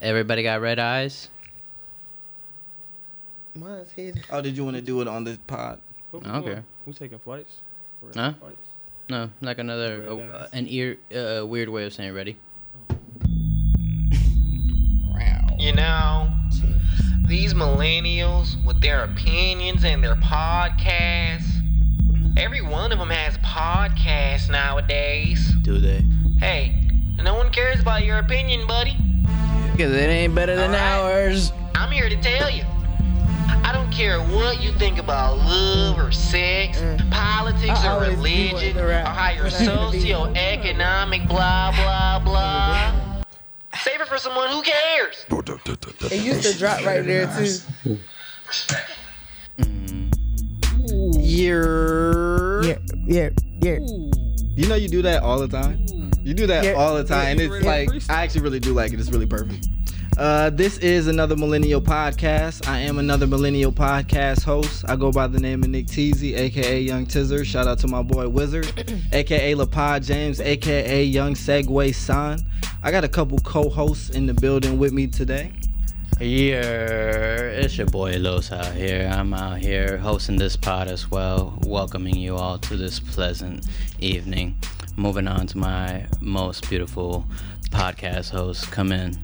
Everybody got red eyes? Mine's hidden. Oh, did you want to do it on the pod? What we Okay. doing? We taking flights? We're Huh? flights. No, like another Red uh, an ear uh, weird way of saying ready. You know, these millennials with their opinions and their podcasts, every one of them has podcasts nowadays. Do they? Hey, no one cares about your opinion, buddy. Because it ain't better than Alright. ours. I'm here to tell you. I don't care what you think about love or sex, mm. politics I or religion, or rap. how you're socioeconomic, blah, blah, blah. Save it for someone who cares. It used to drop right there too. Year. Yeah, yeah, yeah. You know you do that all the time. You do that Yeah. all the time, and it's yeah, like freestyle. I actually really do like it. It's really perfect. Uh, this is another millennial podcast. I am another millennial podcast host. I go by the name of Nick Teasy, aka Young Tizzer. Shout out to my boy Wizard, aka LaPod James, aka Young Segway Son. I got a couple co-hosts in the building with me today. Yeah, it's your boy Los out here. I'm out here hosting this pod as well, welcoming you all to this pleasant evening. Moving on to my most beautiful podcast host. Come in.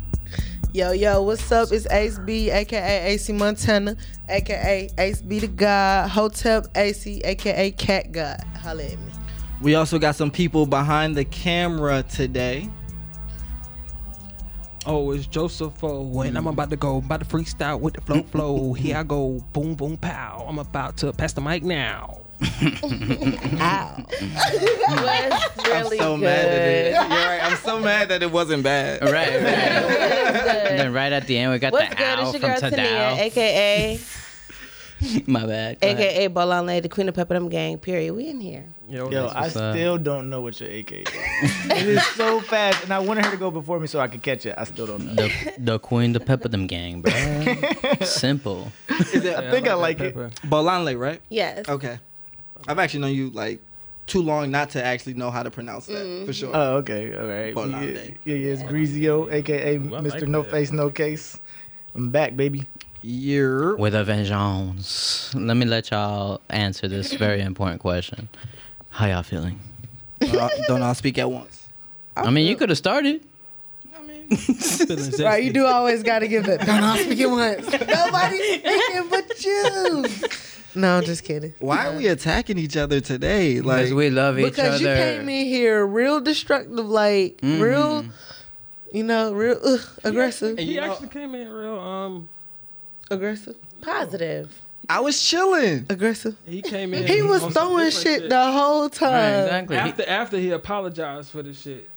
Yo, yo, what's up? It's Ace B, aka AC Montana, aka Ace B the God, Hotep AC, aka Cat God. Holla at me. We also got some people behind the camera today. Oh, it's Joseph O, and I'm about to go, about to freestyle with the flow flow. Here I go, boom boom pow. I'm about to pass the mic now. Ow. That's really I'm so good. mad at it. You're right. I'm so mad that it wasn't bad. Right, right. and then right at the end, we got What's the good? owl It's your from girl Tania, Tadao. aka My bad. Go ahead. aka Bolon Lady, the Queen of Pepperdam Gang. Period. We in here. Yo, Yo, I what's up. still don't know what your AK is. it is so fast, and I wanted her to go before me so I could catch it. I still don't know. The, the queen, of pepper them gang, bro. Simple. Is it I think I like it. Bolanle, right? Yes. Okay. I've actually known you like too long not to actually know how to pronounce that for mm-hmm. sure. Oh, okay, all right. Well, yeah, yeah, they- yeah, it's Greasio, aka Ooh, Mr. like no that. Face No Case. I'm back, baby. Year. With a vengeance. Let me let y'all answer this very important question. How y'all feeling? Don't all- Don't all speak at once. I mean, you could have started. Right, you do always got to give that. Don't all speak at once. Nobody's speaking but you. No, I'm just kidding. Why are we attacking each other today? Like we love each other. Because you other. came in here real destructive, like Mm-hmm. real, you know, real ugh, aggressive, He You know- actually came in real. Um, aggressive, positive, I was chilling. aggressive. he came in. He was throwing different shit the whole time. Right, exactly. He- After after he apologized for the shit.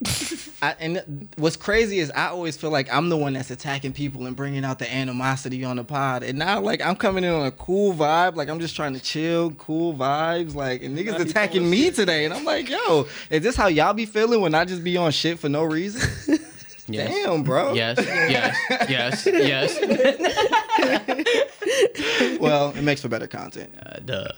I, and what's crazy is I always feel like I'm the one that's attacking people and bringing out the animosity on the pod. And now, like, I'm coming in on a cool vibe. Like, I'm just trying to chill, cool vibes. Like, and niggas attacking me shit. today. And I'm like, yo, is this how y'all be feeling when I just be on shit for no reason? Yes. Damn, bro. Yes, yes, yes, yes. Well, it makes for better content. Uh, duh.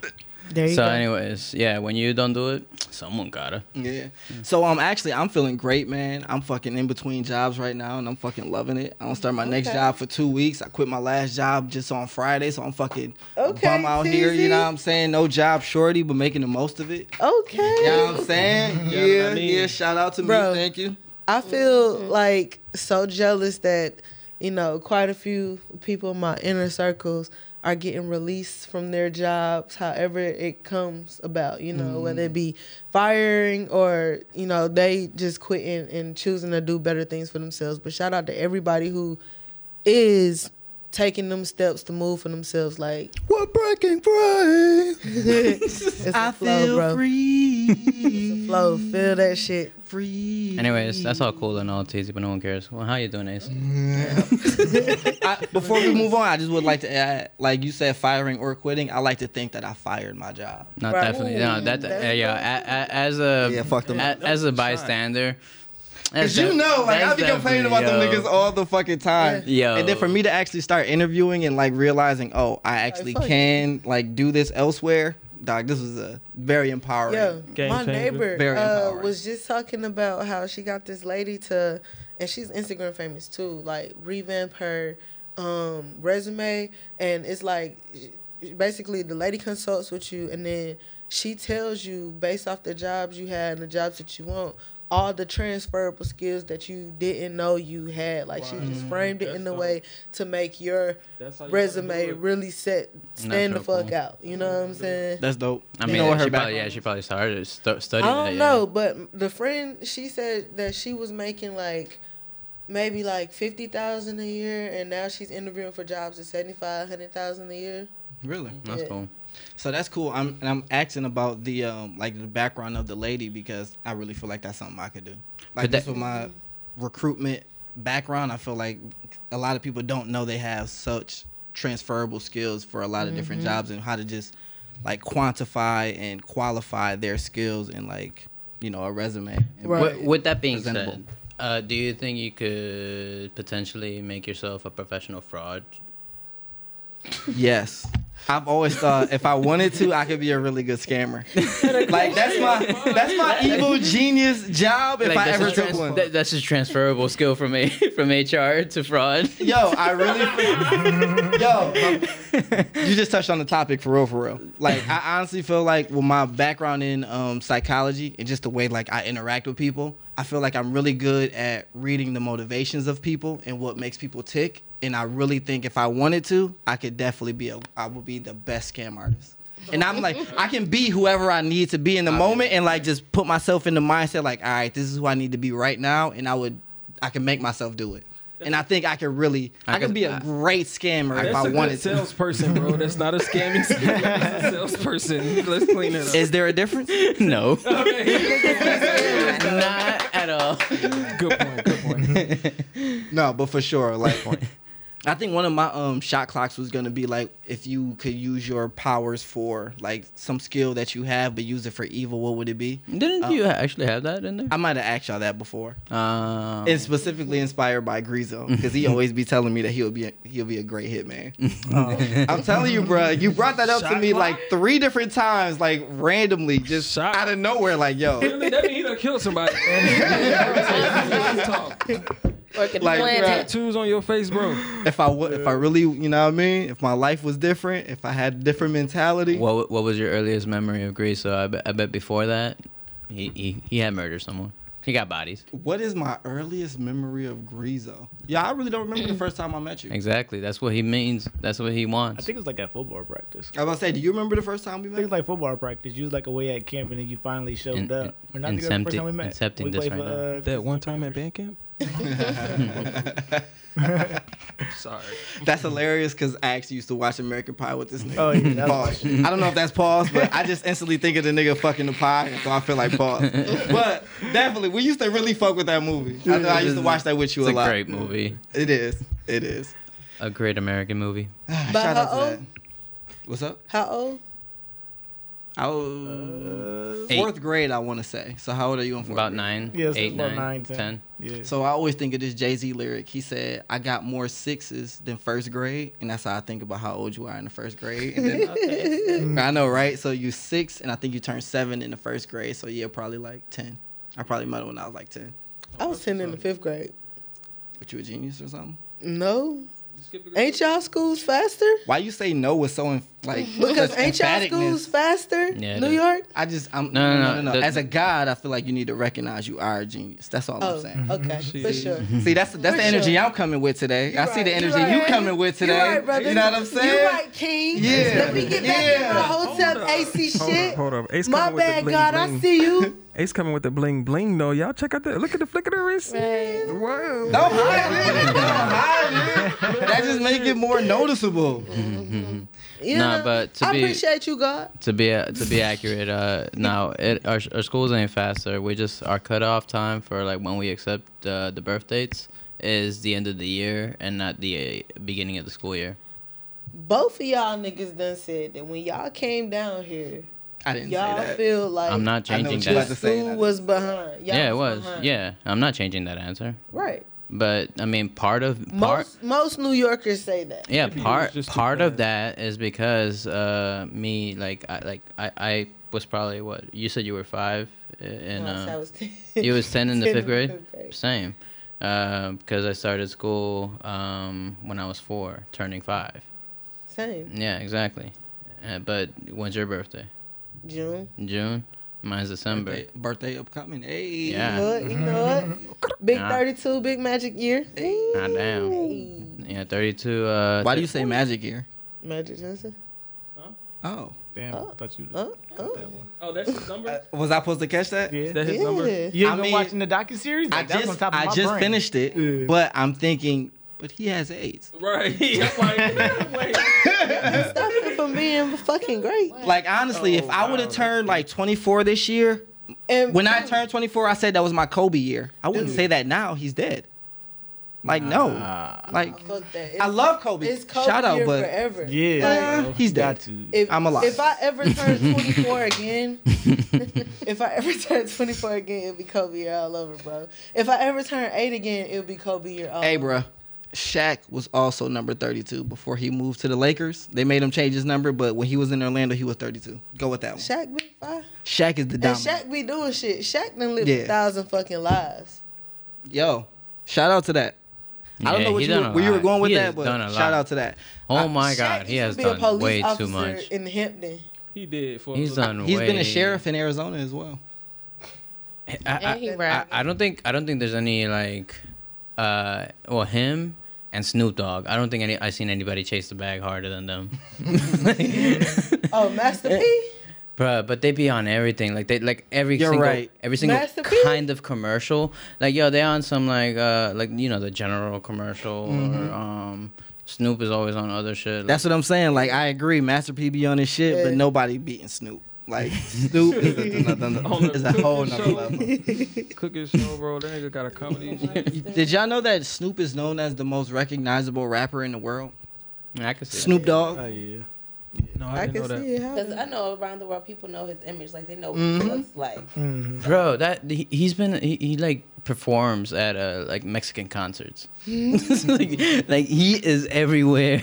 There you So, go. anyways, yeah, when you don't do it, someone gotta. Yeah. So um actually I'm feeling great, man. I'm fucking in between jobs right now and I'm fucking loving it. I don't start my next job for two weeks. I quit my last job just on Friday, so I'm fucking Okay, bum out here, you know what I'm saying? No job shorty, but making the most of it. okay. You know what I'm saying? Yeah, Yeah, what I yeah, shout out to Bro. me, thank you. I feel like so jealous that you know quite a few people in my inner circles are getting released from their jobs however it comes about you know whether it mm-hmm. be firing or you know they just quitting and choosing to do better things for themselves. But shout out to everybody who is taking them steps to move for themselves like We're breaking free. it's a I flow feel bro free. it's a flow feel that shit free. Anyways, that's all cool and all teasy, but no one cares. Well, how you doing, Ace? I, before we move on, I just would like to add, like you said, firing or quitting. I like to think that I fired my job. Not Right. definitely. No, that. That's uh, yeah, a, a, as a Yeah, fuck them. a- as a bystander. Cause you know, like I be complaining about them niggas all the fucking time. Yo. And then for me to actually start interviewing and like realizing, oh, I actually fuck it. can like do this elsewhere, dog. This was a very empowering. Yeah, Game my changer. neighbor Very uh, was just talking about how she got this lady to and she's Instagram famous too. Like revamp her um, resume, and it's like basically the lady consults with you, and then she tells you based off the jobs you had and the jobs that you want. All the transferable skills that you didn't know you had, like she just framed it in a way to make your That's you resume gotta do it. really set stand the fuck cool. out. You know what I'm saying? That's dope. I You mean, know what she probably, yeah, she probably started stu- studying I don't that. yeah. know, but the friend she said that she was making like maybe like fifty thousand a year, and now she's interviewing for jobs at seventy five hundred thousand a year. Really? That's cool. So that's cool. I'm and I'm asking about the um like the background of the lady because I really feel like that's something I could do. Like But this with my recruitment background, I feel like a lot of people don't know they have such transferable skills for a lot of different jobs and how to just like quantify and qualify their skills in like you know a resume. Right. With, with that being said, uh, do you think you could potentially make yourself a professional fraud? Yes. I've always thought if I wanted to, I could be a really good scammer. like that's my that's my evil genius job if Like, I ever took one. that- that's a transferable skill from a from HR to fraud. Yo, I really feel, yo, you just touched on the topic for real, for real. Like, I honestly feel like with my background in um, psychology and just the way like I interact with people, I feel like I'm really good at reading the motivations of people and what makes people tick. And I really think if I wanted to, I could definitely be a, I would be the best scam artist. And I'm like, I can be whoever I need to be in the moment and like just put myself in the mindset like, all right, this is who I need to be right now, and I would, I can make myself do it. And I think I could really, I, I could could- be a I- great scammer if I I a wanted good to. salesperson, bro. That's not a scamming scammer. That's a salesperson. Let's clean it up. Is there a difference? no, Okay. not at all. good point. Good point. no, but for sure, like, I think one of my um shot clocks was gonna be like if you could use your powers for like some skill that you have, but use it for evil. What would it be? Didn't Uh, you actually have that in there? I might have asked y'all that before. Um, It's specifically inspired by Grizo because he always be telling me that he'll be a, he'll be a great hitman. Um, I'm telling you, bro, you brought that up to me clock? like three different times, like randomly, just Shot- out of nowhere. Like, yo, Really, that mean he done killed somebody. Talk. Working Like, the planet. Tattoos on your face, bro. if I would, if I really, you know what I mean, if my life was different, if I had a different mentality, what what was your earliest memory of Greece? So I bet, I bet before that, he, he he had murdered someone. He got bodies. what is my earliest memory of Grizo? Yeah, I really don't remember the first time I met you. Exactly. That's what he means. That's what he wants. I think it was like at football practice. I was about to say, do you remember the first time we I think met? it's like football practice. You was like away at camp and then you finally showed In- up. We're not together the first time we met. incepting we this played right now. uh, That one time at band camp. Sorry. That's hilarious because I actually used to watch American Pie with this nigga. Oh, yeah, that's pause. I don't know if that's pause, but I just instantly think of the nigga fucking the pie, so I feel like pause. but definitely, we used to really fuck with that movie. I I used to watch that with you It's a a lot. great movie. It is. It is. A great American movie. Shout how out to old? that. What's up? How old? I was Eight. Uh, fourth grade, I want to say. So how old are you in fourth About grade? nine, Yeah, so eight, about nine, nine, ten. ten. Yeah. So I always think of this Jay Z lyric. He said, "I got more sixes than first grade," and that's how I think about how old you are in the first grade. And then, mm. I know, right? So you six, and I think you turned seven in the first grade. So yeah, probably like ten. I probably met when I was like ten. I was ten in the fifth grade. But you a genius or something? No, ain't y'all schools faster? Why you say no with so in, like Because such ain't y'all schools faster? Yeah, New. York. I just I'm No, no, no, the- As a god, I feel like you need to recognize you are a genius. That's all I'm Oh, saying. okay, for sure. See, that's that's For the energy sure. I'm coming with today. I see the energy you you right. coming with today. You right, brother. You know what I'm saying? You right, King. Yeah. Let me get back in Yeah. my hotel Hold up. AC Hold shit. up, hold up. Ace My coming with the bad, bling God. bling. I see you. Ace coming with the bling bling though. Y'all check out that. Look at the flick of the wrist. Right. Whoa. Don't hide it. Don't hide it. That just make it more noticeable. Mm-hmm. You Nah, but to I be- appreciate you, God. To be to be accurate, uh, now it, our our schools ain't faster. We just our cutoff time for like when we accept uh, the birth dates is the end of the year and not the uh, beginning of the school year. Both of y'all niggas done said that when y'all came down here, I didn't y'all say that. feel like I'm not I know changing what you about that. to say. school was behind. Y'all Yeah, it was. behind. Yeah, I'm not changing that answer. Right. But I mean, part of part. Most most New Yorkers say that. Yeah, Maybe part part of that is because uh me like I like I I was probably what you said you were five and in Once I uh was 10. you was ten in the 10 fifth grade same Uh, because I started school um, when I was four, turning five. Same. Yeah, exactly. Uh, but when's your birthday? June. June. Mine's December. Birthday, birthday upcoming. Hey. You Yeah. know what? You know what? Big Nah. 32, big magic year. Ah, damn. Yeah, 32. Uh, Why do you say magic year? Magic Johnson. Huh? Oh. Damn, Oh. thought you. Oh, oh. that one. Oh, that's his number. Was I supposed to catch that? Yeah. That's his Yeah. number. You I been mean, watching the docu series? I just I just finished it, Yeah. but I'm thinking, but he has AIDS. Right. I'm like, wait. Stop it from being fucking great. Like honestly, if Oh, I would have turned like 24 this year, And when I turned 24, I said that was my Kobe year. I wouldn't say that now. He's dead. Like no, like fuck that. I love Kobe. It's Kobe Shout out, but forever. Yeah, Uh, bro. dead. to. If, I'm alive. If I ever turn 24 again, if I ever turn 24 again, it'll be Kobe year all over, bro. If I ever turn 8 again, it'll be Kobe year all hey, over. Bruh, Shaq was also number 32 before he moved to the Lakers. They made him change his number, but when he was in Orlando, he was 32. Go with that one. Shaq be fine. Shaq is the And dominant. Shaq be doing shit. Shaq done lived Yeah. a thousand fucking lives. Yo, shout out to that. I don't know what you, done a where you were going with He that, but shout out to that. Oh I- my Shaq God, he has be a done police way too much. in Hampton. He did for. He's done. He's been a sheriff in Arizona as well. I, I, And he I. I don't think I don't think there's any like, uh, well him and Snoop Dogg. I don't think any I've seen anybody chase the bag harder than them. Oh, Master P? Bruh, but they be on everything. Like they like every You're single right. every single Master P? kind of commercial. Like yo, they on some like uh like you know the general commercial or um Snoop is always on other shit. That's what I'm saying. Like I agree, Master P be on his shit, Yeah. but nobody beating Snoop. Like Snoop is a, another, On the is a whole nother show. level. Cooking show, bro. That nigga got a comedy. shit. Did y'all know that Snoop is known as the most recognizable rapper in the world? I can see. Snoop Dogg. Oh yeah. No, I, I didn't can know that. it Because. I know around the world, people know his image. Like, they know Mm-hmm. what he looks like. Bro, that he, he's been he, he like performs at uh like Mexican concerts. like, like he is everywhere.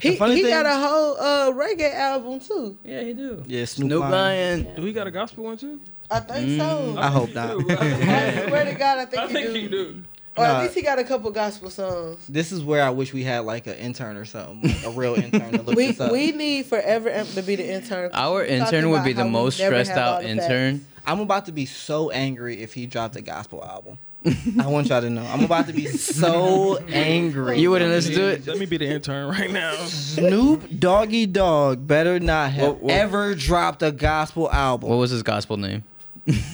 He, he thing- got a whole uh, reggae album, too. Yeah, he do. Yeah, Snoop, Snoop Lion. Lion. Do he got a gospel one too? I think Mm. so. I hope not. I swear to God, I think, I he, think do. he do. Or Nah. at least he got a couple gospel songs. This is where I wish we had like an intern or something, a real intern to look We this up. we need forever Imp to be the intern. Our Talking intern would be the most stressed out intern. facts. I'm about to be so angry if he dropped a gospel album. I want y'all to know. I'm about to be so angry. You wouldn't listen to it? Let me be the intern right now. Snoop Doggy Dogg better not have What- what- ever dropped a gospel album. What was his gospel name?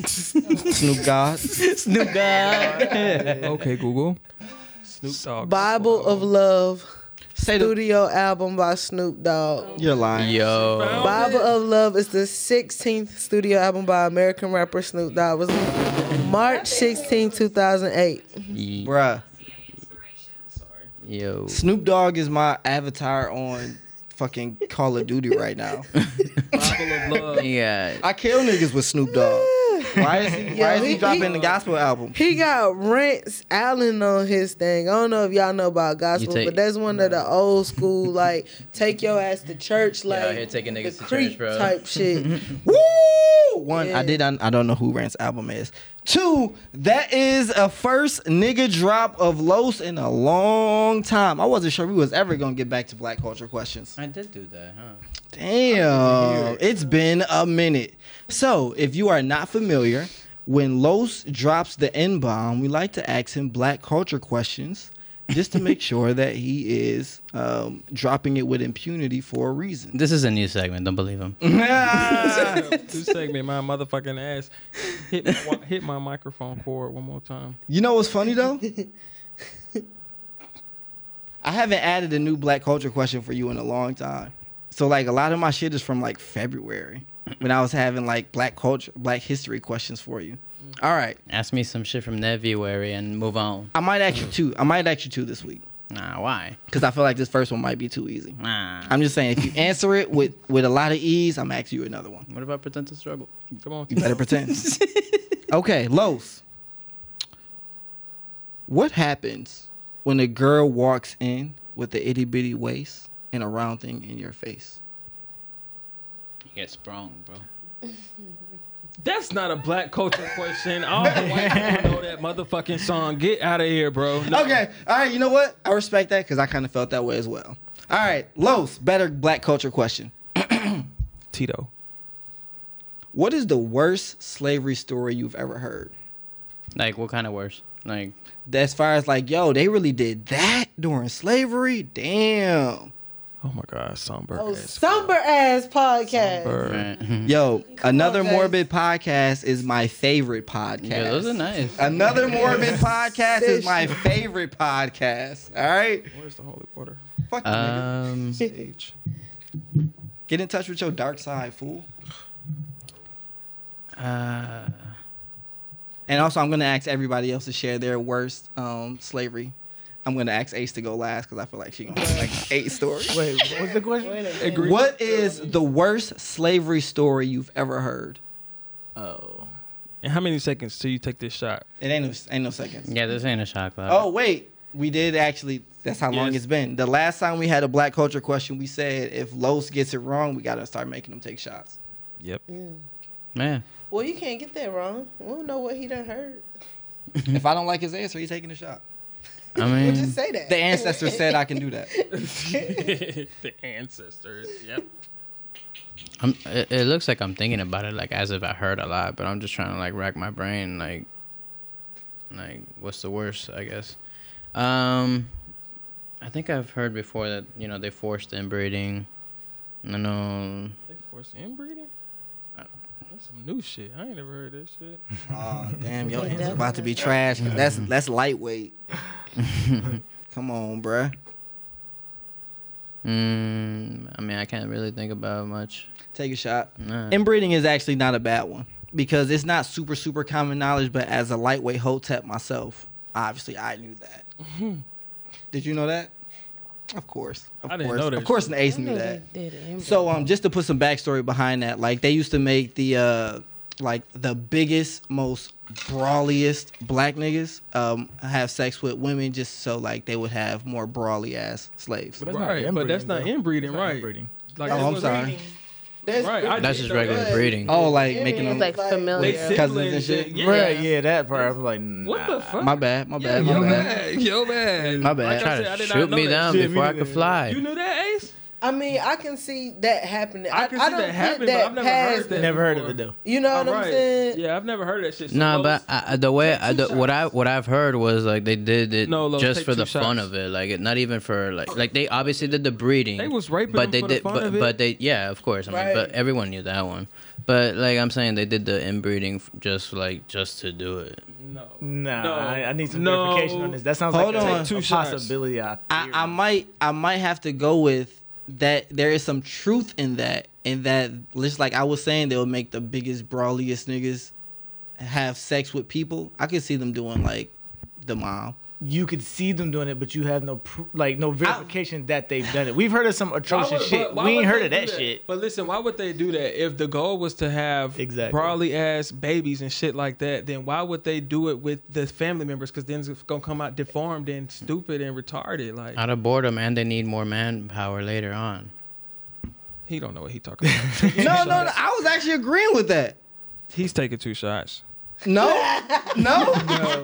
Snoop God. Snoop Dogg. okay, Google. Snoop Dogg. Bible of Love Say the, studio album by Snoop Dogg. you're lying. Yo. Bible of Love is the 16th studio album by American rapper Snoop Dogg. It was March 16, 2008. Ye- Bruh. Yo. Snoop Dogg is my avatar on fucking Call of Duty right now. Bible of love. Yeah. I kill niggas with Snoop Dogg. Why is he, Yo, why is he, he- dropping he- the gospel album? He got Rance Allen on his thing. I don't know if y'all know about gospel, take- but that's one of the old school like take your ass to church like out here taking niggas the to creep church, bro. type shit. Woo! One, Yeah. I did. I, I don't know who Rance Allen is. Two, that is a first nigga drop of Los in a long time. I wasn't sure we was ever gonna get back to black culture questions. I did do that, huh? Damn, it's been a minute. So, if you are not familiar, when Los drops the N bomb, we like to ask him black culture questions just to make sure that he is um, dropping it with impunity for a reason. This is a new segment. Don't believe him. New segment, my motherfucking ass. Hit my, wa- hit my microphone cord one more time. You know what's funny though? I haven't added a new black culture question for you in a long time. So like a lot of my shit is from like February when I was having like black culture, black history questions for you. Mm. All right, Ask me some shit from February and move on. I might ask you two. I might ask you two this week Nah, why? because I feel like this first one might be too easy. Nah. I'm just saying if you answer it with with a lot of ease, I'm asking you another one. What if I pretend to struggle? Come on. You better pretend. okay, Los. What happens when a girl walks in with the itty bitty waist and a round thing in your face? You get sprung, bro. That's not a black culture question. All the white people know that motherfucking song. Get out of here, bro. No. Okay. All right. You know what? I respect that because I kind of felt that way as well. All right. Los, better black culture question. Tito. What is the worst slavery story you've ever heard? Like what kind of worst? Like As far as like, yo, they really did that during slavery? Damn. Oh my God, somber. Oh, ass somber ass podcast. Somber. right. Yo, another guys. morbid podcast is my favorite podcast. yeah, those are nice. Another morbid podcast is my favorite podcast. All right. Where's the holy water? Fuck you, nigga. Um, Sage. Get in touch with your dark side, fool. uh, And also, I'm gonna ask everybody else to share their worst um, slavery. I'm gonna ask Ace to go last because I feel like she gonna have like eight stories. Wait, what's the question? Agree. What is the worst slavery story you've ever heard? Oh. And how many seconds till you take this shot? It ain't no, ain't no seconds. yeah, this ain't a shot cloud. Oh wait, we did actually. That's how long it's been. The last time we had a black culture question, we said if Los gets it wrong, we gotta start making them take shots. Yep. Mm. man. Well, you can't get that wrong. We don't know what he done heard. if I don't like his answer, he's taking a shot. I We'll mean, just say that. The ancestor said I can do that. the ancestors. Yep. I'm, it, it looks like I'm thinking about it like as if I heard a lot, but I'm just trying to like rack my brain like like what's the worst, I guess. Um I think I've heard before that, you know, they forced inbreeding. I know They forced inbreeding? That's some new shit. I ain't never heard that shit. Oh, damn, your Yeah, answer about to be trash. That's that's lightweight. Come on, bruh. mm, I mean I can't really think about much. Take a shot. Nah. Inbreeding is actually not a bad one because it's not super super common knowledge. But as a lightweight hotep myself, obviously I knew that. Did you know that? Of course. Of I didn't course. know that Of course, an ace knew that. So um, just to put some backstory behind that, like they used to make the uh, like the biggest, most brawliest black niggas um have sex with women just so like they would have more brawly ass slaves. But that's not right, but that's inbreeding, not inbreeding, That's not right? inbreeding. Like, Oh, it I'm was- sorry. That's Right, I That's just regular that. breeding. Oh, like Yeah, making them. like familiar. Cousins and shit? Yeah. Right, yeah, that part. I was like, nah. What the fuck? My bad. My Yeah, bad. My yo bad. bad. Yo bad. My bad. Like I Try said, I to shoot me down shit. before Me I could fly. You knew that, Ace? I mean, I can see that happening. I can I see don't that put happening, that but I've never heard that. Never heard of before. it though. You know what I'm saying? Yeah, I've never heard of that shit. So Nah, Los- but I, the way I, the, what I what I've heard was like they did it No, Lo, just for the two fun of it, like it, not even for like like they obviously did the breeding. They was raping but them they for the did, fun but, of it? but they yeah, of course. I mean, Right. but everyone knew that one. But like I'm saying, they did the inbreeding just like just to do it. no. Nah, No. I, I need some No. verification on this. That sounds Hold like a, on. a Two shots. possibility. I, I, I might I might have to go with that there is some truth in that and that just like I was saying they'll make the biggest brawliest niggas have sex with people. I could see them doing like the mom. You could see them doing it, but you have no pr- like no verification that they've done it. We've heard of some atrocious would- shit. but why We ain't heard of that, do shit. But listen, why would they do that? If the goal was to have Exactly. brawly ass babies and shit like that, then why would they do it with the family members? Because then it's gonna come out deformed and stupid and retarded. Like Out of boredom, and they need more manpower later on. he don't know what he talking about. No, no, no, I was actually agreeing with that. He's taking two shots. No, no.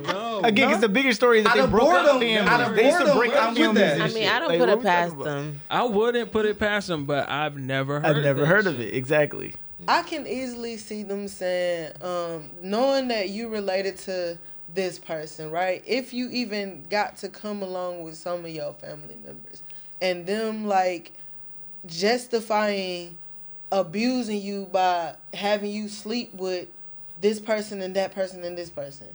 No, Again, because the bigger story is that Out they broke up boredom- families. out of They used to break I'm up with families. I mean. I don't Like, put it past them. I wouldn't put it past them, but I've never heard. I've never that heard of it. Exactly. I can easily see them saying, um, knowing that you related to this person, right? If you even got to come along with some of your family members, and them like justifying abusing you by having you sleep with this person and that person and this person,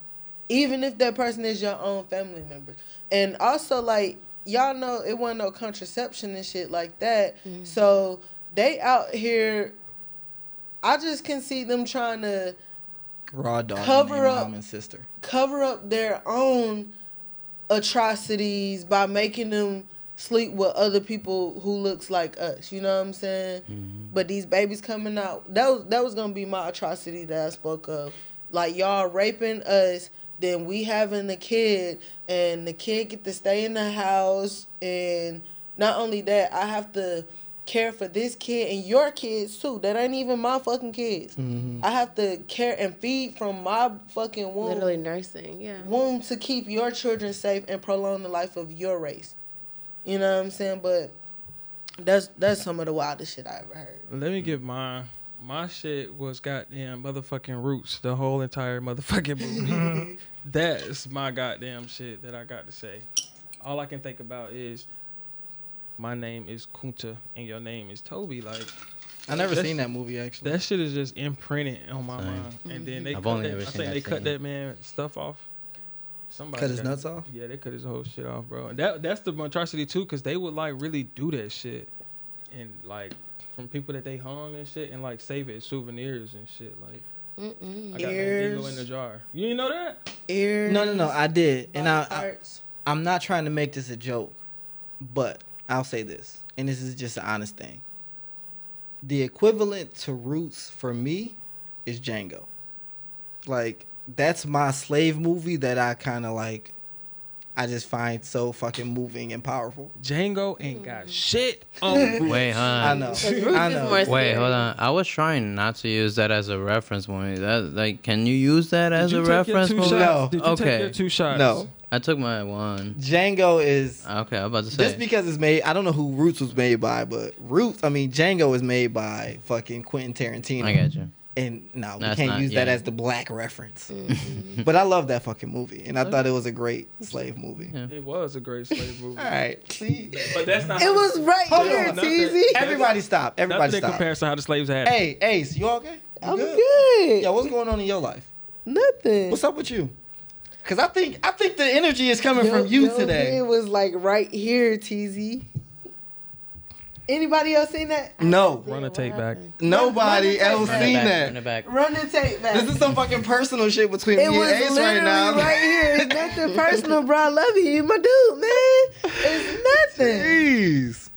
even if that person is your own family member, and also like y'all know it wasn't no contraception and shit like that, mm-hmm. so they out here I just can see them trying to Raw dog. Cover named up. Mom and sister. cover up their own atrocities by making them sleep with other people who looks like us. You know what I'm saying? Mm-hmm. But these babies coming out, that was that was gonna be my atrocity that I spoke of. Like y'all raping us, then we having the kid, and the kid get to stay in the house, and not only that, I have to care for this kid and your kids too. That ain't even my fucking kids. Mm-hmm. I have to care and feed from my fucking womb, Literally nursing. Yeah. womb to keep your children safe and prolong the life of your race. You know what I'm saying? But that's that's some of the wildest shit I ever heard. Let me give mine. My shit was goddamn motherfucking roots. The whole entire motherfucking movie. That's my goddamn shit that I got to say. All I can think about is my name is Kunta and your name is Toby. Like I never seen that movie actually. that shit is just imprinted on my Same. mind. And then they I've cut only that, ever I seen think that they cut scene. that man stuff off. Somebody Cut his got- nuts off? Yeah, they cut his whole shit off, bro. And that that's the monstrosity too, cause they would like really do that shit, and like from people that they hung and shit, and like save it as souvenirs and shit. Like Mm-mm. I got Ears. Mandingo in the jar. You didn't know that? Ears, No, no, no. I did, and I, I I'm not trying to make this a joke, but I'll say this, and this is just an honest thing. The equivalent to Roots for me is Django. Like that's my slave movie that I kind of like. I just find so fucking moving and powerful. Django ain't got shit on Wait, huh? I know. I know. Wait, scary. hold on. I was trying not to use that as a reference point. That like, can you use that as Did a you take your reference two point? shots? No. Did you Okay. take your two shots? No, I took my one. Django is Okay, I'm about to say. just because it's made. I don't know who Roots was made by, but Roots. I mean, Django is made by fucking Quentin Tarantino. I got you. And no, we That's can't not- use that yeah. as the black reference. Mm-hmm. but I love that fucking movie, and I thought it was a great slave movie. Yeah. It was a great slave movie. All right, see, But that's not. It was right Hold here, on, nothing. Teasy. everybody stop. Everybody Nothing in stop. comparison to how the slaves had. it. Hey, Ace, you okay? You I'm good. Yeah, what's going on in your life? Nothing. What's up with you? Cause I think I think the energy is coming Yo- from you yo today. It was like right here, TZ. Anybody else seen that? No, Run a tape back. nobody Run- run else the seen Run it that. back. Run the tape back. This is some fucking personal shit between it me was and Ace literally right now. right here. It's nothing personal, bro. I love you. You my dude, man. It's nothing. Jeez.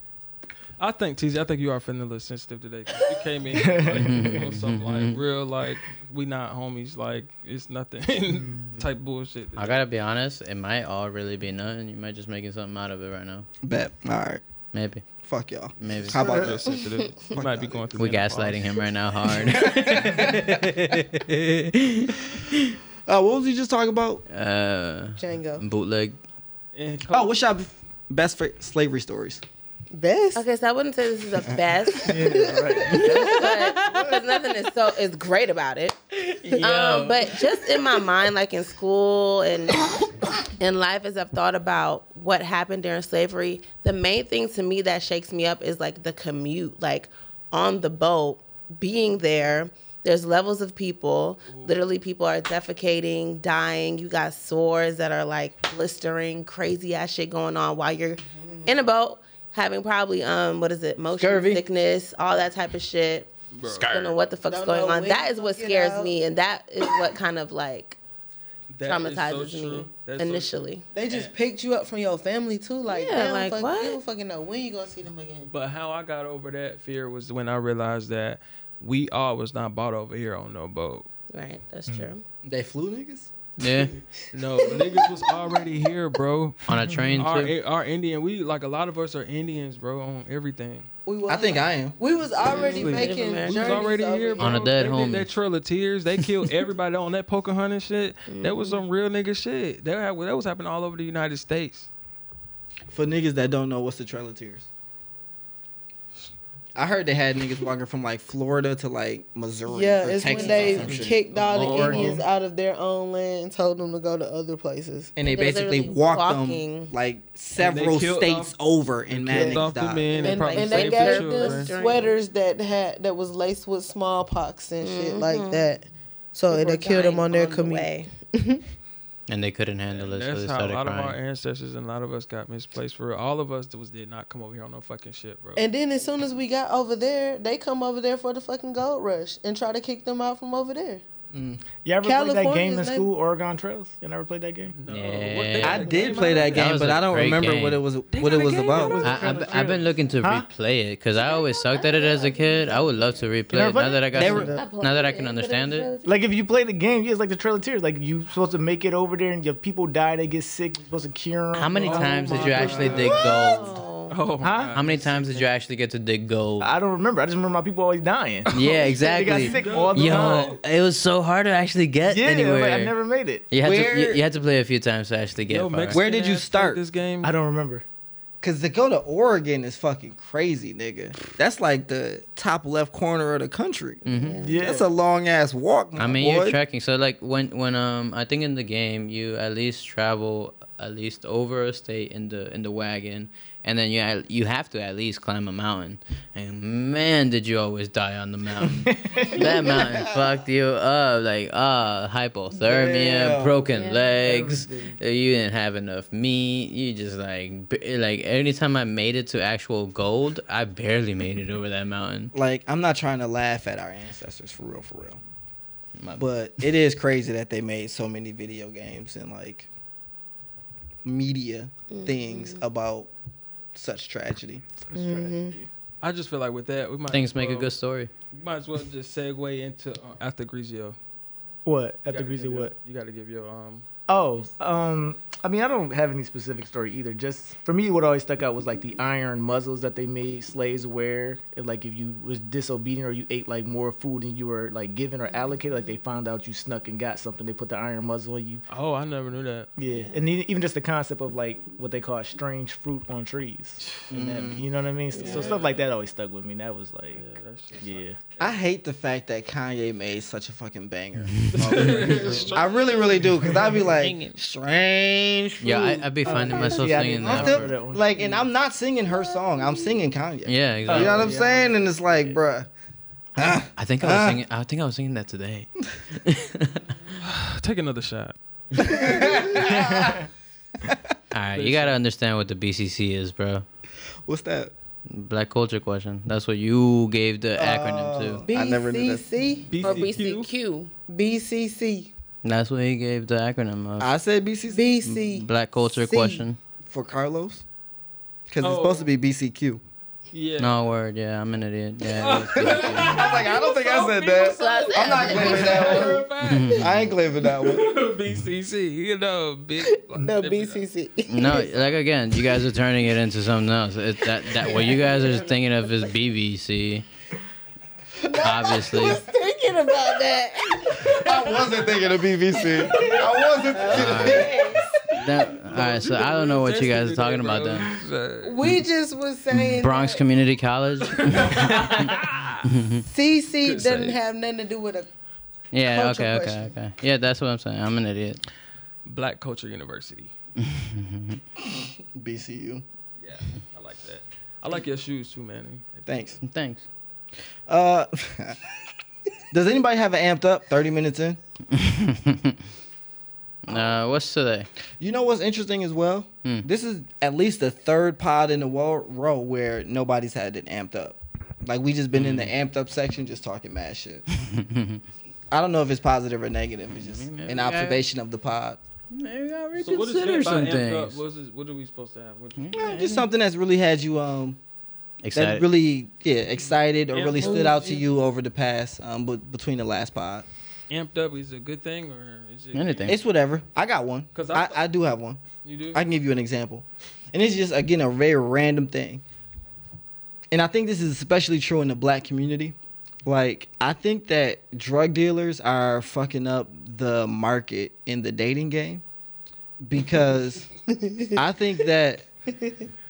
I think TZ, I think you are feeling a little sensitive today. 'cause You came in like, on some like real like we not homies like it's nothing type bullshit. I gotta be honest. It might all really be nothing. You might just making something out of it right now. Bet. All right. Maybe. Fuck y'all. Maybe. How about this? sensitive. You might be going through. We menopause. gaslighting him right now hard. Uh, what was he just talking about? uh, Django. bootleg. Oh, what's your best fa- slavery stories? Best. Okay, so I wouldn't say this is the best, but because nothing is so is great about it. Um, but just in my mind, like in school and in life, as I've thought about what happened during slavery, the main thing to me that shakes me up is like the commute, like on the boat, being there. There's levels of people. Literally, people are defecating, dying. You got sores that are like blistering, crazy ass shit going on while you're in a boat, having probably um, what is it, motion Scurvy. sickness, all that type of shit. I don't know what the fuck's Don't going know on. when That what gonna scares out. me, and that is what kind of like That is so traumatizes true. me That's so initially. They just picked you up from your family too. Like, Yeah, damn, like, fuck, what? You don't fucking know when you gonna see them again. But how I got over that fear was when I realized that we all was not bought over here on no boat. Right, that's true. They flew niggas? Yeah. No, niggas was already here, bro. On a train Our too. our Indian, we like a lot of us are Indians, bro, on everything. We was, I think I am. we was already Seriously. making Native We was already here, bro. On a dead they homie. did that Trail of Tears. They killed everybody on that Pocahontas shit. That was some real nigga shit. That, that was happening all over the United States. For niggas that don't know what's the Trail of Tears. I heard they had niggas walking from like Florida to like Missouri. Yeah, or it's Texas when they kicked all the Lord. Indians out of their own land and told them to go to other places. And they They're basically walked walking. them like several states off- over and mad Killed niggas died. and, And, and they saved the got children. the sweaters that had that was laced with smallpox and shit like mm-hmm. that. So People it killed them on their the commute. way. And they couldn't handle it, so That's they how a started lot of our ancestors and a lot of us got misplaced for real. All of us that was did not come over here on no fucking shit, bro. And then as soon as we got over there, they come over there for the fucking gold rush and try to kick them out from over there. You ever played that game in name- school, Oregon Trails? You never played that game? No, Yeah. I did play that game, was but I don't remember game. what it was They what it was about. I, I've, I've been looking to Huh? replay it because I always sucked at it as a kid. I would love to replay never it now that I got They some- were- now that I can understand it. Like if you play the game, yeah, it's like the Trail of Tears. Like you're supposed to make it over there, and your people die, they get sick. You're supposed to cure them. How many Oh times did you actually God. dig gold? Oh, Huh? How many times did you actually get to dig gold? I don't remember. I just remember my people always dying. Yeah, They exactly. got sick all the Yo, time. it was so hard to actually get Yeah, anywhere. like, I never made it. you, had to, you, you had to play a few times to actually get Yo, far. Mexican Where did you ass start? played This game. I don't remember. Cause to go to Oregon is fucking crazy, nigga. That's like the top left corner of the country. Yeah. That's a long ass walk. My I mean, boy. you're trekking. So like when when um I think in the game you at least travel at least over a state in the in the wagon, and then you you have to at least climb a mountain. And man, did you always die on the mountain? that mountain fucked you up. Like ah, hypothermia, Damn. broken Yeah. legs. uh, You didn't have enough meat. You just like b- like anytime I made it to actual gold, I barely made it over that mountain. Like, I'm not trying to laugh at our ancestors for real, for real. My- But it is crazy that they made so many video games and like media things about such tragedy. I just feel like with that, we might Things as make a good story. Might as well just segue into uh, after Grizio. What? after At the gotta Greasy give your- what? You got to give your um. Oh, um, I mean, I don't have any specific story either. Just for me, what always stuck out was like the iron muzzles that they made slaves wear. And, like if you was disobedient or you ate like more food than you were like given or allocated, like they found out you snuck and got something, they put the iron muzzle on you. Oh, I never knew that. Yeah, and even just the concept of like what they call strange fruit on trees. And that, you know what I mean? So, so stuff like that always stuck with me. That was like, Yeah, that's just yeah. I hate the fact that Kanye made such a fucking banger. I really, really do, cause I'd be like, strange. Yeah, I, I'd be finding myself Yeah, I singing I'm that. I've for- heard that still, like, and I'm not singing her song. I'm singing Kanye. Yeah, exactly. You know what I'm yeah. saying? And it's like, bruh. ah, I think I was Ah. singing. I think I was singing that today. Take another shot. All right, you gotta understand what the BCC is, bro. what's that? Black culture question. That's what you gave the acronym to. Oh. I never knew that. BCC, Or BCQ. BCC, That's what he gave the acronym of. I said BCC BC. Black culture C. question. for Carlos. Cause Oh. it's supposed to be BCQ. Yeah. No word. Yeah, I'm an idiot. Yeah. it is BCQ. I was like, I don't think I said that. I said- I'm not claiming that one. I ain't claiming that one. BCC, you know, big. No, BCC. no, like again, you guys are turning it into something else. It, that that what you guys are thinking of is BBC. Obviously. Thinking about that. I wasn't thinking of BBC. I wasn't thinking That, all right, so I don't know what you guys are talking about then. then. We just was saying Bronx that Community College. CC Good doesn't save. have nothing to do with a. Yeah. Culture Okay. Okay. question. Okay. Yeah, that's what I'm saying. I'm an idiot. Black Culture University. BCU. Yeah, I like that. I like your shoes too, man. Thanks. Thanks. Uh, does anybody have an amped up 30 minutes in? Uh, what's today? You know what's interesting as well? Hmm. This is at least the third pod in the wo- row where nobody's had it amped up. Like we just been in the amped up section just talking mad shit. I don't know if it's positive or negative. It's just Maybe an I- observation of the pod. Maybe I So what is reconsider it some amped up? things. What is it, what are we supposed to have? What, Yeah, just something that's really had you um that really yeah excited or Yeah. really stood out to you over the past um but between the last pod. amped up is a good thing or is it Anything. It's whatever. I got one. 'Cause I, I- I do have one. You do? I can give you an example. And it's just again a very random thing. And I think this is especially true in the black community. Like I think that drug dealers are fucking up the market in the dating game because I think that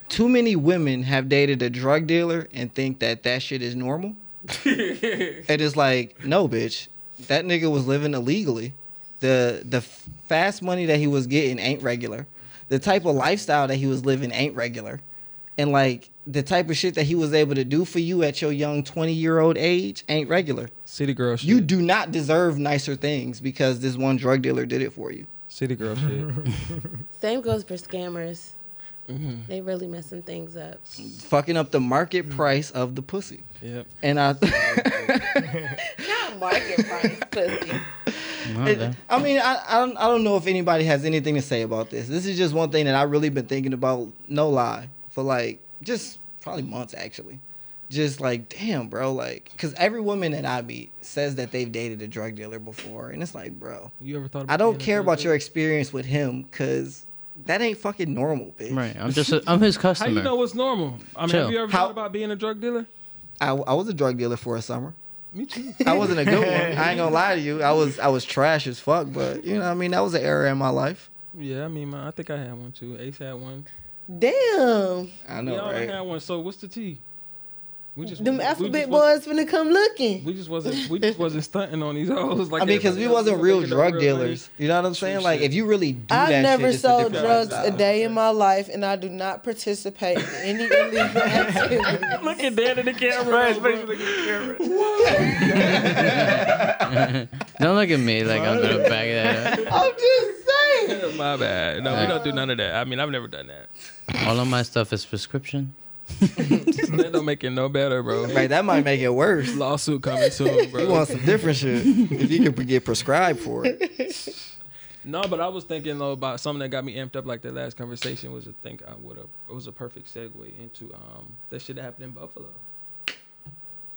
too many women have dated a drug dealer and think that that shit is normal. and it's like, no, bitch, that nigga was living illegally. The the fast money that he was getting ain't regular. The type of lifestyle that he was living ain't regular. And like the type of shit that he was able to do for you at your young 20 year old age ain't regular. City girl shit. You do not deserve nicer things because this one drug dealer did it for you. City girl shit. Same goes for scammers. Mm-hmm. They really messing things up. Fucking up the market price of the pussy. Yep. And I Not market price pussy. Okay. I mean, I, I don't I don't know if anybody has anything to say about this. This is just one thing that I really been thinking about, no lie, for like just probably months actually. Just like, damn, bro, like, cause every woman that I meet says that they've dated a drug dealer before, and it's like, bro, You ever thought? About I don't care about your experience with him, cause that ain't fucking normal, bitch. Right. I'm just. A, I'm his customer. How customer. you know what's normal? I mean, Chill. have you ever How- thought about being a drug dealer? I, I was a drug dealer for a summer. Me too. I wasn't a good one. I ain't gonna lie to you. I was I was trash as fuck, but you know, what I mean, that was an era in my life. Yeah, I mean, my, I think I had one too. Ace had one. Damn. I We know, all right? had one. So what's the T? We just Them we alphabet just wasn't- boys finna come looking. We just wasn't. We just wasn't stunting on these hoes. Like I mean, because we wasn't real drug real dealers. You know what I'm saying? Like, shit. if you really do I've that never shit, it's a sold different drugs a day in my life, and I do not participate in any illegal activity. money. Look at Dan in the camera. Right, bro. especially looking at the camera. Don't look at me like I'm gonna back that up. I'm just saying. My bad. No, we don't do none of that. I mean, I've never done that. All of my stuff is prescription. That don't make it no better, bro. Right, that might make it worse. Lawsuit coming soon, bro. You want some different shit if you could get prescribed for it. No, but I was thinking though about something that got me amped up. Like the last conversation was, I think, I would have. It was a perfect segue into um that shit that happened in Buffalo.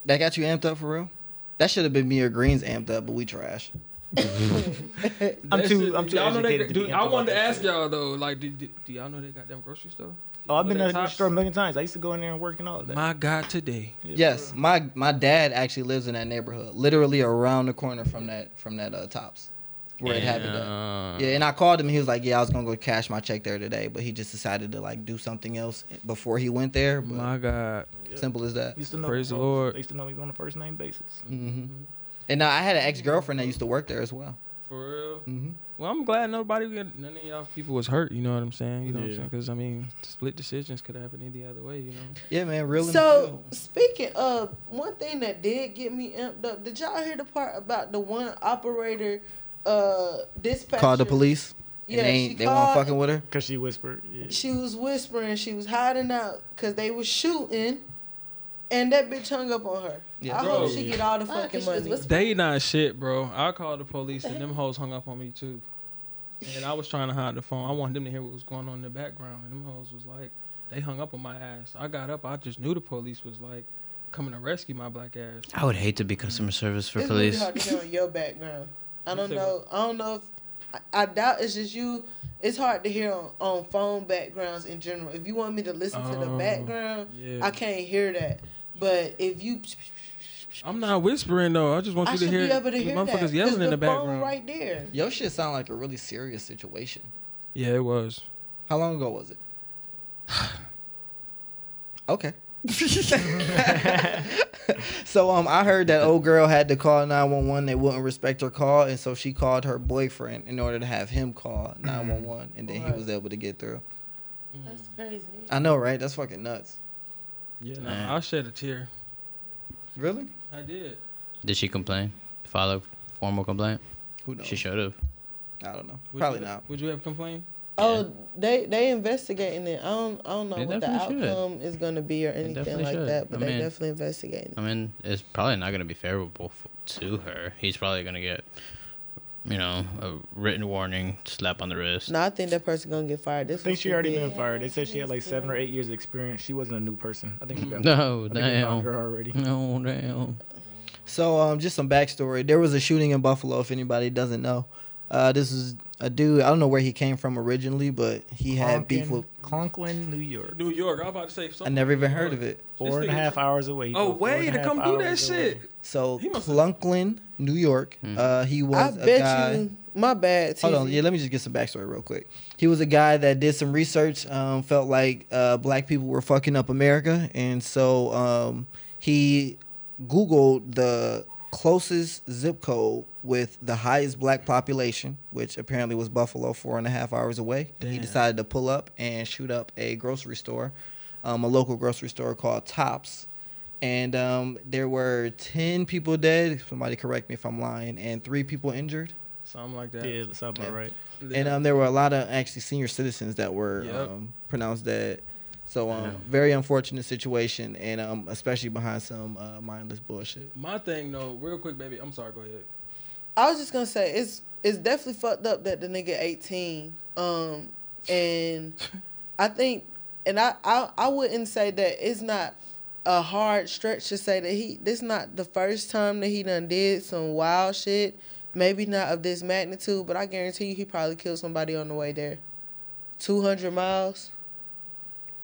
That got you amped up for real? That should have been me or Greens amped up, but we trash. I'm too- I'm too y'all know they- educated to be dude, amped I up wanted to ask shit. y'all though, like, do, do, do y'all know they got them grocery store? Oh, I've been they to the store a million times. I used to go in there and work and all of that. My God, today. Yes, my my dad actually lives in that neighborhood, literally around the corner from that from that uh, tops where it happened. At. Yeah. Yeah, and I called him. He was like, "Yeah, I was gonna go cash my check there today, but he just decided to like do something else before he went there." But My God. simple as that. used to know Praise the. Lord. They used to know me on a first name basis. Mm-hmm. And now I had an ex girlfriend that used to work there as well. For real. hmm Well, I'm glad nobody, none of y'all people was hurt. You know what I'm saying? You know what I'm saying? Because I mean, split decisions could happen any other way. You know. Yeah, man, real. in the So field. speaking of one thing that did get me amped up, did y'all hear the part about the one operator uh dispatcher called the police. And Yeah, they she ain't, they weren't fucking with her. Cause she whispered. Yeah. She was whispering, she was hiding out because they was shooting, and that bitch hung up on her. Yeah. I Bro. hope she get all the Why? 'Cause fucking money. whispering? They not shit, bro. I called the police and them hoes hung up on me too. And I was trying to hide the phone. I wanted them to hear what was going on in the background. And them hoes was like, they hung up on my ass. I got up. I just knew the police was like coming to rescue my black ass. I would hate to be customer service for it's police. really hard to hear on your background. I don't know. I don't know if I, I doubt it's just you. It's hard to hear on, on phone backgrounds in general. If you want me to listen to the Oh, background, yeah. I can't hear that. But if you, I'm not whispering though. I just want I you to should hear be able to the hear motherfuckers that. 'cause yelling in the the phone background. right there. Your shit sound like a really serious situation. Yeah, it was. How long ago was it? okay. so um, I heard that old girl had to call nine one one. They wouldn't respect her call, and so she called her boyfriend in order to have him call nine one one, and then he was able to get through. That's crazy. I know, right? That's fucking nuts. Yeah, no, Man. I shed a tear. Really? I did. Did she complain? File a formal complaint? Who knows? She should have. I don't know. Would Probably you, not. Would you have complained? Oh, they they investigating it. I don't I don't know They what the definitely should. outcome is gonna be or anything like should. that, but I they mean- definitely investigating. I mean, it's probably not going to be favorable f- to her. He's probably going to get, you know, a written warning, slap on the wrist. No, I think that person gonna get fired. This I think she already did. been fired. They said she had like seven or eight years of experience. She wasn't a new person. I think she got. No, I think they found damn. her already. No, damn. So um, just some backstory. There was a shooting in Buffalo. If anybody doesn't know, uh, this is a dude. I don't know where he came from originally, but he had beef with. Conklin, New York. New York. I was about to say Something I never even heard of it. Four and a nigga- half hours away. Oh, drove way to come do that shit. away. Shit. So He must have- Clunklin, New York. Uh, he was a bet guy. you. My bad. Hold on, yeah. Let me just get some backstory real quick. He was a guy that did some research. Um, felt like uh, black people were fucking up America, and so um, he Googled the closest zip code with the highest black population, which apparently was Buffalo, four and a half hours away. He decided to pull up and shoot up a grocery store, um, a local grocery store called Tops. And um, there were 10 people dead. Somebody correct me if I'm lying. And three people injured. Something like that. Yeah, something Yeah. right. And um, there were a lot of actually senior citizens that were Yep. um, pronounced dead. So um, very unfortunate situation, and um, especially behind some uh, mindless bullshit. My thing though, real quick, baby. I'm sorry. Go ahead. I was just gonna say it's it's definitely fucked up that the nigga eighteen. Um, and I think, and I, I I wouldn't say that it's not a hard stretch to say that he this not the first time that he done did some wild shit. Maybe not of this magnitude, but I guarantee you he probably killed somebody on the way there. two hundred miles.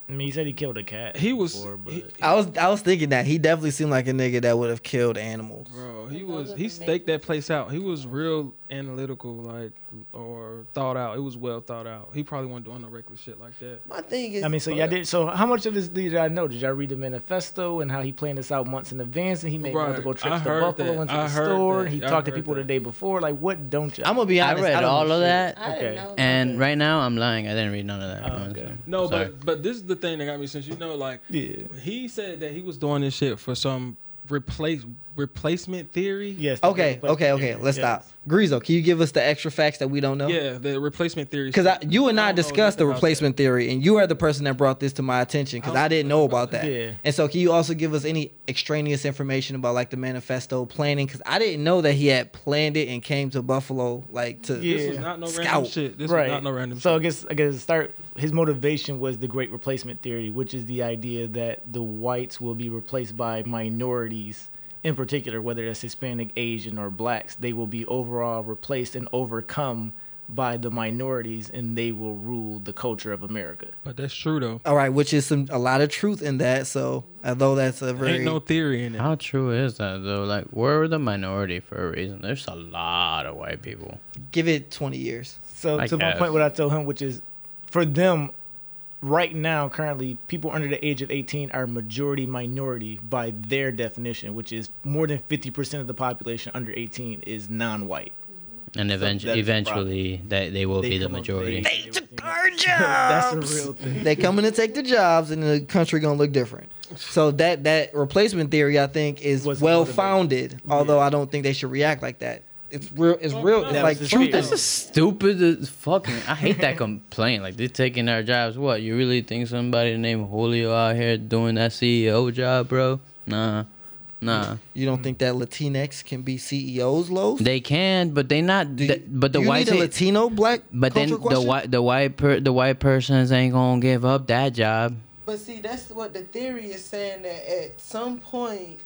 I mean, he said he killed a cat. He was- before, but he- I was I was thinking that he definitely seemed like a nigga that would have killed animals. Bro, he He was he staked that place out. He was real analytical, like or thought out. It was well thought out. He probably wasn't doing no reckless shit like that. My thing is, I mean, so y'all did. So how much of this did I know? Did y'all read the manifesto and how he planned this out months in advance and he made Right. multiple I trips to Buffalo that. into I the store? that. He I talked to heard people the day before. Like, what don't y'all? I'm gonna be honest. I honest. read don't all of that, I Okay. know. and right now I'm lying. I didn't read none of that. Oh, okay. No, Sorry. but but this is the thing that got me since you know, like Yeah. he said that he was doing this shit for some replace replacement theory. Yes. the Okay, great okay, question. okay. Let's Yes. stop. Grizo, can you give us the extra facts that we don't know? Yeah, the replacement theory. Because shit. you and I, don't know discussed the nothing about replacement theory, and you are the person that brought this to my attention because I I didn't know about that. Yeah. And so, can you also give us any extraneous information about like the manifesto planning? Because I didn't know that he had planned it and came to Buffalo like to. that. This Yeah. was not no Scout. random shit. This right. was not no random so I shit. guess I guess to start his motivation was the great replacement theory, which is the idea that the whites will be replaced by minorities in particular, whether that's Hispanic, Asian, or blacks, they will be overall replaced and overcome by the minorities and they will rule the culture of America. But that's true though. All right, which is some a lot of truth in that. So, although that's a very Ain't no theory in it. How true is that though? Like we're the minority for a reason. There's a lot of white people. give it twenty years. So I to my point, what I told him, which is for them, right now, currently, people under the age of 18 are majority minority by their definition, which is more than 50% of the population under 18 is non-white. And So eventually, that's eventually, they, they will They be the come of majority. age and everything. That's a real thing. they coming to take the jobs, and the country gonna look different. So that that replacement theory, I think, is Was well motivated. founded. Although I don't think they should react like that. It's real. It's real. no, It's like was his truth. fear. is- That's a stupid as fucking. I hate that complaint. Like they're taking our jobs. What you really think somebody named Julio out here doing that CEO job, bro? Nah, nah. You don't think that Latinx can be CEOs, Los? They can, but they not. Do th- but the you white. need a Latino black. but then the question? white the white per, the white persons ain't gonna give up that job. But see, that's what the theory is saying that at some point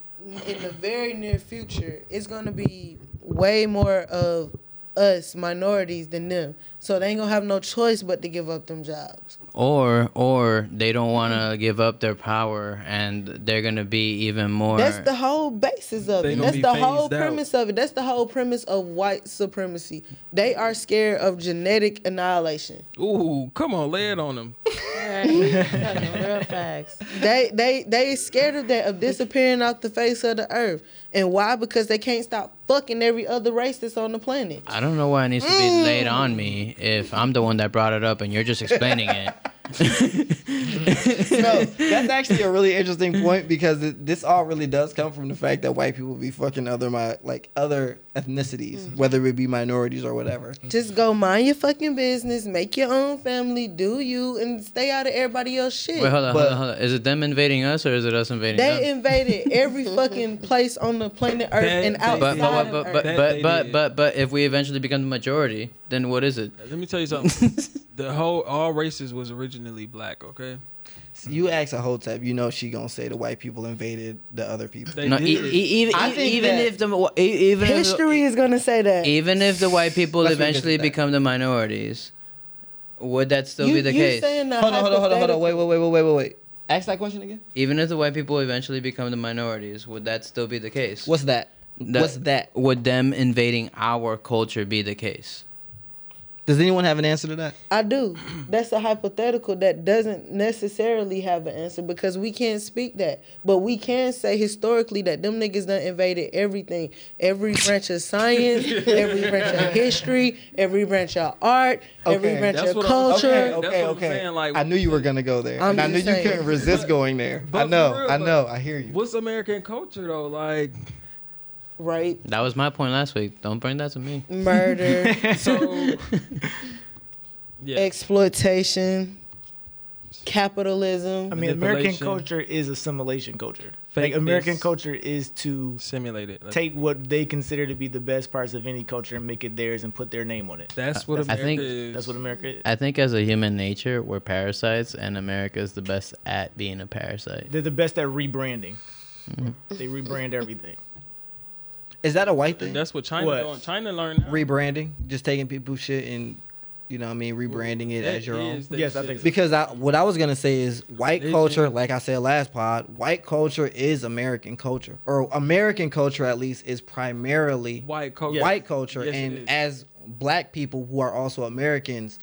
in the very near future, it's gonna be way more of us minorities than them. So they ain't gonna have no choice but to give up them jobs. Or or they don't want to give up their power, and they're gonna be even more. That's the whole basis of They it. gonna That's the whole phased out. premise of it. That's the whole premise of white supremacy. They are scared of genetic annihilation. Ooh, come on, lay it on them. Real facts. they they they scared of that of disappearing off the face of the earth. And why? Because they can't stop fucking every other race that's on the planet. I don't know why it needs to be laid on me mm. if I'm the one that brought it up and you're just explaining it. no, that's actually a really interesting point because it, this all really does come from the fact that white people be fucking other my like other ethnicities, mm. whether it be minorities or whatever. Just go mind your fucking business, make your own family, do you, and stay out of everybody else's shit. Wait, hold on, But- hold on, hold on. Is it them invading us or is it us invading them? they them? invaded every fucking place on the planet Earth That and they outside But but of but Earth. but but but, but but if we eventually become the majority, then what is it? Let me tell you something. the whole all races was originally black. Okay. So you ask a hotep, you know she gonna say the white people invaded the other people. They No, e- did. e- even I think even if the e- even if History is gonna say that. even if the white people eventually become the minorities, would that still you, be the you case? saying the Hold on, hold on, hold on, hold on. Wait, wait, wait, wait, wait, wait, wait. Ask that question again. Even if the white people eventually become the minorities, would that still be the case? What's that? That- What's that? Would them invading our culture be the case? Does anyone have an answer to that? I do. That's a hypothetical that doesn't necessarily have an answer because we can't speak that. But we can say historically that them niggas done invaded everything. Every branch of science, every branch of history, every branch of art, every branch that's of what I'm- culture. Okay, That's okay, what I'm okay. saying, like- I knew you were gonna go there, I'm and I knew just you couldn't resist going there. But I know, real, I know, I hear you. What's American culture though? Like, Right? That was my point last week. Don't bring that to me. Murder, so yeah, exploitation, capitalism. I mean, American culture is assimilation culture. Fakeness. Like American culture is to simulated. Like, take what they consider to be the best parts of any culture and make it theirs and put their name on it. that's what I America think- is. That's what America is. I think as a human nature, we're parasites, and America is the best at being a parasite. They're the best at rebranding. Mm-hmm. They rebrand everything. Is that a white thing? that's what China What? doing. China learned. now. Rebranding, just taking people's shit and You know what I mean? Rebranding it That as your own. is that Yes, I think so. Because I, what I was gonna say is white Religion. culture, like I said last pod, white culture is American culture, or American culture at least is primarily white culture. white culture, Yes, it and as black people who are also Americans,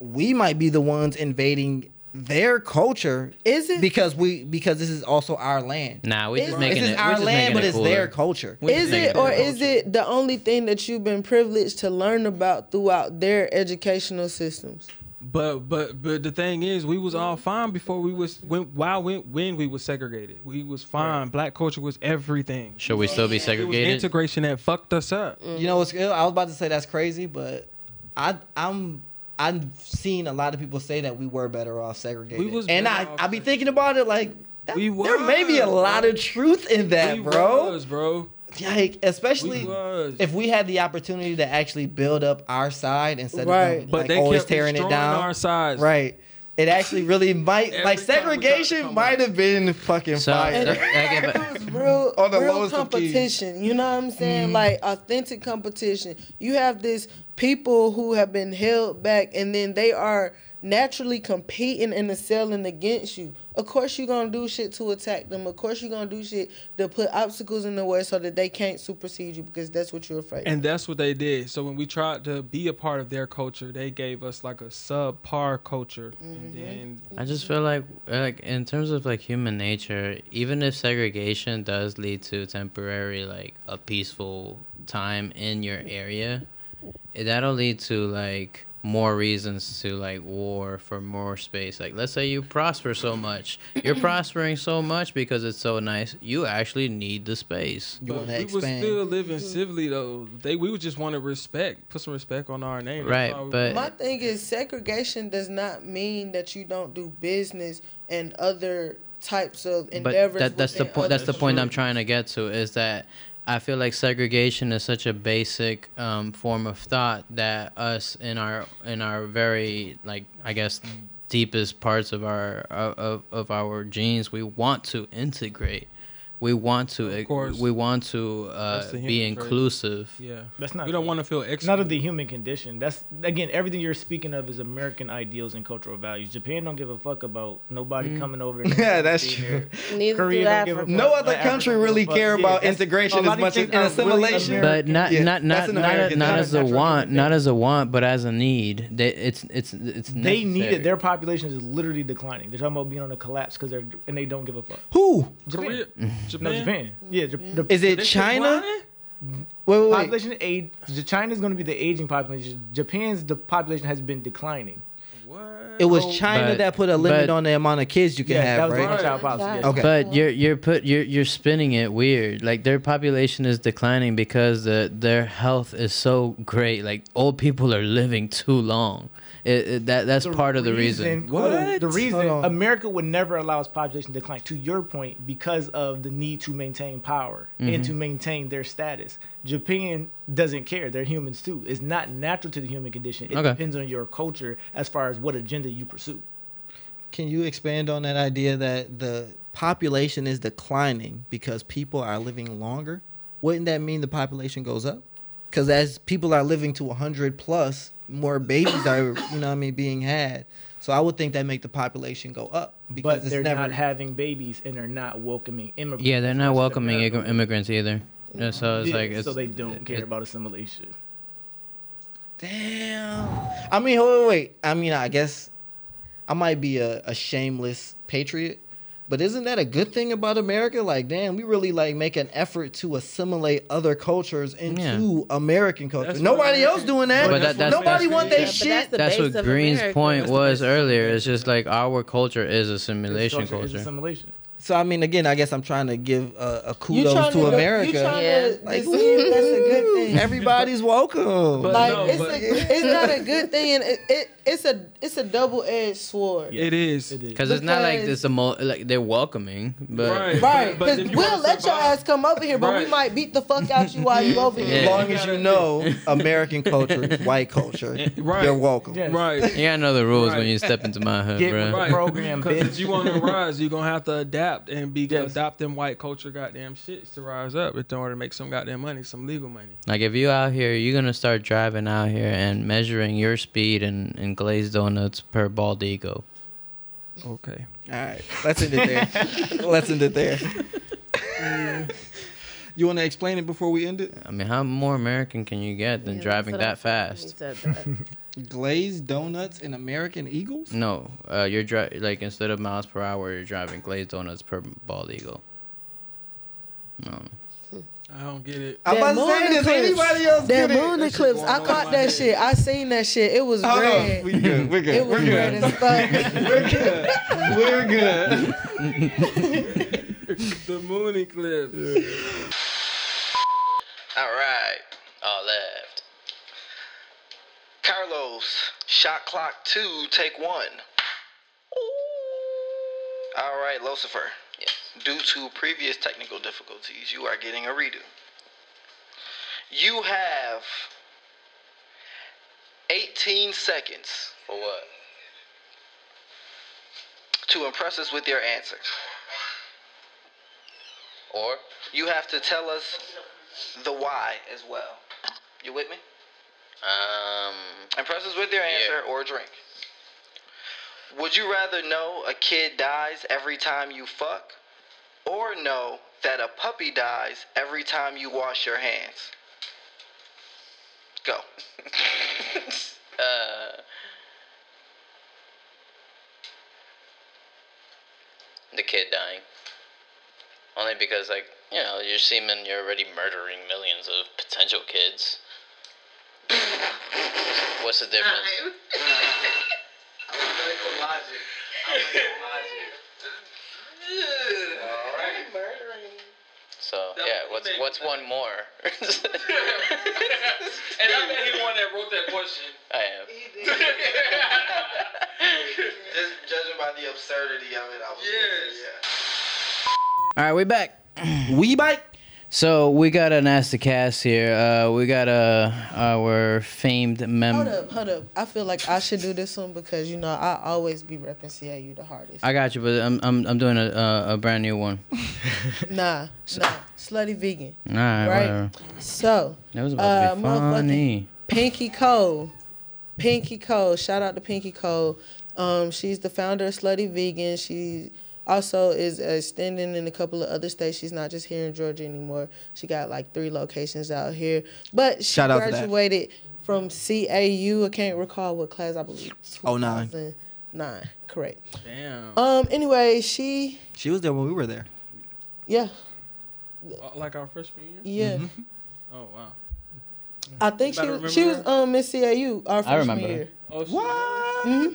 we might be the ones invading their culture. Is it? because we because this is also our land. Nah, we It's- just This making This is it. we're our land, making but it it's their culture. We just Is it or cooler. is it the only thing that you've been privileged to learn about throughout their educational systems? But but but the thing is, we was all fine before we was when while when when we was segregated. We was fine. Black culture was everything. Should we still be It was segregated? integration that fucked us up. Mm-hmm. You know what's good? I was about to say that's crazy, but I I'm I've seen a lot of people say that we were better off segregated. We was and I off I be thinking about it like that, We there may be a lot bro. of truth in that, we bro. was, bro. Like especially We if we had the opportunity to actually build up our side instead Right. of them, but like, they always tearing it down. our sides. Right. It actually really might Every like time we tried to segregation might have been fucking So, fire. like, if- It was real, On oh, the real lowest of competition. You know what I'm saying? Mm-hmm. Like authentic competition. You have this people who have been held back, and then they are naturally competing and selling against you. Of course, you're gonna do shit to attack them. Of course, you're gonna do shit to put obstacles in the way so that they can't supersede you because that's what you're afraid. Of. And of. that's what they did. So when we tried to be a part of their culture, they gave us like a subpar culture. And mm-hmm. then I just feel like like in terms of like human nature, even if segregation does lead to temporary like a peaceful time in your area, it, that'll lead to like more reasons to like war for more space. Like let's say you prosper so much. You're prospering so much because it's so nice. You actually need the space. you but want to we was expand. still living civilly though. They we would just want to respect, put some respect on our name. Right, we but- My thing is segregation does not mean that you don't do business and other types of but endeavors. that, that's the point. That's the point I'm trying to get to is that I feel like segregation is such a basic um, form of thought that us in our in our very like I guess deepest parts of our of, of our genes we want to integrate. We want to Of course. we want to uh, be human trait. inclusive. Yeah. That's not We don't want to feel excluded. not of the human condition. That's again everything you're speaking of is American ideals and cultural values. Japan don't give a fuck about nobody coming over. there. Yeah, that's true. Neither Korea do don't give a fuck. No other Like, country Africa really give a care about that's- integration as much as- things and are really assimilation. But not Yeah, not not not, American not as a want, not as a want, but as a need. They, it's it's it's They necessary. need it. Their population is literally declining. They're talking about being on a collapse because they're and they don't give a fuck. Who Korea, No, Japan. Japan. Yeah, Jap- the, is it? They China? declining? Wait, wait, wait. population age. China's going to be the aging population. Japan's the population has been declining. What? It was oh, China But- that put a limit but- on the amount of kids you can Yeah, that have, was right? one-child policy. Yeah. Okay. But you're you're put you're you're spinning it weird. Like their population is declining because the their health is so great. Like old people are living too long. It, it- that that's part of the reason. hold on, The reason America would never allow its population to decline, to your point, because of the need to maintain power and mm-hmm. to maintain their status. Japan doesn't care; they're humans too. It's not natural to the human condition. It Okay. depends on your culture as far as what agenda you pursue. Can you expand on that idea that the population is declining because people are living longer? Wouldn't that mean the population goes up? Because as people are living to 100 plus, more babies are, you know what I mean, being had. So I would think that make the population go up because But it's they're never. not having babies and they're not welcoming immigrants. Yeah, they're not welcoming America. immigrants either. Yeah, so it's Yeah, like it's, so they don't care it- about assimilation. Damn. I mean, wait, wait, wait. I mean, I guess I might be a, a shameless patriot, but isn't that a good thing about America? Like, damn, we really like make an effort to assimilate other cultures into American culture. That's Nobody what else doing that. But that- that's- Nobody that's- want that but shit. that's the That's what Green's America. point That's was earlier. It's just like our culture is This assimilation culture is assimilation. So I mean, again, I guess I'm trying to give uh, a, a kudos trying to to, America. Yeah. to Like, deceive, that's a good thing. Everybody's welcome. But- like no, it's but- a, it's not a good thing, it, it it's a it's a double edged sword. It is. It is. Because it's not like Because- it's a mo- like they're welcoming, but Right. Right, because if we'll wanna let your ass come over here, but we might beat the fuck out you while you over here. as Yeah. long as you know American culture is white culture, Right. you're welcome. Yeah. Right. you gotta know the rules when you step into my hood, Get bro. Right. program, Because bitch. if you want to rise, you're gonna have to adapt. adapt and be Yes. adopt them white culture goddamn shits to rise up in order to make some goddamn money, some legal money. Like if you out here, you're gonna start driving out here and measuring your speed in, in glazed donuts per bald ego. Okay. All right, let's end it there. let's end it there. you want to explain it before we end it? I mean, how more American can you get than Yeah, driving that I- fast? that. Glazed donuts and American Eagles. No, uh, you're dri- like instead of miles per hour, you're driving glazed donuts per bald eagle. No. I don't get it. I'm about to say, does anybody else That get it? moon That eclipse, going I caught that head. shit. I seen that shit. It was Hold red. on, we good. We're good. It was We're red good. as fuck. We're good. the moon eclipse. All right. All left. Carlos, shot clock two, take one. All right, Lucifer. Due to previous technical difficulties, you are getting a redo. You have 18 seconds For what? to impress us with your answer. Or? You have to tell us the why as well. You with me? Um. Impress us with your answer or drink. Would you rather know a kid dies every time you fuck, or know that a puppy dies every time you wash your hands? Go. Uh. The kid dying. Only because, like, you know, you're seeming you're already murdering millions of potential kids. What's the difference? So yeah, what's what's one more? And I bet he the one that wrote that question. I am. Just judging by the absurdity of it, I was Yes. yeah. All right, we back. We bite. So we got an ask the cast here. Uh, we got uh, our famed member. Hold up, hold up. I feel like I should do this one because you know I always be repping CAU the hardest. I got you, but I'm I'm I'm doing a a, a brand new one. nah, nah, slutty vegan. Nah, Right. whatever. So That was about to be Uh, funny. Pinky Cole. Pinky Cole. Shout out to Pinky Cole. Um, she's the founder of Slutty Vegan. She also is extending in a couple of other states. She's not just here in Georgia anymore. She got like three locations out here. But she Shout out to that. graduated from CAU. I can't recall what class. I believe. Oh, nine. 2009. Correct. Damn. Um. Anyway, she. She was there when we were there. Yeah. Uh, like our freshman year? Yeah. Mm-hmm. Oh wow. I think she Better was, she was remember um Miss CAU our freshman remember. year. Oh shit. What? Mhm.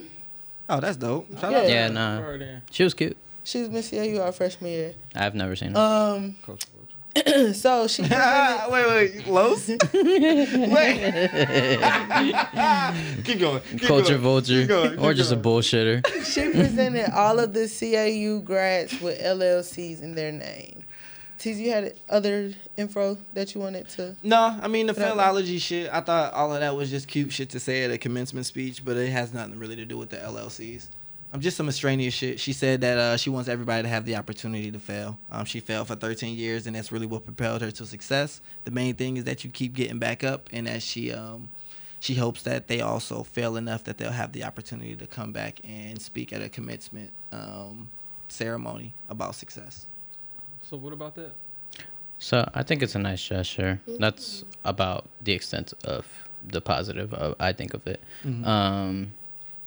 Oh, that's dope. Shout Yeah. out to Yeah, nah. Her then. She was cute. She was Miss CAU our freshman year. I've never seen her. Um. Vulture. So she presented, wait, wait, Los. wait. keep going. Keep Culture going. vulture, Keep going, keep or just a bullshitter. she presented all of the CAU grads with LLCs in their name. Teasy, you had other info that you wanted to. No, I mean the Put out philology shit. I thought all of that was just cute shit to say at a commencement speech, but it has nothing really to do with the LLCs. I'm just some extraneous shit. She said that uh, she wants everybody to have the opportunity to fail. Um, she failed for 13 years, and that's really what propelled her to success. The main thing is that you keep getting back up, and that she um, she hopes that they also fail enough that they'll have the opportunity to come back and speak at a commencement um, ceremony about success. So what about that? So I think it's a nice gesture. That's about the extent of the positive uh, I think of it. Um,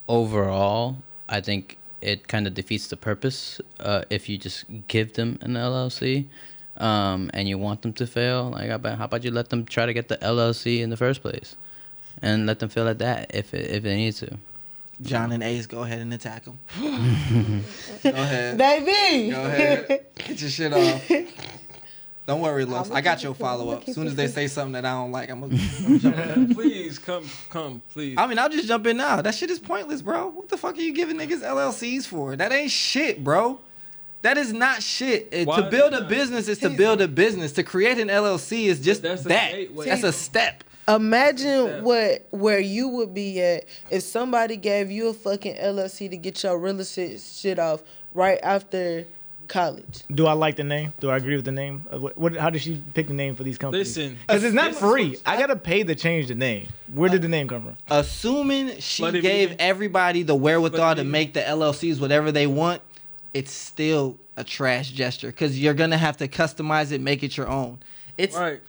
overall, I think it kind of defeats the purpose uh, if you just give them an LLC um, and you want them to fail. Like, how about, you let them try to get the LLC in the first place and let them fail at that if it, if they need to. John and Ace, go ahead and attack them. go ahead. Baby! Go ahead. Get your shit off. Don't worry, Los. I got your follow up. As soon as they say something that I don't like, I'm gonna I'm jump in. please come, come, please. I mean, I'll just jump in now. That shit is pointless, bro. What the fuck are you giving niggas LLCs for? That ain't shit, bro. That is not shit. Uh, Why to build a not? business is to build a business. To create an LLC is just that's a that. gateway. That's a step. Imagine Yeah. what where you would be at if somebody gave you a fucking LLC to get your real estate shit off right after college. Do I like the name? Do I agree with the name? Uh, What, what, how did she pick the name for these companies? Listen, because it's not free. what- I gotta pay to change the name. Where did the name come from? Assuming she But gave you- everybody the wherewithal but to if make the LLCs whatever they want, it's still a trash gesture because you're gonna have to customize it, make it your own. It's Right.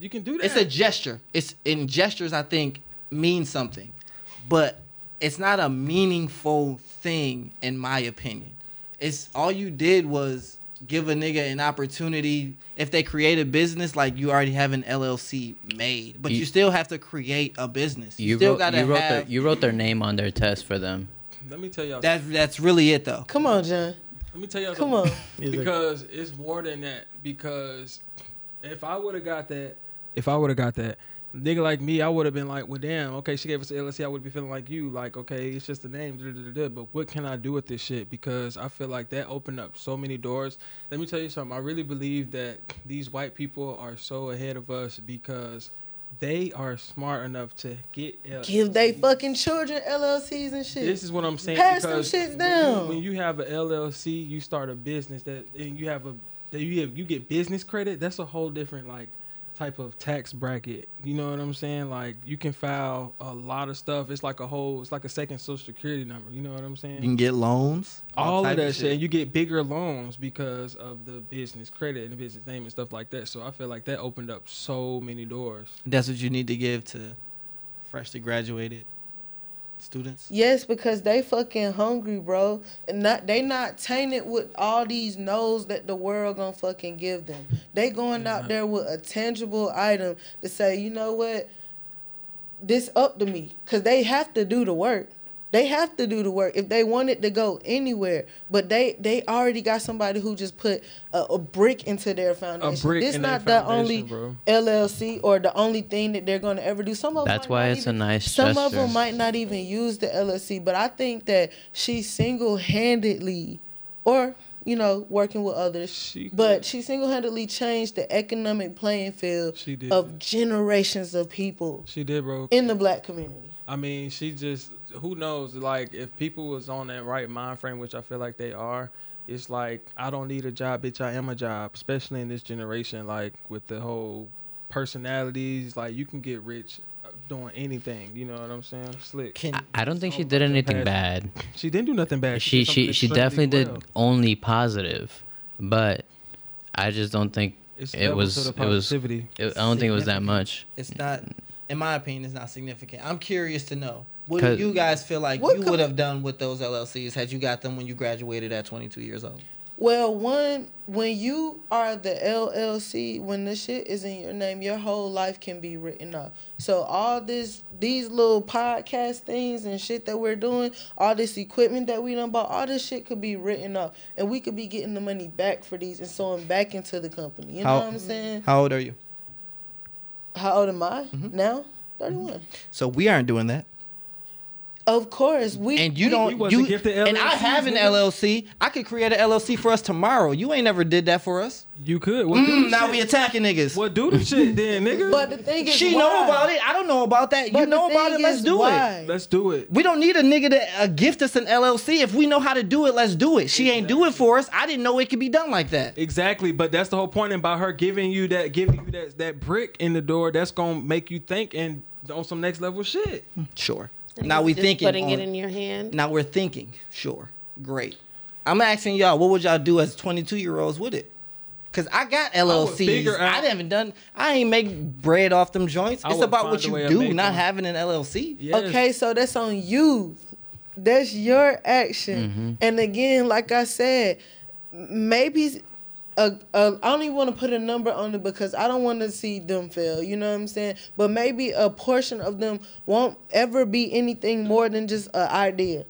You can do that. it's a gesture. It's in gestures. I think mean something, but it's not a meaningful thing in my opinion. It's all you did was give a nigga an opportunity. If they create a business, like you already have an LLC made, but you, You- still have to create a business. You, You still wrote, gotta you wrote have. their you wrote their name on their test for them. Let me tell y'all. that's that's really it though. Come on, John. Let me tell y'all. Come something. on. Because it's more than that. Because if I would have got that, if I would have got that, nigga like me, I would have been like, well, damn, okay, she gave us the LLC, I would be feeling like you, like, okay, it's just the name, da, da, da, da, but what can I do with this shit? Because I feel like that opened up so many doors. Let me tell you something. I really believe that these white people are so ahead of us because they are smart enough to get LLCs. Give they fucking children LLCs and shit. This is what I'm saying. Pass them because shits when down. you- When you have an LLC, you start a business that, and you have a, that you have, you get business credit. That's a whole different like type of tax bracket. You know what I'm saying? Like you can file a lot of stuff. It's like a whole, it's like a second social security number. You know what I'm saying? You can get loans. all type of that shit. And you get bigger loans because of the business credit and the business name and stuff like that. So I feel like that opened up so many doors. That's what you need to give to freshly graduated students. Yes, because they fucking hungry, bro. And not they not tainted with all these no's that the world gonna fucking give them. They going out there with a tangible item to say, you know what, this up to me, cause they have to do the work. They have to do the work if they wanted to go anywhere. But they they already got somebody who just put a, a brick into their foundation. A brick this in their not the only bro. LLC or the only thing that they're gonna ever do. Some of 'em That's might why not it's a even- nice Some of them might not even use the LLC, but I think that she single handedly, or you know, working with others, She but she single handedly changed the economic playing field She did. of generations of people She did, bro. in the black community. I mean, she just who knows? Like, if people was on that right mind frame, which I feel like they are, it's like I don't need a job, bitch. I am a job. Especially in this generation, like with the whole personalities, like you can get rich uh, doing anything. You know what I'm saying? Slick. Can I, I don't think she did anything bad. She didn't do nothing bad. She did something she she extremely definitely well. did only positive, but I just don't think It's it was it was. positivity. It, I don't think it was that much. it's not in my opinion it's not significant i'm curious to know what do you guys feel like you would have done with those llcs had you got them when you graduated at 22 years old Well, one, when you are the LLC, when the shit is in your name, your whole life can be written off. So all this, these little podcast things and shit that we're doing, all this equipment that we done bought, all this shit could be written off, and we could be getting the money back for these and sewing back into the company. You know what I'm saying? how old are you How old am I Mm-hmm. now? Thirty-one. so we aren't doing that Of course, we and you we- don't wasn't you gifted and i have an llc i could create an llc for us tomorrow you ain't never did that for us You could. Well, Mm, now shit. we attacking niggas Well, do the shit then, nigga. But the thing is, she why? know about it i don't know about that But you know about it let's is do it? Let's do it. we don't need a nigga to uh, gift us an LLC. If we know how to do it, let's do it. She ain't do it for us. I didn't know it could be done like that. Exactly, but that's the whole point about her giving you that, giving you that that brick in the door. That's gonna make you think and on some next level shit. Sure. And now we just thinking. putting it in your hand. now we're thinking. Sure. Great. I'm asking y'all, what would y'all do as 22 year olds with it? Cause I got LLCs. figure I, out- haven't done. I ain't make bread off them joints. I It's about what you do, not one. having an LLC. Yes. Okay, so that's on you. That's your action. Mm-hmm. And again, like I said, maybe a, a, I don't even want to put a number on it because I don't want to see them fail. You know what I'm saying? But maybe a portion of them won't ever be anything more than just an idea.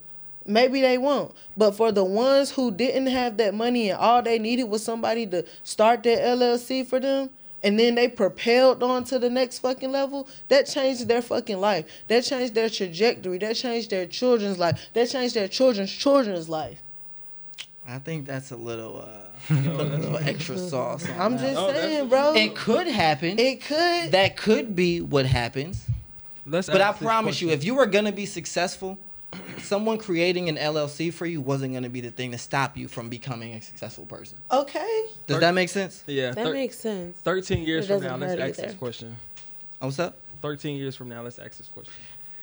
Maybe they won't. But for the ones who didn't have that money and all they needed was somebody to start their LLC for them, and then they propelled on to the next fucking level, that changed their fucking life. That changed their trajectory. That changed their children's life. That changed their children's children's life. I think that's a little, uh, put a little extra sauce. on I'm that. just Oh, saying, bro. It could happen. It could. that could be what happens. Let's But I ask this promise you, if you are gonna be successful, someone creating an LLC for you wasn't going to be the thing to stop you from becoming a successful person. Okay. Does that make sense? Yeah. That thir- makes sense. 13 years It from now, let's hurt ask this question. Oh, what's up? 13 years from now, let's ask this question.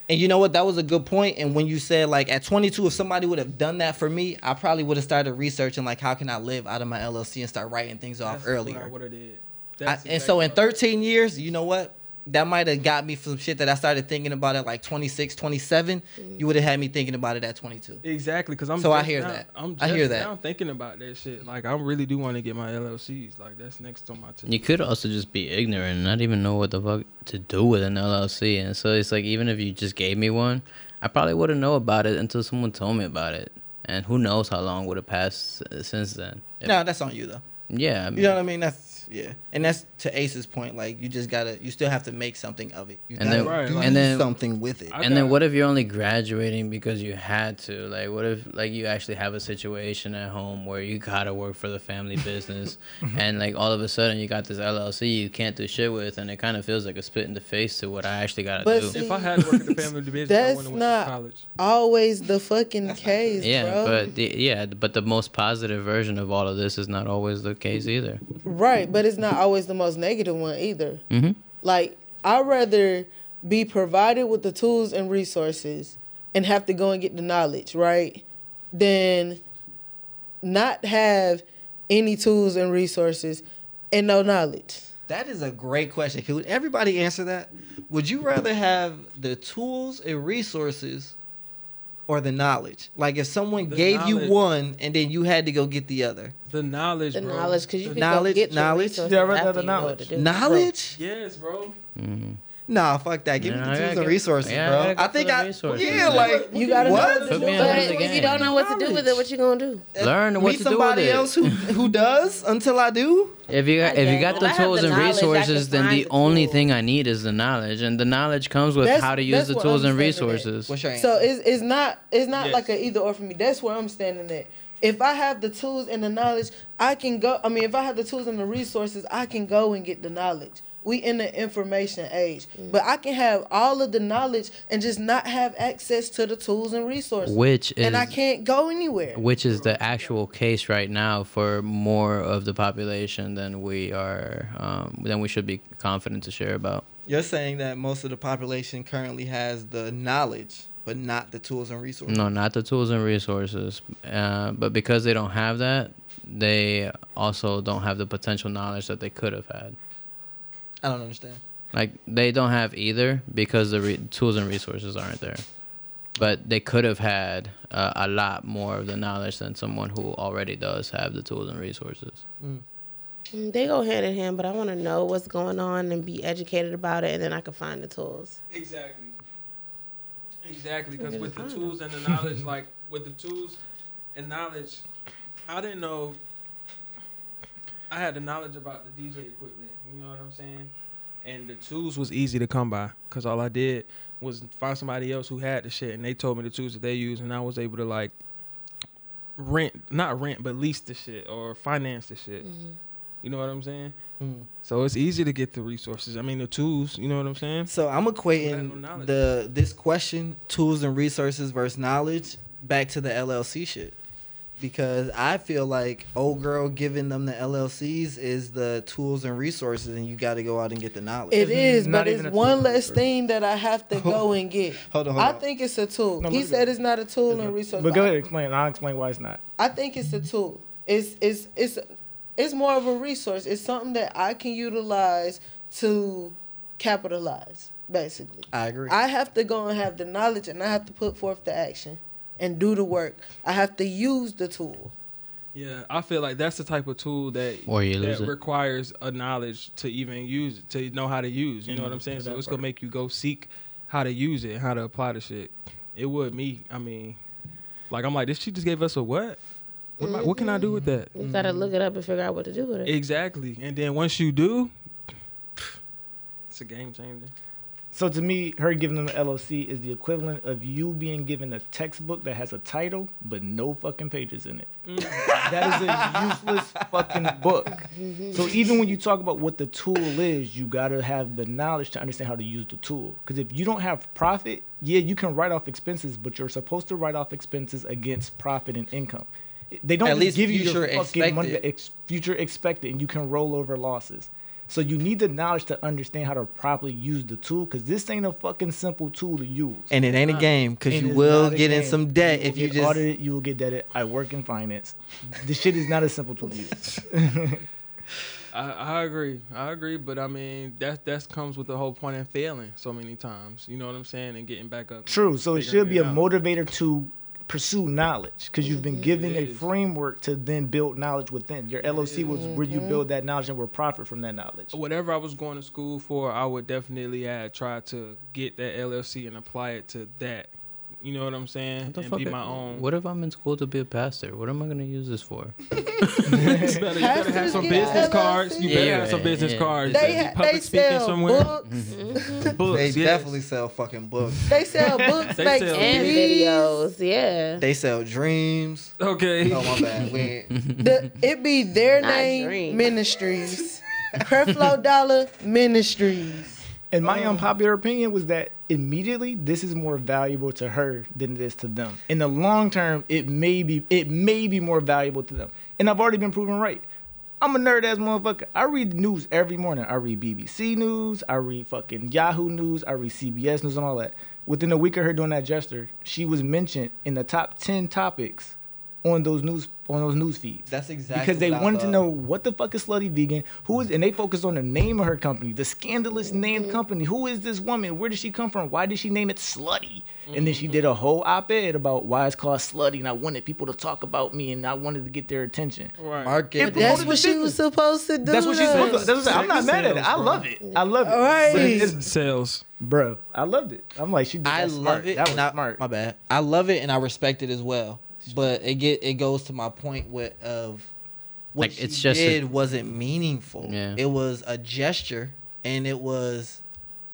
And you know what? That was a good point. And when you said like at 22, if somebody would have done that for me, I probably would have started researching like how can I live out of my LLC and start writing things off That's what I earlier. would have did. I, and so in exactly what I- 13 years, you know what? That might have got me some shit that I started thinking about at like 26, 27. You would have had me thinking about it at 22. Exactly, because I'm. So I hear now- that. I'm I hear that. Now thinking about that shit. Like I really do want to get my LLCs. Like that's next on my to. You could also just be ignorant and not even know what the fuck to do with an LLC. And so it's like even if you just gave me one, I probably wouldn't know about it until someone told me about it. And who knows how long would have passed uh, since then. If- No, that's on you though. Yeah, I mean, You know what I mean? That's yeah. And that's to Ace's point. Like you just gotta, you still have to make something of it. You And gotta then- Right, do like- and then- something with it. I and then got- what if you're only graduating because you had to? Like, what if like you actually have a situation at home where you gotta work for the family business, and like all of a sudden you got this LLC you can't do shit with, and it kind of feels like a spit in the face to what I actually gotta But do. see- If I had worked in the family business, I That's wouldn't went to college. Always the fucking case, yeah, bro. but the, yeah, but the most positive version of all of this is not always the case either. right, but it's not always the most negative one either. hmm Like I'd rather be provided with the tools and resources and have to go and get the knowledge, right? Than not have any tools and resources and no knowledge. That is a great question. Could everybody answer that? Would you rather have the tools and resources or the knowledge? Like if someone The gave you one and then you had to go get the other. The knowledge, The bro. knowledge, because you The- can knowledge- go get knowledge. Yeah, I'd rather the you know knowledge. to do. Knowledge? Yes, bro. Mm-hmm. Nah, fuck that. Give Yeah, me the tools and resources, yeah, bro. gotta I think the I resources. yeah, like You gotta what? know Put me But the if game. you don't know what to do with it, what you gonna do? Learn what Meet to do with it. somebody else who who does until I do. If you got, if you got the tools the and knowledge, I can resources, then the the only tools. thing I need is the knowledge, and the knowledge comes with That's- how to use the tools I'm and resources. What's your answer? So it's it's not it's not Yes. like an either or for me. That's where I'm standing at. If I have the tools and the knowledge, I can go. I mean, if I have the tools and the resources, I can go and get the knowledge. We in the information age, but I can have all of the knowledge and just not have access to the tools and resources, which is and I can't go anywhere. which is the actual case right now for more of the population than we are um, than we should be confident to share about. You're saying that most of the population currently has the knowledge, but not the tools and resources. No, not the tools and resources, uh, but because they don't have that, they also don't have the potential knowledge that they could have had. I don't understand. Like they don't have either because the re- tools and resources aren't there. But they could have had uh, a lot more of the knowledge than someone who already does have the tools and resources. Mm, They go hand in hand, but I want to know what's going on and be educated about it, and then I can find the tools. Exactly. Exactly, because with the find tools and the knowledge, like with the tools and knowledge, I didn't know. I had the knowledge about the DJ equipment. You know what I'm saying? And the tools was easy to come by because all I did was find somebody else who had the shit, and they told me the tools that they use, and I was able to like rent, not rent, but lease the shit or finance the shit. You know what I'm saying? Mm. So it's easy to get the resources. I mean, the tools. You know what I'm saying? So I'm equating knowledge. the this question, tools and resources versus knowledge, back to the LLC shit. Because I feel like old girl giving them the LLCs is the tools and resources, and you got to go out and get the knowledge. It is, not but it's one tool. less thing that I have to go and get. Hold on, hold I on. think it's a tool. No, he said it's not a tool and resource. But go ahead, explain. I'll explain why it's not. I think it's a tool. It's it's it's it's more of a resource. It's something that I can utilize to capitalize, basically. I agree. I have to go and have the knowledge and I have to put forth the action and do the work. I have to use the tool. Yeah, I feel like that's the type of tool that Or you that requires a knowledge to even use it, to know how to use. You know what I'm saying? So it's gonna make you go seek how to use it, how to apply the shit. It would me. I mean, like I'm like, this she just gave us a what? What, am I- what can I do with that? Mm-hmm. You gotta look it up and figure out what to do with it. Exactly. And then once you do, it's a game changer. So to me, her giving them an LOC is the equivalent of you being given a textbook that has a title but no fucking pages in it. Mm. that is a useless fucking book. So even when you talk about what the tool is, you gotta have the knowledge to understand how to use the tool. Because if you don't have profit, yeah, you can write off expenses, but you're supposed to write off expenses against profit and income. They don't At least give you your future fucking money, expected. ex- future expected, and you can roll over losses. So you need the knowledge to understand how to properly use the tool, because this ain't a fucking simple tool to use. And it ain't a game because you will not a get in some debt will if you get just. audited. You will get debted. I work in finance. This shit is not a simple tool to use. I, I agree. I agree, but I mean that that comes with the whole point in failing so many times. You know what I'm saying? And getting back up. True. So it should be a out. motivator to pursue knowledge because you've been mm-hmm. giving a framework to then build knowledge within. Your LOC was where you mm-hmm. build that knowledge and will profit from that knowledge. Whatever I was going to school for, I would definitely tried to get that LLC and apply it to that. You know what I'm saying? What the and fuck be are- my own. What if I'm in school to be a pastor? What am I gonna use this for? you better, you better have some business LLC? cards. You better Yeah, have some business yeah. cards. They Be ha- public they speaking sell somewhere. books. Mm-hmm. Books, They yes. definitely sell fucking books. They sell books, They make sell And videos, yeah. They sell dreams. Okay. Oh my bad. The, it be their Not name dream. ministries. Creflo Dollar Ministries. And my um, unpopular opinion was that immediately this is more valuable to her than it is to them. In the long term, it may be it may be more valuable to them. And I've already been proven right. I'm a nerd ass motherfucker. I read news every morning. I read BBC News, I read fucking Yahoo News, I read CBS News and all that. Within a week of her doing that gesture, she was mentioned in the top ten topics on those news on those news feeds. That's exactly because they what I wanted to know what the fuck is Slutty Vegan? Who is and they focused on the name of her company, the scandalous named mm-hmm. company. Who is this woman? Where did she come from? Why did she name it Slutty? And then she mm-hmm. did a whole op-ed about why it's called Slutty, and I wanted people to talk about me, and I wanted to get their attention. Right. Market. That's what the she was supposed to do. That's what she's supposed to. That's what I'm I'm not mad at it. I love it. I love it. All right. But it- it's- Sales. bro, I loved it. I'm like, she did I that love smart. it. That was and I, smart. My bad. I love it and I respect it as well. But it get it goes to my point with of what Like, she it's just a- did wasn't meaningful. Yeah. It was a gesture and it was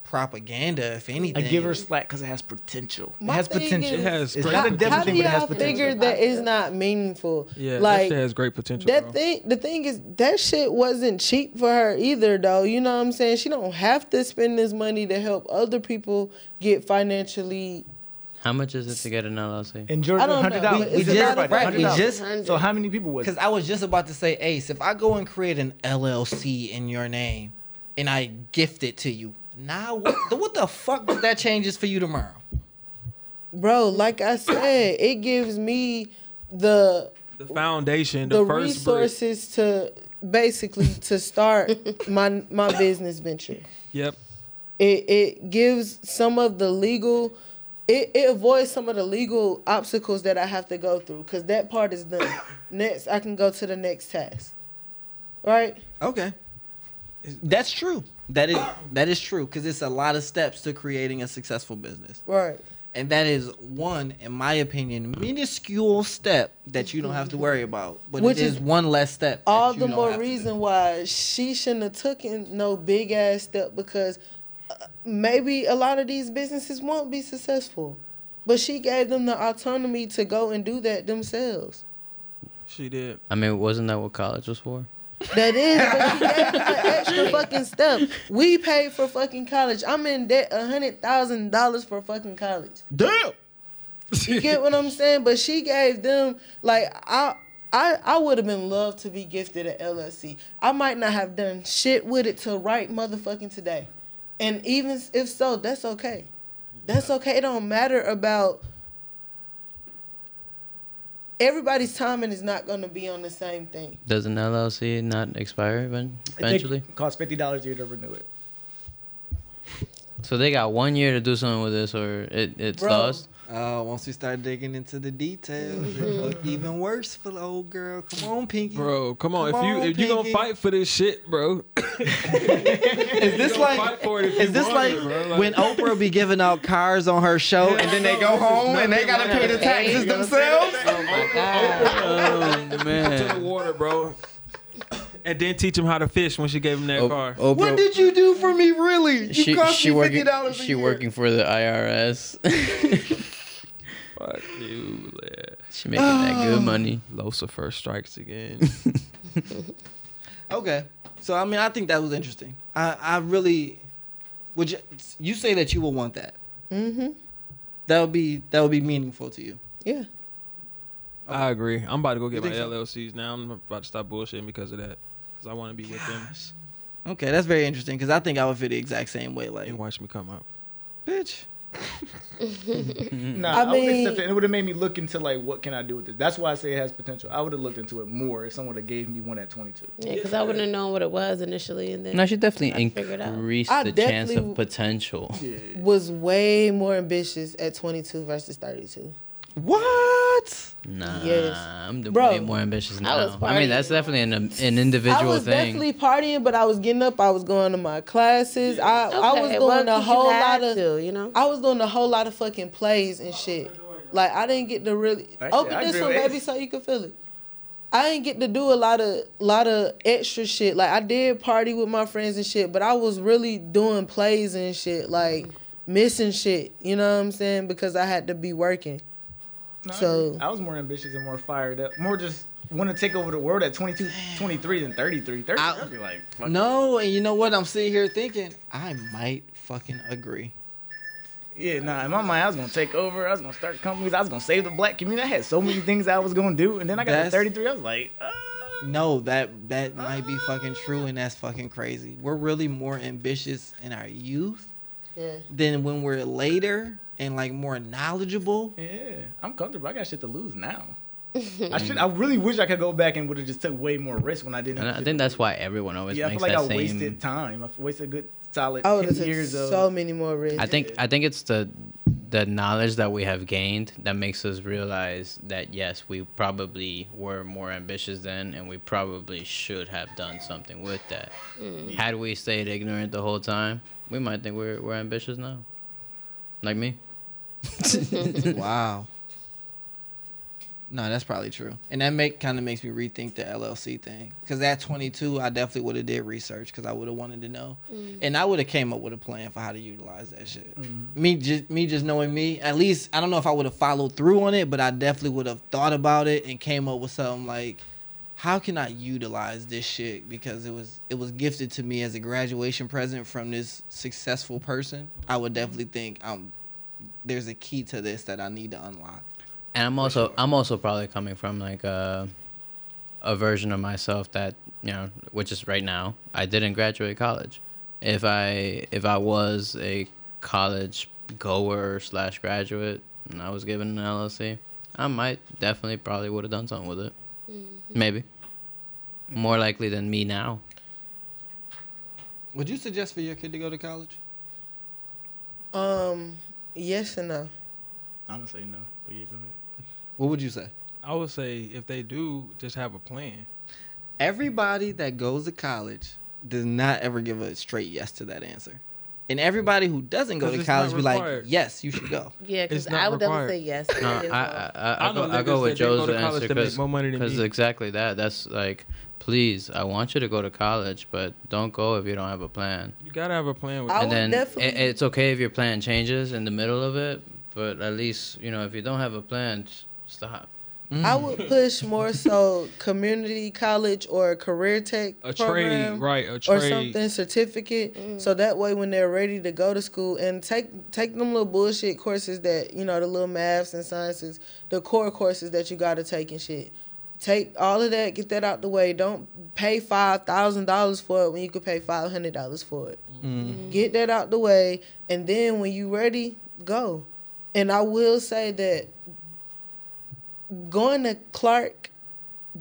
propaganda. If anything. I give her slack because it has potential. It My has thing potential. is- It has It's great not a How, devil do thing, but it has y'all potential. figure that is not meaningful? Yeah, that like shit has great potential. that bro. thing. The thing is, that shit wasn't cheap for her either, though. You know what I'm saying? She don't have to spend this money to help other people get financially. How much is it to get an LLC? In Georgia, I don't know. hundred dollars. We- we just- right, we just- So how many people was? Because I was just about to say, Ace, if I go and create an LLC in your name and I gift it to you, now what, the, what the fuck does that changes for you tomorrow? Bro, like I said, it gives me the the foundation, the, the first brick. resources to basically to start my my business venture. Yep. It it gives some of the legal it, it avoids some of the legal obstacles that I have to go through because that part is done. Next, I can go to the next task. Right? Okay. That's true. That is that is true because it's a lot of steps to creating a successful business. Right. And that is one, in my opinion, minuscule step that you don't have to worry about. But Which it is is one less step. that All you the don't more have reason why she shouldn't have taken no big ass step because maybe a lot of these businesses won't be successful. But she gave them the autonomy to go and do that themselves. She did. I mean, wasn't that what college was for? That is, but she gave them an extra fucking stuff. We paid for fucking college. I'm in debt a hundred thousand dollars for fucking college. Damn. You get what I'm saying? But she gave them like I I I would have been loved to be gifted an LLC. I might not have done shit with it till right motherfucking today. And even if so, that's okay. That's okay. It don't matter about everybody's timing is not gonna be on the same thing. Does an LLC not expire even, eventually? It costs fifty dollars a year to renew it. So they got one year to do something with this, or it, it's Bro. lost. Uh, once we start digging into the details, it look even worse for the old girl. Come on, Pinky. Bro, come on. Come if you on, if you gonna Pinky. fight for this shit, bro. Is this like fight for it if is this want like, bro. Like- when Oprah be giving out cars on her show and then they go home and they gotta pay the taxes themselves? Oh to the man! water, bro. and then teach him how to fish when she gave him that O- car. Oprah, What did you do for me, really? You she cost she me fifty working dollars a she year. working for the IRS. Fuck you, Leah. she making that good money. Lucifer strikes again. Okay, so I mean, I think that was interesting. I I really would you you say that you will want that? Mm-hmm. That would be that would be meaningful to you. Yeah. I agree. I'm about to go get my think so? LLCs now. I'm about to stop bullshitting because of that. Because I want to be with them Okay, that's very interesting because I think I would feel the exact same way. Like, and watch me come up. bitch. Mm-hmm. Nah, I I, would mean- accept it. It would have made me look into like what can I do with this. That's why I say it has potential. I would have looked into it more if someone had gave me one at 22. Yeah, because I wouldn't have known what it was initially, and then No, she definitely I figured out. increased I the chance of potential. Was way more ambitious at 22 versus 32. What? Nah, Yes. I'm the Bro, way more ambitious I now. was I, mean, that's definitely an an individual thing. I was thing. definitely partying, but I was getting up. I was going to my classes. I, I was doing well, a 'cause you whole lot of. to, you know. I was doing a whole lot of fucking plays and shit. Like I didn't get to really Actually, open I this one, baby, so you can feel it. I didn't get to do a lot of lot of extra shit. Like I did party with my friends and shit, but I was really doing plays and shit, like missing shit. You know what I'm saying? Because I had to be working. No, So- agree. I was more ambitious and more fired up. More just want to take over the world at 22, 23 than 33. 30, I- I'd be like, fuck No, and you know what? I'm sitting here thinking I might fucking agree. Yeah, nah. In my mind, I was gonna take over. I was gonna start companies. I was gonna save the black community. I had so many things I was gonna do, and then I got That's- to 33. I was like, uh, No, that that might be fucking true, and that's fucking crazy. We're really more ambitious in our youth Yeah. than when we're later and like more knowledgeable. yeah, I'm comfortable. I got shit to lose now. I should. I really wish I could go back and would have just took way more risk when I didn't. have I think that's why everyone always Yeah, I feel like that I same. wasted time. I wasted a good solid I would 10 have years took of. so many more risks. I think I think it's the the knowledge that we have gained that makes us realize that yes, we probably were more ambitious then, and we probably should have done something with that. Mm. Had we stayed ignorant the whole time, we might think we're we're ambitious now, like me. wow. No, that's probably true, and that make kind of makes me rethink the LLC thing. Because at 22, I definitely would have did research because I would have wanted to know, mm. and I would have came up with a plan for how to utilize that shit. Mm-hmm. Me just me just knowing me, at least I don't know if I would have followed through on it, but I definitely would have thought about it and came up with something like, how can I utilize this shit? Because it was it was gifted to me as a graduation present from this successful person. I would definitely think um there's a key to this that I need to unlock. And I'm also I'm also probably coming from like a a version of myself that you know, which is right now. I didn't graduate college. If I if I was a college goer slash graduate and I was given an LLC, I might definitely probably would have done something with it. Maybe. More likely than me now. Would you suggest for your kid to go to college? Um, yes and no. I'm gonna say no, but yeah, go ahead. What would you say? I would say if they do, just have a plan. Everybody that goes to college does not ever give a straight yes to that answer. And everybody who doesn't go to college be like, yes, you should go. Yeah, because It's not I would required. definitely say yes. No, I I, I. I, I, I know go, I niggas go with that didn't go Joe's to college answer to make because more money than me. exactly that. That's like, please, I want you to go to college, but don't go if you don't have a plan. You gotta have a plan with I that. and would then definitely- it, it's okay if your plan changes in the middle of it, but at least you know if you don't have a plan, just stop. I would push more so community college or a career tech a program trade, right? A trade. or something certificate. Mm. So that way, when they're ready to go to school and take take them little bullshit courses that you know the little maths and sciences, the core courses that you got to take and shit. Take all of that, get that out the way. Don't pay five thousand dollars for it when you could pay five hundred dollars for it. Mm-hmm. Mm. Get that out the way, and then when you ready, go. And I will say that going to Clark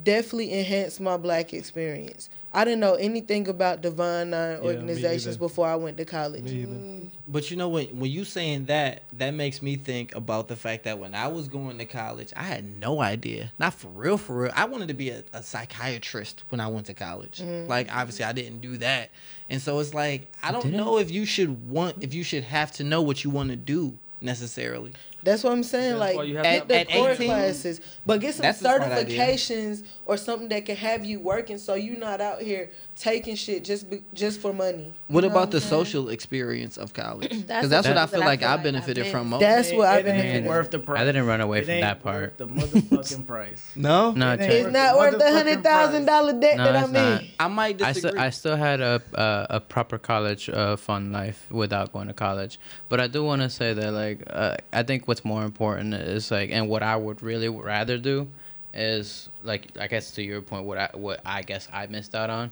definitely enhanced my black experience. I didn't know anything about Divine Nine me organizations either. before I went to college. Me either. Mm. But you know when when you saying that, that makes me think about the fact that when I was going to college, I had no idea. Not for real, for real. I wanted to be a, a psychiatrist when I went to college. Mm-hmm. Like obviously I didn't do that. And so it's like I don't didn't? know if you should want if you should have to know what you want to do necessarily. That's what I'm saying. That's like you have get to- At- the at core 18? classes, but get some That's a smart idea. certifications or something that can have you working, so you're not out here taking shit just be, just for money. What You know about the social experience of college? Because That's that's, the what I feel that I like feel I like I benefited from most. That's what I it ain't benefited. worth the price. I didn't run away It from ain't that part. worth The motherfucking price. no, No, It. It's not worth the hundred thousand dollar debt No, that I'm not. in. I might I disagree. still I still had a a, a proper college uh, fun life without going to college, but I do want to say that like uh, I think what's more important is like and what I would really rather do is like I guess to your point what I what I guess I missed out on.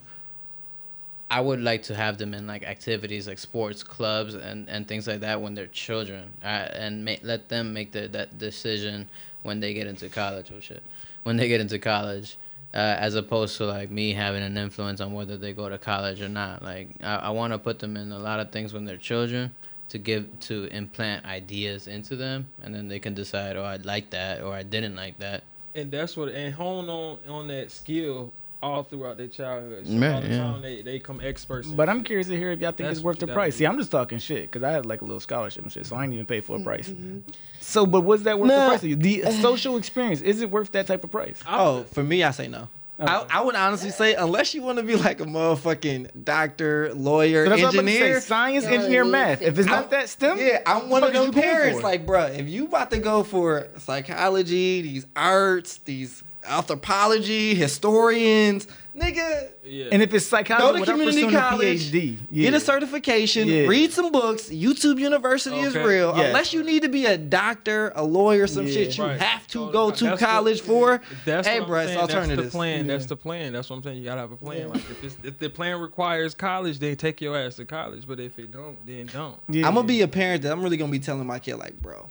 I would like to have them in like activities like sports clubs and, and things like that when they're children, uh, and ma- let them make the, that decision when they get into college. Oh shit, when they get into college, uh, as opposed to like me having an influence on whether they go to college or not. Like I, I want to put them in a lot of things when they're children to give to implant ideas into them, and then they can decide, oh, I like that or I didn't like that. and that's what and hone on on that skill all throughout their childhood. So Right, by the yeah. time they, they become experts. in But I'm shit. curious to hear if y'all think That's it's worth the price. See, I'm just talking shit because I had like a little scholarship and shit, so I ain't even paid for a price. Mm-hmm. So, but was that worth Nah. the price to you? The social experience is it worth that type of price? Oh, for me, I say no. I, I would honestly say unless you want to be like a motherfucking doctor, lawyer, So that's what I'm about to engineer. say. Science, engineer, math. If it's not I'm- that STEM, Yeah, I'm one of the them fuck is you paying parents. Like, bruh, if you about to go for psychology, these arts, these anthropology, historians, nigga, yeah. and if it's psychology, go psychology to community college, PhD, yeah. get a certification, Yeah. read some books. YouTube University is real. Yes. Unless you need to be a doctor, a lawyer, some Yeah. shit you Right. have to So go that's to what- college for. That's hey, what bruh, I'm it's saying. That's the plan. That's the plan. That's what I'm saying. You gotta have a plan. Yeah. Like if, it's, if the plan requires college, then take your ass to college. But if it don't, then don't. Yeah. I'm gonna be a parent that I'm really gonna be telling my kid, like, bro,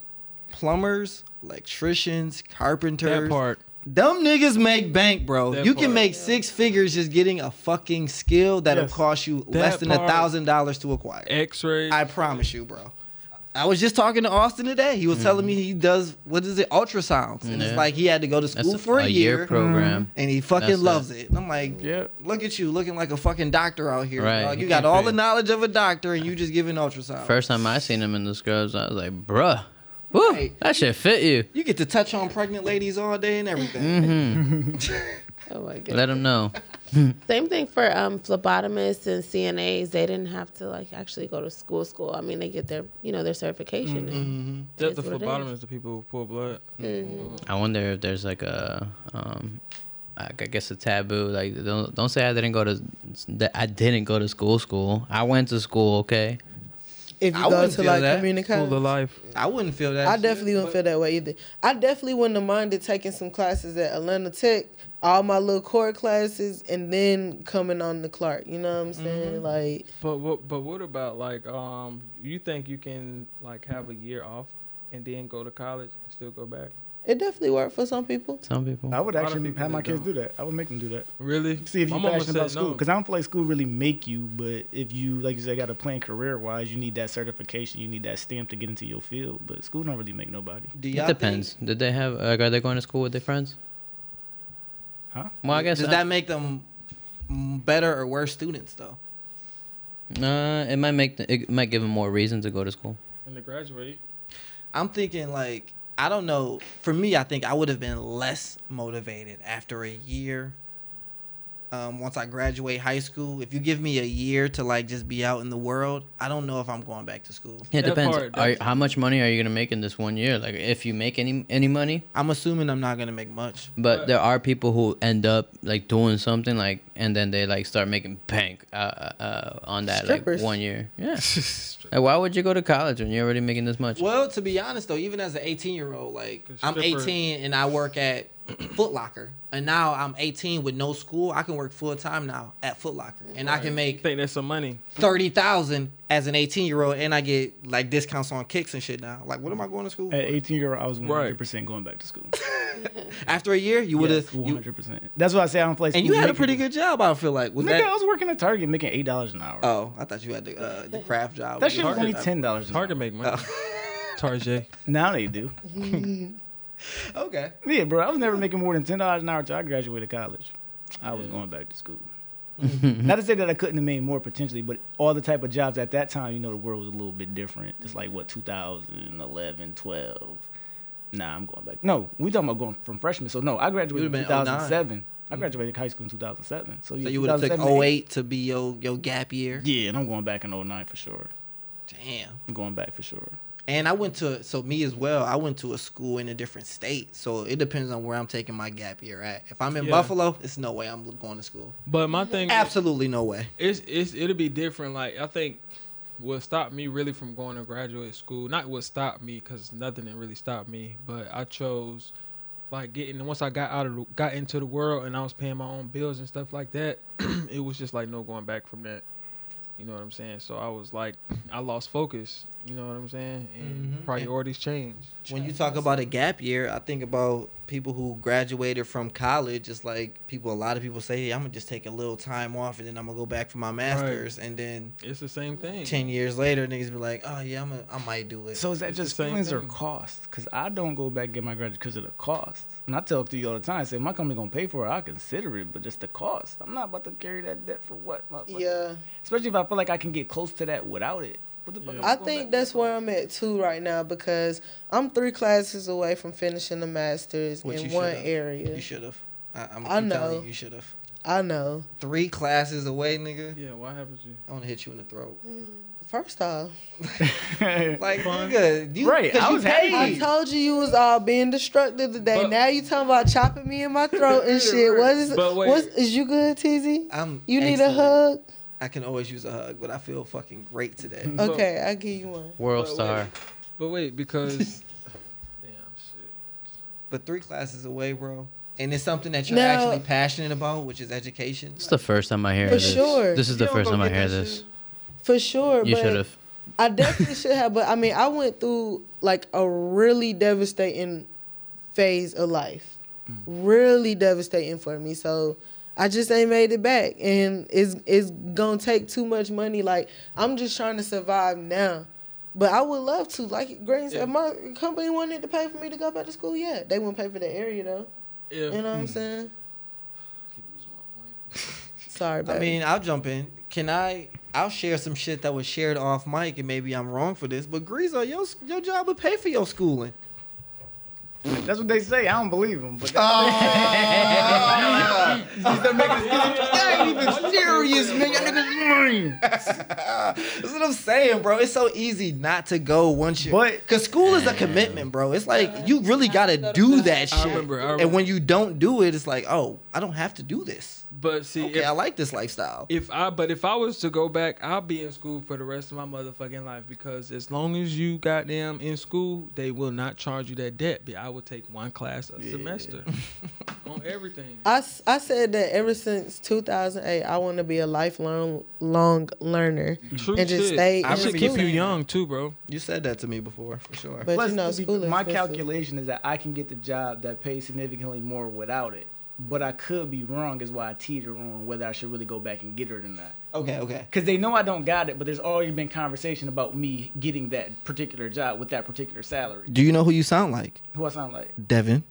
plumbers, electricians, carpenters, That part. Dumb niggas make bank, bro. That you can part. make six figures just getting a fucking skill that'll Yes. cost you less than a thousand dollars to acquire. X-ray. I promise you, bro. I was just talking to Austin today. He was mm-hmm. telling me he does what is it, ultrasounds, and it's like he had to go to That's school for a, year, program. and he fucking That's it. loves it. And I'm like, Yeah. look at you, looking like a fucking doctor out here. Right. dog. You You got all the knowledge of a doctor, and you just giving ultrasound. First time I seen him in the scrubs, I was like, bruh, woo, Right. that shit fit you. you get to touch on pregnant ladies all day and everything. Mm-hmm. Oh my god. Let them know. Same thing for um, phlebotomists and CNAs. They didn't have to like actually go to school. School. I mean, they get their you know their certification. and That's the That's what it phlebotomist, is. the people who pull blood. I wonder if there's like a, um, I I guess a taboo. Like don't don't say I didn't go to that I didn't go to school. School. I went to school. Okay. If you I go wouldn't to feel like that. community School of life. I wouldn't feel that. I shit. definitely wouldn't feel that way either. I definitely wouldn't have minded taking some classes at Atlanta Tech, all my little core classes, and then coming on the Clark. You know what I'm saying? Like, But what? But what about like um? You think you can like have a year off and then go to college and still go back? It definitely worked for some people. Some people. I would A lot of actually have my kids don't. do that. I would make them do that. Really? See if you're passionate about said school, no. because I don't feel like school really make you. But if you, like you said, got a plan career wise, you need that certification, you need that stamp to get into your field. But school don't really make nobody. Do It y'all depends. Did they have? Like, are they going to school with their friends? Huh? Well, I guess does I- that make them better or worse students though? Uh, it might make the, it might give them more reason to go to school. And to graduate. I'm thinking like I don't know. For me, I think I would have been less motivated after a year. Um, once I graduate high school, if you give me a year to like just be out in the world, I don't know if I'm going back to school. Yeah, it depends. part, are, how much money are you gonna make in this one year? Like, if you make any any money, I'm assuming I'm not gonna make much. but But- there are people who end up like doing something like, and then they like start making bank uh, uh, uh, on that Strippers. like one year. Yeah. like, why would you go to college when you're already making this much? Well, to be honest though, even as an 18 year old, like I'm 18 and I work at Foot Locker, and now I'm 18 with no school. I can work full time now at Foot Locker, and I can make think that's some money. thirty thousand as an 18 year old, and I get like discounts on kicks and shit now. Like, what am I going to school? For? At 18 year old, I was 100 Right. percent going back to school. After a year, you would have, 100 percent. That's why I say I don't play. and you had a pretty good job. I feel like was Nigga, I was working at Target making eight dollars an hour. Oh, I thought you had the uh, the craft job. that shit was Target. only ten dollars. It's hard to make money. Tarjay. Now they do. Okay. Yeah, bro. I was never making more than ten dollars an hour until I graduated college. I was going back to school. Not to say that I couldn't have made more potentially, but all the type of jobs at that time, you know, the world was a little bit different. It's like what 2011, 12. Nah, I'm going back. No, we talking about going from freshman. So no, I graduated in would've been 2007. I mm. graduated high school in 2007. So, yeah, So you would have took 2007, 08 to be your your gap year. Yeah, and I'm going back in 09 for sure. Damn. I'm going back for sure. And I went to so me as well. I went to a school in a different state, so it depends on where I'm taking my gap year at. If I'm in Yeah. Buffalo, it's no way I'm going to school. But my thing, Absolutely no way. it's it's it'll be different. Like I think what stopped me really from going to graduate school, not what stopped me, because nothing that really stopped me, but I chose like getting once I got out of the, got into the world and I was paying my own bills and stuff like that. it was just like no going back from that. You know what I'm saying? So I was like, I lost focus. You know what I'm saying? And Mhm. priorities change. When you talk about a gap year, I think about people who graduated from college. It's like people, a lot of people say, hey, "I'm gonna just take a little time off and then I'm gonna go back for my masters." And then It's the same thing. ten years later, niggas be like, "Oh yeah, I'm a, I might do it." So is that It's just same feelings or cost? Because I don't go back and get my graduate because of the cost. And I tell to you all the time, I say, my company going to pay for it, I consider it, but just the cost. I'm not about to carry that debt for what? motherfucker? Yeah. Especially if I feel like I can get close to that without it. What the fuck Yeah. I think that's for? where I'm at too right now because I'm three classes away from finishing the masters Which in one should've. area. You should have. I'm I keep telling know. you, you should have. I know. Three classes away, nigga. Yeah, why haven't you? I want to hit you in the throat. Mm. First off, Like, nigga, you, Right, 'cause I you was happy. I told you you was all being destructive today. But- now you talking about chopping me in my throat and shit. What is? But wait. What's is you good, TZ? I'm You need a hug? I can always use a hug, but I feel fucking great today. But- Okay, I give you one. World But star. wait. But wait, because damn shit. but three classes away, bro. And it's something that you're Now- actually passionate about, which is education. It's the first time I hear this. For this. sure. This is the You don't first go time I get hear that this. shit. For sure. You but should have. I definitely should have, but I mean, I went through like a really devastating phase of life. Mm. Really devastating for me. So I just ain't made it back. And it's it's gonna take too much money. Like I'm just trying to survive now. But I would love to. Like Green said, Yeah. if my company wanted to pay for me to go back to school, yeah. They wouldn't pay for the area though. If, You know what I'm hmm. saying? Keep losing my point. Sorry, baby. I mean, I'll jump in. Can I? I'll share some shit that was shared off mic, and maybe I'm wrong for this, but Greaser, your your job would pay for your schooling. That's what they say. I don't believe them. But oh, that ain't even serious, man. Y'all niggas lying. That's what I'm saying, bro. It's so easy not to go once you. But- because school is a commitment, bro. It's like you really gotta do that I shit. remember- I And when you don't do it, it's like, oh, I don't have to do this. But see, Okay, if, I like this lifestyle. if I but if I was to go back, I'll be in school for the rest of my motherfucking life because as long as you got goddamn in school, they will not charge you that debt. But I will take one class a semester on everything. I, I said that ever since 2008, I want to be a lifelong long learner True and just shit. stay I in It should keep you young too, bro. You said that to me before, for sure. But Plus, you know, to be- is my expensive. calculation is that I can get the job that pays significantly more without it. But I could be wrong, is why I teeter on whether I should really go back and get it or not. okay, okay. Because they know I don't got it, but there's already been conversation about me getting that particular job with that particular salary. Do you know who you sound like? Who I sound like? Devin.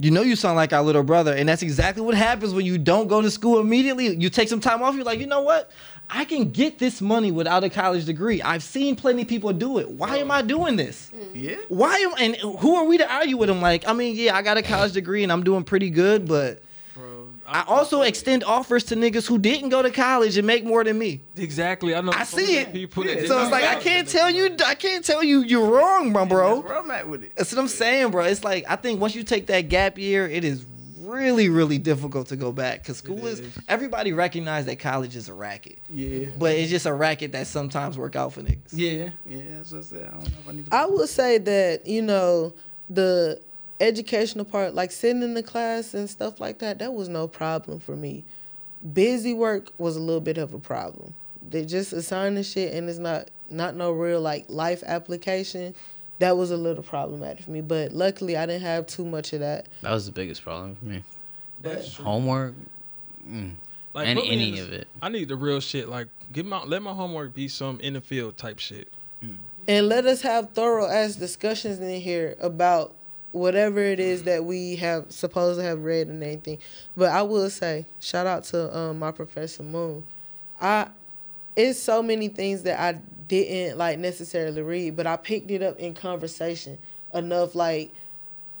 You know you sound like our little brother, and that's exactly what happens when you don't go to school immediately. You take some time off, you're like, you know what? I can get this money without a college degree. I've seen plenty of people do it. Why am I doing this? Mm. Yeah. Why am and who are we to argue with them? Like, I mean, yeah, I got a college degree and I'm doing pretty good, but Bro, I also extend offers to niggas who didn't go to college and make more than me. exactly. I know. I so see many it. People that did So not it's like I go. can't tell you, I can't tell you you're wrong, my bro. That's where I'm at with it. That's what I'm saying, bro. It's like I think once you take that gap year, it is really, really difficult to go back because school is. is. Everybody recognize that college is a racket, Yeah. but it's just a racket that sometimes work out for niggas. Yeah. Yeah. That's what I said. I don't know if I need to. I would say that you know the educational part, like sitting in the class and stuff like that, that was no problem for me. Busy work was a little bit of a problem. They just assign the shit and it's not not no real like life application. That was a little problematic for me, but luckily I didn't have too much of that. That was the biggest problem for me. That's true. Homework, mm, Like, and put me in any the- of it. I need the real shit. Like, give my let my homework be some in the field type shit. And let us have thorough ass discussions in here about whatever it is that we have supposed to have read and anything. But I will say, shout out to um, my professor Moon. I it's so many things that I didn't like necessarily read, but I picked it up in conversation enough. Like,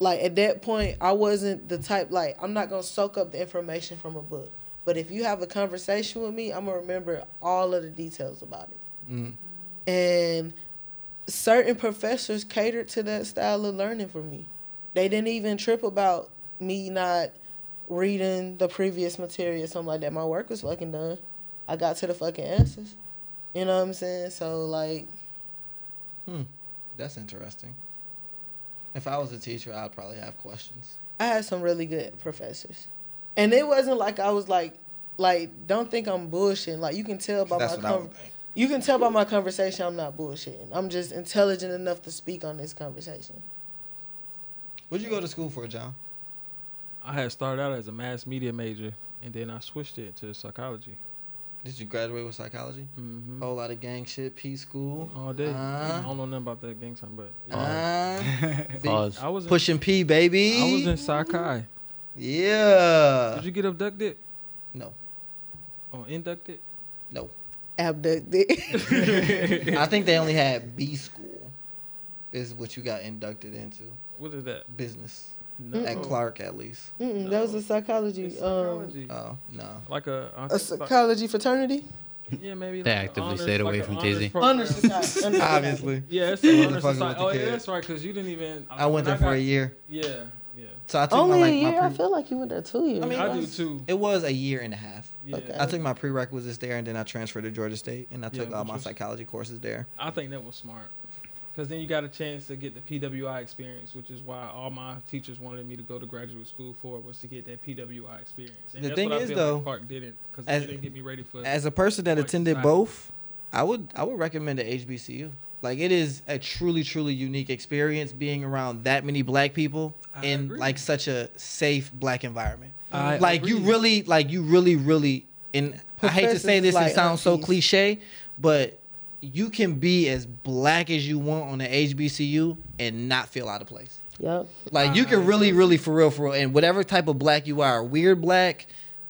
like at that point, I wasn't the type like I'm not gonna soak up the information from a book. But if you have a conversation with me, I'm gonna remember all of the details about it. Mm. And certain professors catered to that style of learning for me. They didn't even trip about me not reading the previous material or something like that. My work was fucking done. I got to the fucking answers. You know what I'm saying? So like Hmm. That's interesting. If I was a teacher, I'd probably have questions. I had some really good professors. And it wasn't like I was like like don't think I'm bullshitting. Like you can tell by That's my what I would think. you can tell by my conversation I'm not bullshitting. I'm just intelligent enough to speak on this conversation. What'd you go to school for, John? I had started out as a mass media major, and then I switched it to psychology. Did you graduate with psychology? Mm-hmm. Whole lot of gang shit, P school. All day. Uh, I don't know nothing about that gang sign, but uh, big- Pause. I was in, pushing P, baby. I was in Psi Chi. Yeah. Did you get abducted No, Oh, inducted? no. Abducted. I think they only had B school. Is what you got inducted into What is that? business No. at Clark at least. Mm-mm, that was a psychology. It's Um. Oh no. like a think like- psychology fraternity. yeah, maybe. They like actively honors- stayed away like a from honors TZ. program. Honors. Honors Obviously, Yeah, it's I a wasn't honors fucking society. Oh yeah, that's right. Because you didn't even. I went there when for a year. Yeah, yeah. So I took Only my a year. my I feel like you went there two years. I mean, I it do too. It was a year and a half. Yeah. Okay. I took my prerequisites there, and then I transferred to Georgia State, and I Yeah, took all my was- psychology courses there. I think that was smart. Because then you got a chance to get the PWI experience, which is why all my teachers wanted me to go to graduate school for was to get that PWI experience. And The thing is, though, like Clark didn't because as- they didn't get me ready for. As a person that attended society. both, I would I would recommend the HBCU. Like it is a truly truly unique experience being around that many black people I in agree. like such a safe black environment. I like you really like you really really and I hate to say this and like sound so cliche, but you can be as black as you want on the HBCU and not feel out of place. Yep. Like you can uh-huh. really, really for real, for real, and whatever type of black you are, weird black,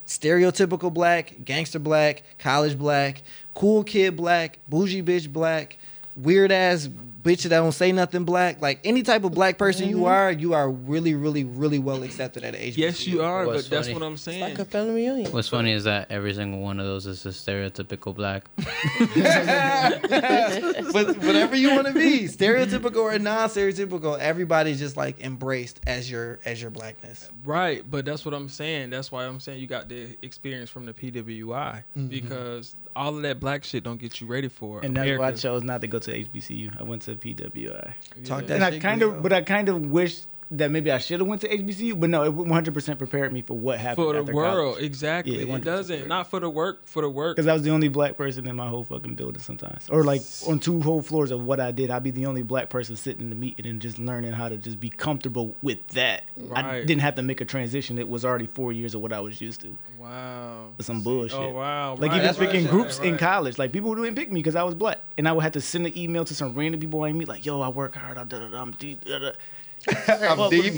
stereotypical black, gangster black, college black, cool kid black, bougie bitch black, weird ass bitch that don't say nothing black, like any type of black person you mm-hmm. are, you are really, really, really well accepted at HBCU. yes, you are, What's but that's what I'm It's saying. like a family reunion. What's funny is that every single one of those is a stereotypical black. but whatever you want to be, stereotypical or non-stereotypical, everybody's just like embraced as your as your blackness. Right, but that's what I'm saying. That's why I'm saying you got the experience from the PWI mm-hmm. because all of that black shit don't get you ready for And that's why I chose not to go to HBCU. I went to PWI. Talk Yeah. that and I kind of, but I kind of wish that maybe I should have went to HBCU. But no, it 100 percent prepared me for what happened for the after world, exactly. Yeah, it doesn't not for the work, for the work. Because I was the only black person in my whole fucking building sometimes, or like on two whole floors of what I did. I'd be the only black person sitting in the meeting and just learning how to just be comfortable with that. I didn't have to make a transition. It was already four years of what I was used to. Wow. With some bullshit. Oh wow. Like right, even that's right, picking right, groups in college, like people didn't pick me because I was black, and I would have to send an email to some random people I meet, like, "Yo, I work hard. I da da da. I'm deep." Da, da. I'm deep.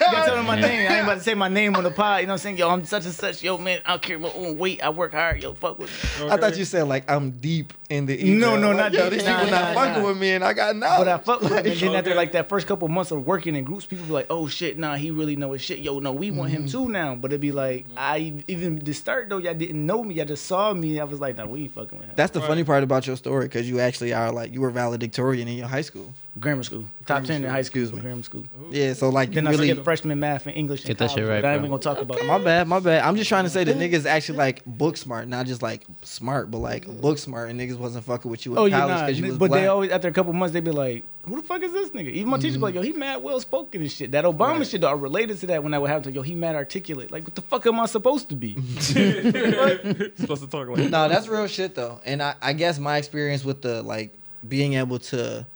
You gotta tell them my name. I ain't about to say my name on the pod. You know what I'm saying? Yo, I'm such and such. Yo, man, I carry my own weight. I work hard. Yo, fuck with me. I thought you said like I'm deep in the email. No, no, Like, not yo. These Nah, people not nah, fucking nah. with me, and I got knowledge. But I fuck with him. And then after like that first couple months of working in groups, people be like, "Oh shit, nah, he really know his shit." Yo, no, we want him mm-hmm. too now. But it'd be like, I even the start though, y'all didn't know me. Y'all just saw me. I was like, "Nah, we ain't fucking with him." That's the funny part about your story, because you actually are like you were valedictorian in your high school. grammar school, top ten in high school. excuse me. Grammar school. Yeah, so like you Then I really. skipped freshman math and English. in Get that shit right, but I ain't even gonna talk about My bad, my bad. I'm just trying to say that niggas actually like book smart, not just like smart, but like book smart, and niggas wasn't fucking with you in Oh yeah, college nah, because you was but black. they always after a couple months they'd be like, "Who the fuck is this nigga?" Even my teacher be like, "Yo, he mad well spoken and shit." That Obama shit though, I related to that when that would have to, "Yo, he mad articulate." Like, what the fuck am I supposed to be? supposed to talk like no, that's real shit though. And I, I guess my experience with the like being able to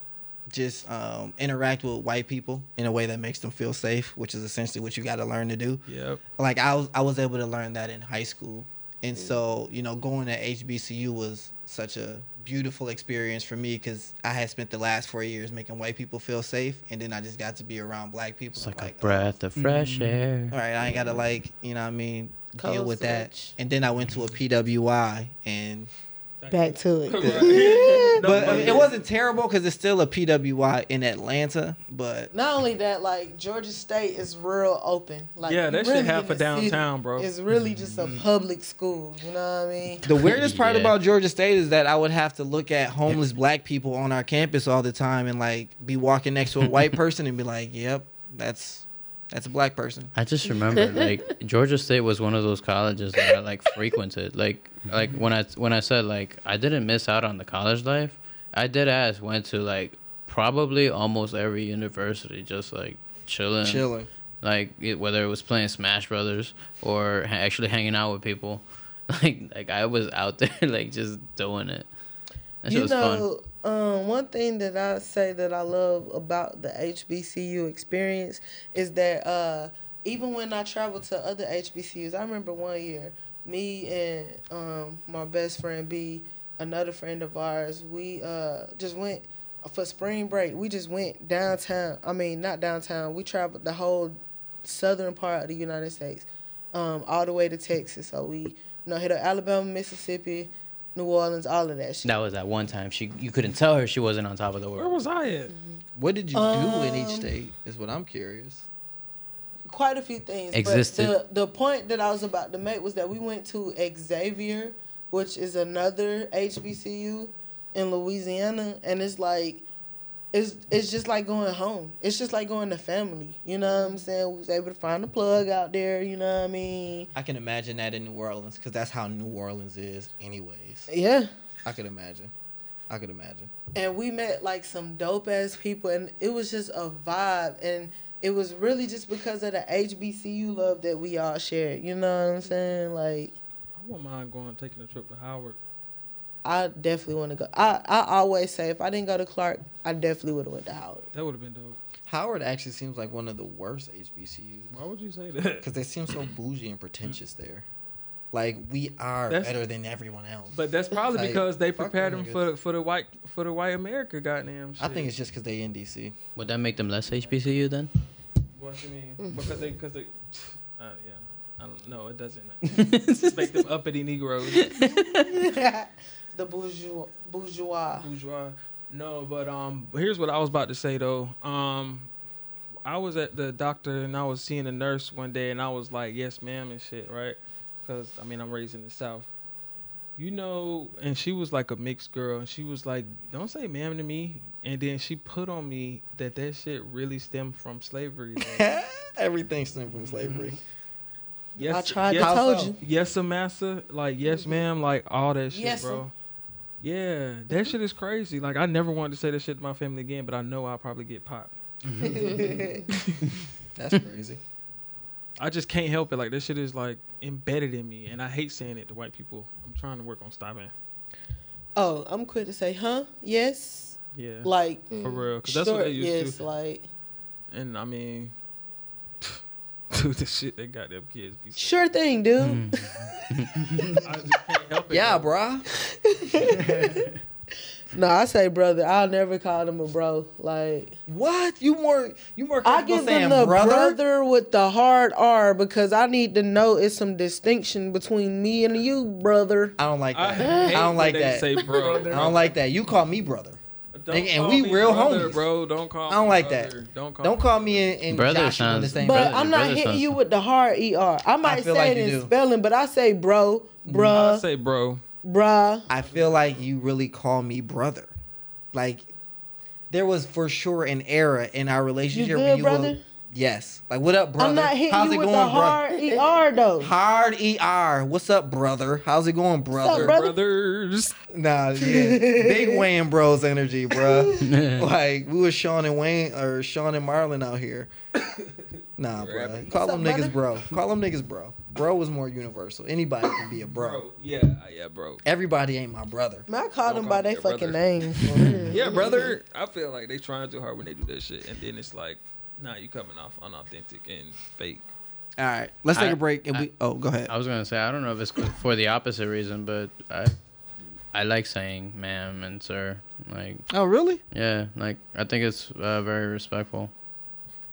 just um, interact with white people in a way that makes them feel safe, which is essentially what you got to learn to do. Yep. Like I was I was able to learn that in high school, and so you know going to HBCU was such a beautiful experience for me because I had spent the last four years making white people feel safe, and then I just got to be around black people. It's like, like a breath of mm-hmm. fresh air. all right, I ain't gotta like, you know what I mean, deal Code with that. And then I went to a PWI and Back to it. but I mean, it wasn't terrible because it's still a PWI in Atlanta, but Not only that, like Georgia State is real open. Like Yeah, you that shit really half in of the city. downtown, bro. It's really just a mm-hmm. public school. You know what I mean? the weirdest part Yeah. about Georgia State is that I would have to look at homeless black people on our campus all the time and like be walking next to a white person and be like, "Yep, that's that's a black person." I just remember like Georgia State was one of those colleges that I like frequented. Like like when I when I said like I didn't miss out on the college life, I did ass went to like probably almost every university just like chilling. Chilling. Like it, whether it was playing Smash Brothers or ha- actually hanging out with people. Like like I was out there like just doing it. That you know, um, one thing that I say that I love about the HBCU experience is that uh, even when I travel to other HBCUs, I remember one year, me and um, my best friend B, another friend of ours, we uh, just went for spring break. We just went downtown. I mean, not downtown. We traveled the whole southern part of the United States, um, all the way to Texas. So we, you know, hit up Alabama, Mississippi, New Orleans, all of that shit. That was that one time she you couldn't tell her she wasn't on top of the world. Where was I at? What did you do in each Um, state? Is what I'm curious. quite a few things. Existed. But the the point that I was about to make was that we went to Xavier, which is another HBCU in Louisiana, and it's like it's it's just like going home. It's just like going to family. You know what I'm saying? We was able to find a plug out there. You know what I mean? I can imagine that in New Orleans because that's how New Orleans is, anyways. Yeah. I could imagine. I could imagine. and we met like some dope ass people and it was just a vibe and it was really just because of the HBCU love that we all shared. You know what I'm saying? Like I wouldn't mind going taking a trip to Howard. I definitely want to go. I, I always say if I didn't go to Clark, I definitely would have went to Howard. That would have been dope. Howard actually seems like one of the worst HBCUs Why would you say that? because they seem so bougie and pretentious there. Like we are That's- better than everyone else. But that's probably Like, because they prepared them them for for the white for the white America. Goddamn. Shit. I think it's just because they in DC. Would that make them less HBCU then? What you mean? Because they because they. Uh, yeah. I don't know. It doesn't. Just make them uppity Negroes. the bourgeois. bourgeois. bourgeois. No, but um, here's what I was about to say though. Um, I was at the doctor and I was seeing a nurse one day, and I was like, "Yes, ma'am," and shit, right? Because I mean, I'm raised in the South. You know, and she was like a mixed girl, and she was like, "Don't say ma'am to me." And then she put on me that that shit really stemmed from slavery. Everything stemmed from slavery. yes, I tried yes, to told you. Yes, sir, massa. Like, yes, ma'am. Like all that shit, Yes, bro. Yeah, that mm-hmm. shit is crazy. Like, I never wanted to say that shit to my family again, but I know I'll probably get popped. Mm-hmm. That's crazy. I just can't help it. Like, this shit is like embedded in me, and I hate saying it to white people. I'm trying to work on stopping. Oh, I'm quick to say, huh? Yes. Yeah, Like for real, because that's what short they used yes, to. like And I mean, dude, the shit they got them kids be. saying. sure thing, dude. Mm. I just can't help it. Yeah, though. bruh. No, I say brother. I'll never call them a bro. Like What? You more you more I give them the brother? brother? with the hard R because I need to know it's some distinction between me and you, brother. I don't like that. I, hate don't like that. Say bro. I don't like that. You call me brother. Don't And- and we real brother, homies. bro. Don't call. I don't me like brother. that. Don't call. Don't me call me and, and Brother Joshua in the same But Brother- I'm not hitting sounds- you with the hard ER. I might feel say like it in do. Spelling, but I say bro, I say bro. bruh. I feel like you really call me brother. Like there was for sure an era in our relationship You where good, you brother? will, Yes. Like what up, brother? I'm not hitting How's you it with going, the brother? hard ER though. Hard ER. What's up, brother? How's it going, brother? brother? Brothers. Nah, yeah. Big Wayans Bros energy, bro. like we was Shawn and Wayne or Shawn and Marlon out here. Nah, bro. Call What's them up, niggas bro. Call them niggas bro. Bro was more universal. Anybody can be a bro. Bro. Yeah. Yeah, bro. Everybody ain't my brother. Man, I call Don't them call by their fucking brother. names. Yeah, brother. I feel like they trying too hard when they do that shit, and then it's like, nah, you coming off unauthentic and fake. All right, let's take I- a break and I- we. Oh, go ahead. I was gonna say I don't know if it's for the opposite reason, but I I like saying ma'am and sir. Like Oh, really? yeah, like I think it's uh, very respectful.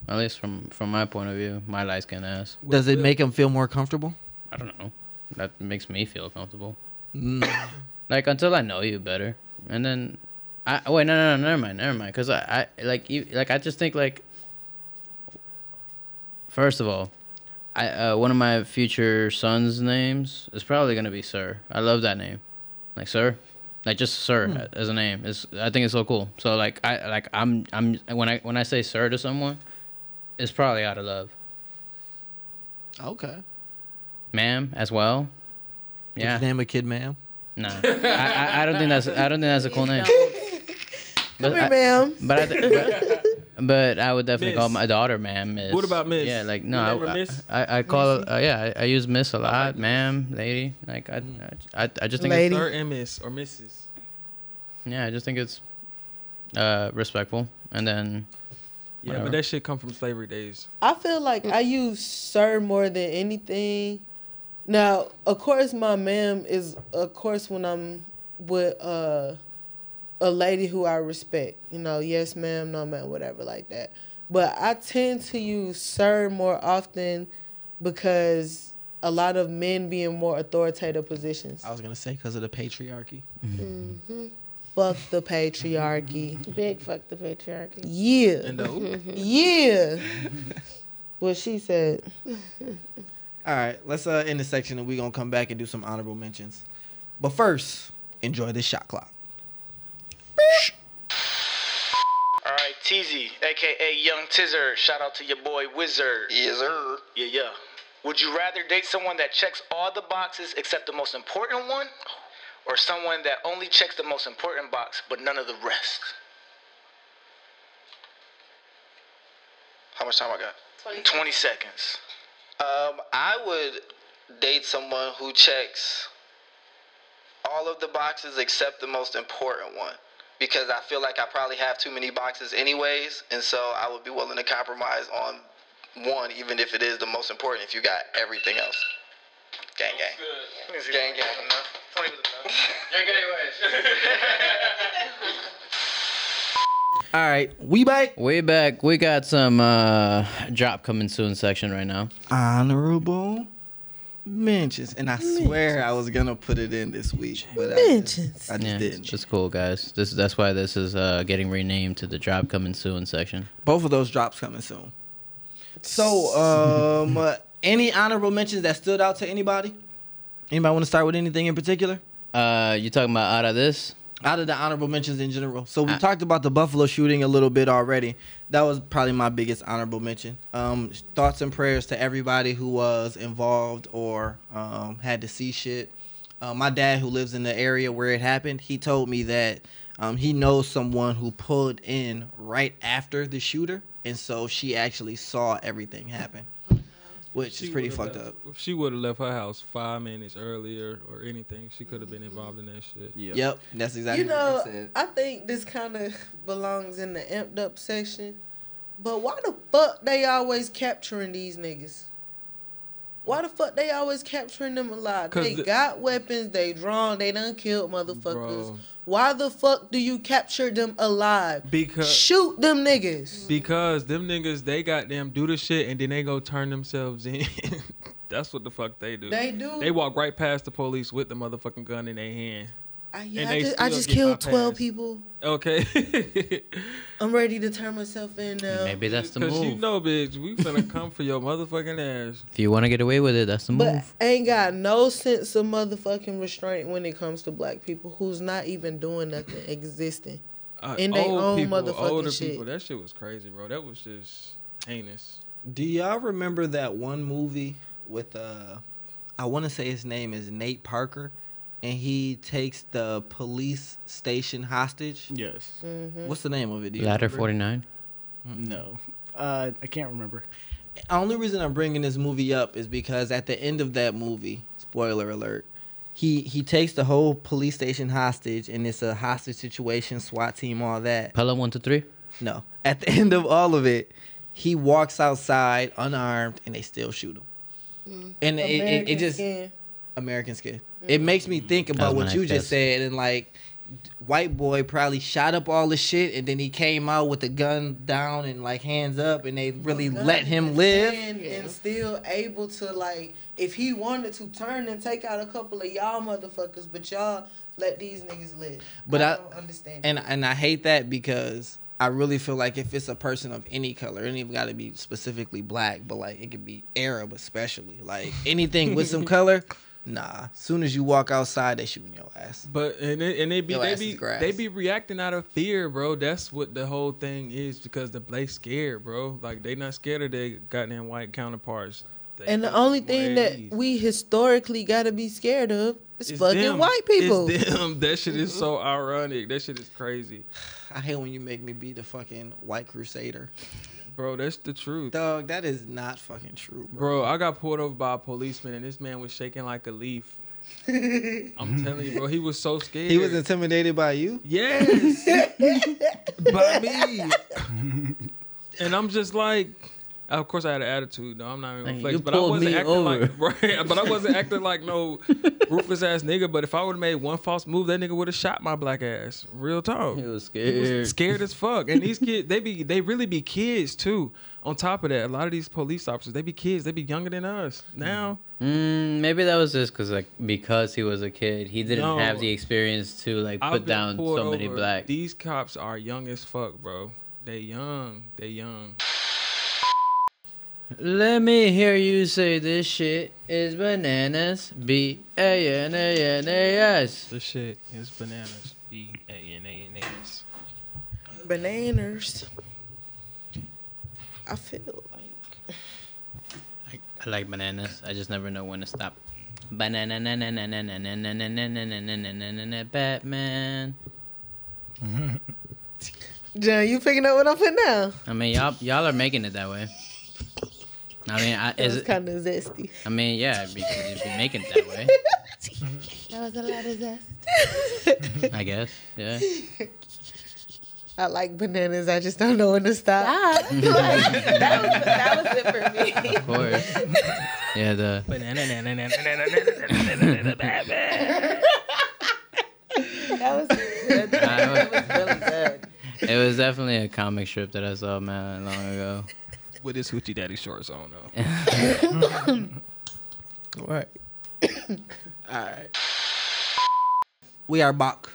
At least from from my point of view, my light skin ass. Does it make him feel more comfortable? I don't know. That makes me feel comfortable. Mm. Like until I know you better, and then I oh, wait no no no never mind never mind because I I like you like I just think like first of all, I uh, one of my future sons' names is probably gonna be Sir. I love that name, like Sir, like just Sir as a name is I think it's so cool. So like I like I'm I'm when I when I say Sir to someone, it's probably out of love. Okay. Ma'am as well. Yeah. Yeah. Name a kid, ma'am. No, I, I, I don't think that's I don't think that's a cool name. But Come here, I, ma'am. but I, th- but, but I would definitely call my daughter ma'am. Miss. What about miss? Yeah, like no, I, miss? I, I call uh, yeah I, I use miss a lot, ma'am, lady. Like I, I, I just think Lady. Sir and Miss or Mrs. it's, yeah, I just think it's uh respectful, and then Yeah, Whatever. but that shit come from slavery days. I feel like I use sir more than anything. Now, of course, my ma'am is, of course, when I'm with uh, a lady who I respect. You know, yes, ma'am, no, ma'am, whatever, like that. But I tend to use sir more often because a lot of men be in more authoritative positions. I was gonna say because of the patriarchy. Fuck the patriarchy. Big fuck the patriarchy. Yeah. And Yeah. what she said. All right, let's uh end the section and we're gonna come back and do some honorable mentions. But first, enjoy this shot clock. All right, TZ, aka Young Tizzer. Shout out to your boy Wizard. Yes, sir. Yeah, yeah. Would you rather date someone that checks all the boxes except the most important one, or someone that only checks the most important box but none of the rest? How much time I got? 20 seconds. Um, I would date someone who checks all of the boxes except the most important one. Because I feel like I probably have too many boxes anyways, and so I would be willing to compromise on one, even if it is the most important. If you got everything else, gang gang, gang gang. All right, we back. way back we got some uh drop coming soon section right now. Honorable mentions, and I swear I was gonna put it in this week, but I Mentions. I just Yeah, didn't. it's cool, guys. This that's why this is uh getting renamed to the drop coming soon section. Both of those drops coming soon. So, um, uh, any honorable mentions that stood out to anybody? Anybody want to start with anything in particular? Uh, you talking about out of this? Out of the honorable mentions in general. So we Uh, talked about the Buffalo shooting a little bit already. That was probably my biggest honorable mention. Um, thoughts and prayers to everybody who was involved or um, had to see shit. Uh, my dad, who lives in the area where it happened, he told me that um, he knows someone who pulled in right after the shooter, and so she actually saw everything happen, which is pretty fucked left- up. If she would have left her house five minutes earlier or anything, she could have been involved in that shit. Yep, yep that's exactly You what know, he said. I think this kind of belongs in the amped up section. But why the fuck they always capturing these niggas? Why the fuck they always capturing them alive? 'Cause They the- got weapons, they drawn, they done killed motherfuckers. Bro. Why the fuck do you capture them alive? Because Shoot them niggas. because them niggas they got them do the shit and then they go turn themselves in. That's what the fuck they do. They do. They walk right past the police with the motherfucking gun in their hand. I, yeah, and I just, I just killed bypassed. 12 people. Okay. I'm ready to turn myself in now. Maybe that's the Cause move. you know, bitch, we finna come for your motherfucking ass. if you want to get away with it, that's the But move. ain't got no sense of motherfucking restraint when it comes to black people who's not even doing nothing, existing. Uh, In they old own people, motherfucking older shit. people, that shit was crazy, bro. That was just heinous. Do y'all remember that one movie with uh I want to say his name is Nate Parker and he takes the police station hostage? Yes. What's the name of it? Do Ladder forty nine. No. Uh, I can't remember. Only reason I'm bringing this movie up is because at the end of that movie, spoiler alert, he he takes the whole police station hostage and it's a hostage situation, SWAT team, all that. Pelham one two three. No. At the end of all of it, he walks outside unarmed and they still shoot him. and it, it, it just skin. American skin. It makes me think about what you just said, and like, white boy probably shot up all the shit, and then he came out with the gun down and like hands up, and they really let him live. and, and still able to like if he wanted to turn and take out a couple of y'all motherfuckers, but y'all let these niggas live. But I- don't understand. And and I hate that because I really feel like if it's a person of any color, it ain't even got to be specifically black, but like it could be Arab especially, like anything with some color. Nah, soon as you walk outside, they shooting your ass. But and it, and they be Your they ass be is grass. they be reacting out of fear, bro. That's what the whole thing is because the they scared, bro. Like they not scared of their goddamn white counterparts. They And the be only thing that ways. we historically gotta be scared of is It's fucking them. white people. It's them. That shit is so ironic. That shit is crazy, I hate when you make me be the fucking white crusader. Bro. That's the truth. Dog, that is not fucking true, bro. Bro, I got pulled over by a policeman and this man was shaking like a leaf. I'm telling you, bro, he was so scared. He was intimidated by you. Yes. by me. and I'm just like, of course I had an attitude. No, I'm not even gonna flex, but I wasn't acting like over. right. But I wasn't acting like no ruthless ass nigga. But if I would have made one false move, that nigga would have shot my black ass. Real talk. He was He was scared. scared as fuck. And these kids, they be they really be kids too. On top of that, a lot of these police officers, they be kids. They be younger than us now. Mm, maybe that was just because like because he was a kid, he didn't No. have the experience to like put down so many over. black. These cops are young as fuck, bro. They young. They young. Let me hear you say this shit is bananas. B A N A N A S. This shit is bananas. B A N A N A S. Bananas. I feel like. I, I like bananas. I just never know when to stop. Banana Batman. John, you picking up what I'm putting down? I mean, y'all y'all are making it that way. I mean I It is was kind of zesty. I mean yeah because you've been making it that way. That was a lot of zest. I guess yeah. I like bananas. I just don't know when to stop. Stop. Like, that, was, that was it for me. Of course. Yeah the That was good. That was really good. it was definitely a comic strip that I saw man long ago. With his hoochie daddy shorts on though. All right. All right. We are back.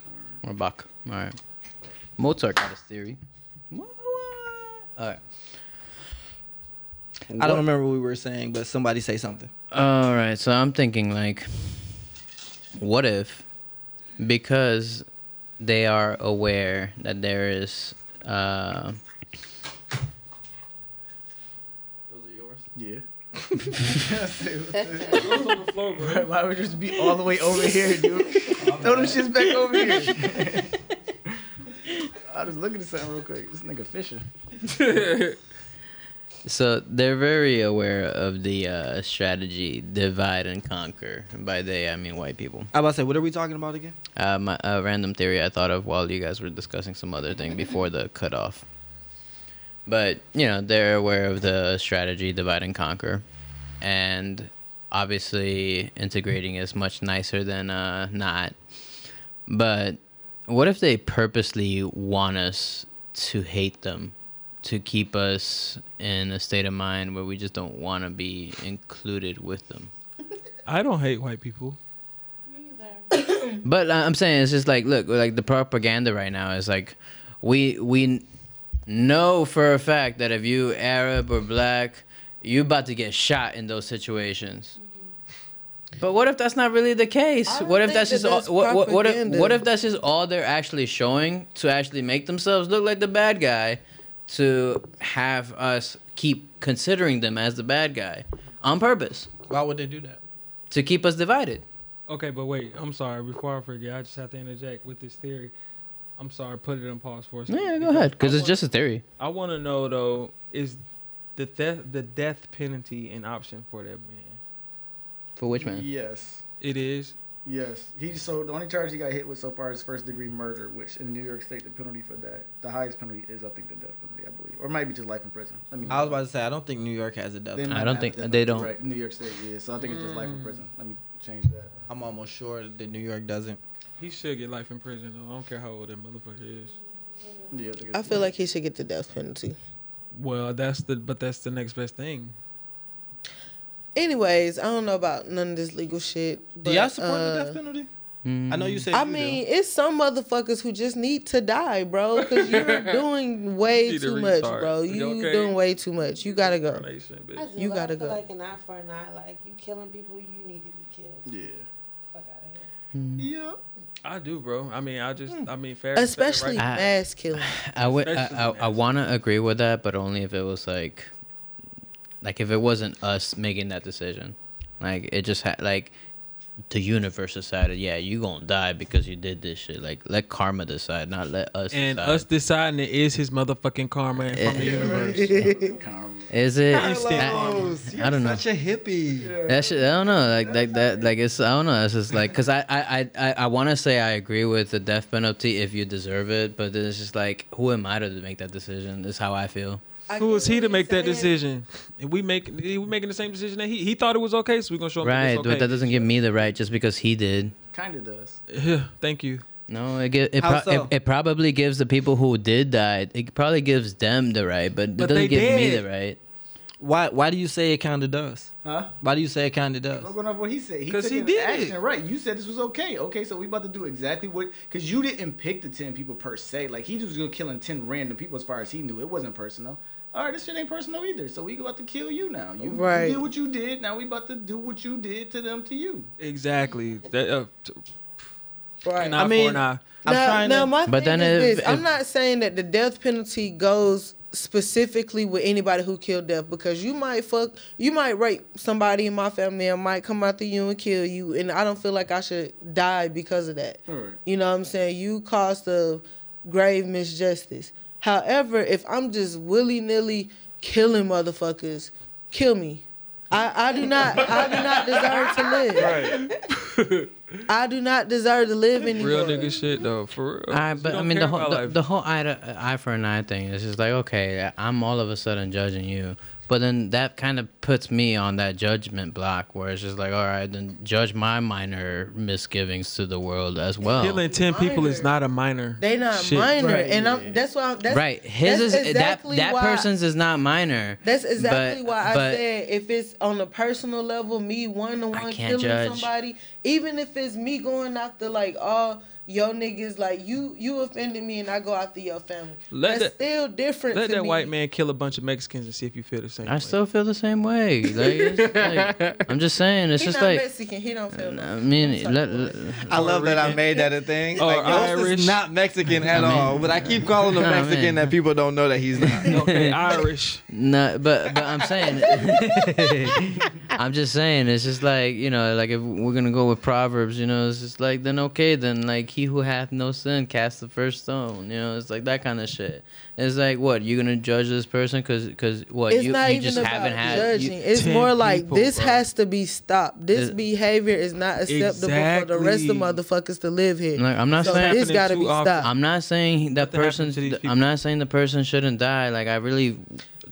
We're back. All right. Mozart got his theory. What? All right. I don't remember what we were saying, but somebody say something. All right. So I'm thinking like, what if, because they are aware that there is, uh, Yeah. Overflow, Why would you just be all the way over here, dude? Throw them shits back over here. I was looking at something real quick. This nigga fishing. so they're very aware of the uh, strategy divide and conquer. By they, I mean white people. I about to say, what are we talking about again? Uh, my a random theory I thought of while you guys were discussing some other thing before the cutoff. But you know they're aware of the strategy divide and conquer, and obviously integrating is much nicer than uh, not. But what if they purposely want us to hate them, to keep us in a state of mind where we just don't want to be included with them? I don't hate white people. But uh, I'm saying it's just like look, like the propaganda right now is like we we know for a fact that if you Arab or black, you about to get shot in those situations. But what if that's not really the case? What if think that's that just all, what, what, what if what if that's just all they're actually showing to actually make themselves look like the bad guy to have us keep considering them as the bad guy on purpose Why would they do that? to keep us divided? Okay, but wait. I'm sorry. Before I forget, I just have to interject with this theory. I'm sorry. Put it on pause for a second. Yeah, go ahead, because I it's want- just a theory. I want to know though, is the death the death penalty an option for that man? For which man? Yes. It is. Yes, he so the only charge he got hit with so far is first degree murder, which in New York State the penalty for that, the highest penalty is I think the death penalty, I believe, or it might be just life in prison. I mean, I was about to say I don't think New York has a death. Penalty. might I don't have think- death they penalty, don't. Right, New York State, yeah. So I think it's just life in Mm. prison. Let me change that. I'm almost sure that New York doesn't. He should get life in prison though. I don't care how old that motherfucker is. Yeah, I feel like he should get the death penalty. Well, that's the but that's the next best thing. Anyways, I don't know about none of this legal shit. Do y'all support uh, the death penalty? I know you said. I you do. mean, it's some motherfuckers who just need to die, bro. Because you're doing way Need too much, bro. You You okay? doing way too much. You gotta go. Carnation. You gotta go. Like an eye for an eye. Like you killing people, you need to be killed. Yeah. Fuck out of here. Yeah. I do, bro. I mean, I just, hmm. I mean, fair. Especially fair, I- mass killing. I would, I, I, I want to agree with that, but only if it was like, like if it wasn't us making that decision, like it just had like, the universe decided, yeah, you gonna die because you did this shit. Like let karma decide, not let us. And decide. us deciding it is his motherfucking karma and from the universe. Karma. Is it? Instant I, karma. I don't know. Such a hippie. That shit, I don't know, like like that, like it's I don't know. It's just like because I I I I want to say I agree with the death penalty if you deserve it, but then it's just like who am I to make that decision? Is how I feel. Who was he to make that decision? And we make we making the same decision that he he thought it was okay, so we're gonna show him Right, it's okay. but that doesn't give me the right just because he did. Kind of does. Yeah, thank you. No, it gi- it, pro- so? it it probably gives the people who did die. It probably gives them the right, but, But it doesn't they give me the right. Why? Why do you say it kind of does? Huh? Why do you say it kind of does? I'm going off what he said. He 'Cause took he did action, it. right? You said this was okay. Okay, so we about to do exactly what because you didn't pick the ten people per se. Like he was gonna killing ten random people as far as he knew. It wasn't personal. All right, this shit ain't personal either. So we about to kill you now. You, Right. you did what you did. Now we about to do what you did to them to you. Exactly. That uh, t- Right. an eye I mean, for an eye. I'm now, trying now to- my But thing then is if- this: I'm not saying that the death penalty goes specifically with anybody who killed death because you might fuck, you might rape somebody in my family and might come after you and kill you, and I don't feel like I should die because of that. Right. You know what I'm saying? You caused a grave misjustice. However, if I'm just willy nilly killing motherfuckers, kill me. I, I do not I do not deserve to live. Right. I do not deserve to live anymore. Real nigga shit though, for real. All right, You but I mean the whole about the, the whole eye, to, eye for an eye thing is just like okay, I'm all of a sudden judging you, but then that kind of puts me on that judgment block where it's just like all right, then judge my minor misgivings to the world as well. Killing ten people is not a minor. They not shit. minor, Right, and. I'm that's why I'm that's, right, his that's is exactly that that why- person's is not minor. That's exactly but- why I but- said if it's on a personal level, me one to one killing judge. somebody, even if it's me going after like all yo niggas, like you you offended me and I go after your family. Let That's that- still different. Let to that me. white man kill a bunch of Mexicans and see if you feel the same. I way. still feel the same way. Like, like I'm just saying, it's He just not like Mexican. He don't feel. I mean, I'm let, let- I love that I made that a thing. Or Like, Irish. is not Mexican at I mean- all, but I keep uh, calling him Nah, Mexican man. that people don't know that he's not. okay, Irish. No, but but I'm saying, I'm just saying, it's just like you know, like if we're gonna go with proverbs, you know, it's just like then okay, then like he who hath no sin cast the first stone, you know, it's like that kind of shit. It's like what you gonna judge this person because because what It's you not you even just about haven't had judging. you- it's more like people, this bro. has to be stopped. This It- behavior is not acceptable for the rest of motherfuckers to live here. like I'm not so saying this happening got to too be often. stopped. I'm not saying that Nothing person. to these people. I'm not saying the person shouldn't die. Like I really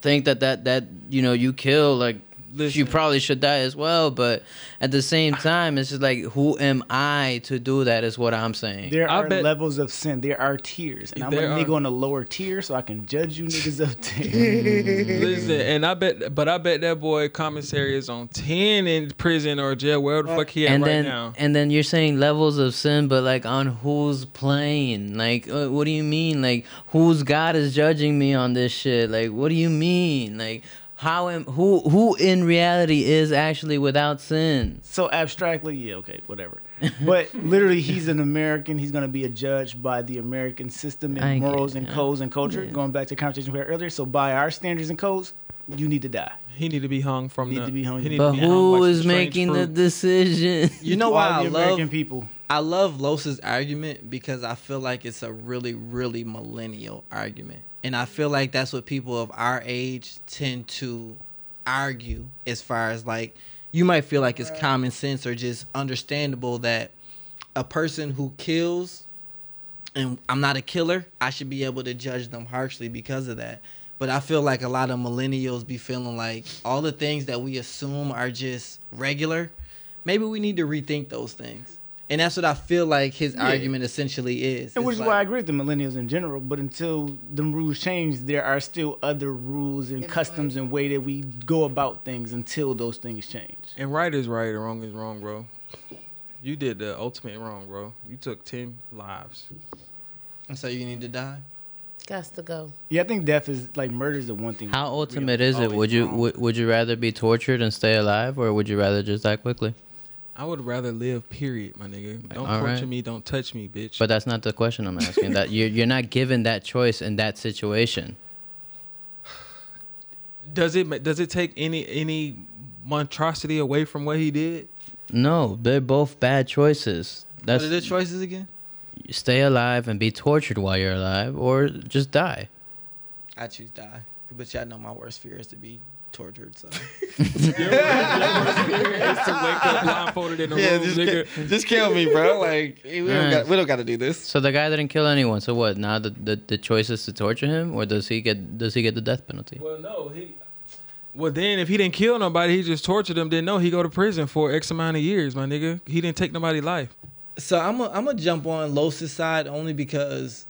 think that that that you know you kill like you Listen. probably should die as well. But at the same time, it's just like who am I to do that? Is what I'm saying. There I are bet- levels of sin. There are tiers, and I'm There a nigga are. on the lower tier, so I can judge you niggas up there. Listen, and I bet, but I bet that boy commissary is on ten in prison or jail, wherever the fuck he at and right then now. and then you're saying levels of sin, but like on whose plane? Like uh, what do you mean? Like whose God is judging me on this shit? Like what do you mean? Like how am who who in reality is actually without sin? so abstractly, yeah, okay, whatever. But literally, he's an American. He's gonna be a judge by the American system and get morals it, and yeah. codes and culture. Going back to the conversation we had earlier. So by our standards and codes, you need to die. He need to be hung from Need the. to be hung. he need But to be who like is some strange making the decision? You know why I the love people. I love Los's argument because I feel like it's a really, really millennial argument. And I feel like that's what people of our age tend to argue as far as like you might feel like it's common sense or just understandable that a person who kills and I'm not a killer, I should be able to judge them harshly because of that. But I feel like a lot of millennials be feeling like all the things that we assume are just regular, maybe we need to rethink those things. And that's what I feel like his Yeah. argument essentially is. And which It's is why I agree with the millennials in general. But until the rules change, there are still other rules and customs and way that we go about things until those things change. And right is right and wrong is wrong, bro. You did the ultimate wrong, bro. You took ten lives. And so you need to die. Got to go. Yeah, I think death is like murder is the one thing. How ultimate is it? Would you wrong. would, would you rather be tortured and stay alive, or would you rather just die quickly? I would rather live. Period, my nigga. Don't All torture right. me. Don't touch me, bitch. But that's not the question I'm asking. that you're you're not given that choice in that situation. does it does it take any any monstrosity away from what he did? No, they're both bad choices. What That's are the choices again? stay alive and be tortured while you're alive, or just die. I choose die. But y'all know my worst fear is to be tortured. So It's to wake up blindfolded in the room, nigga. just kill me, bro. Like we don't got- we don't got to do this. So the guy didn't kill anyone. So what? Now the, the the choice is to torture him, or does he get does he get the death penalty? Well, no, he. Well, then if he didn't kill nobody, he just tortured them. Then no, he go to prison for X amount of years, my nigga. He didn't take nobody's life. So I'm a, I'm gonna jump on Los's side only because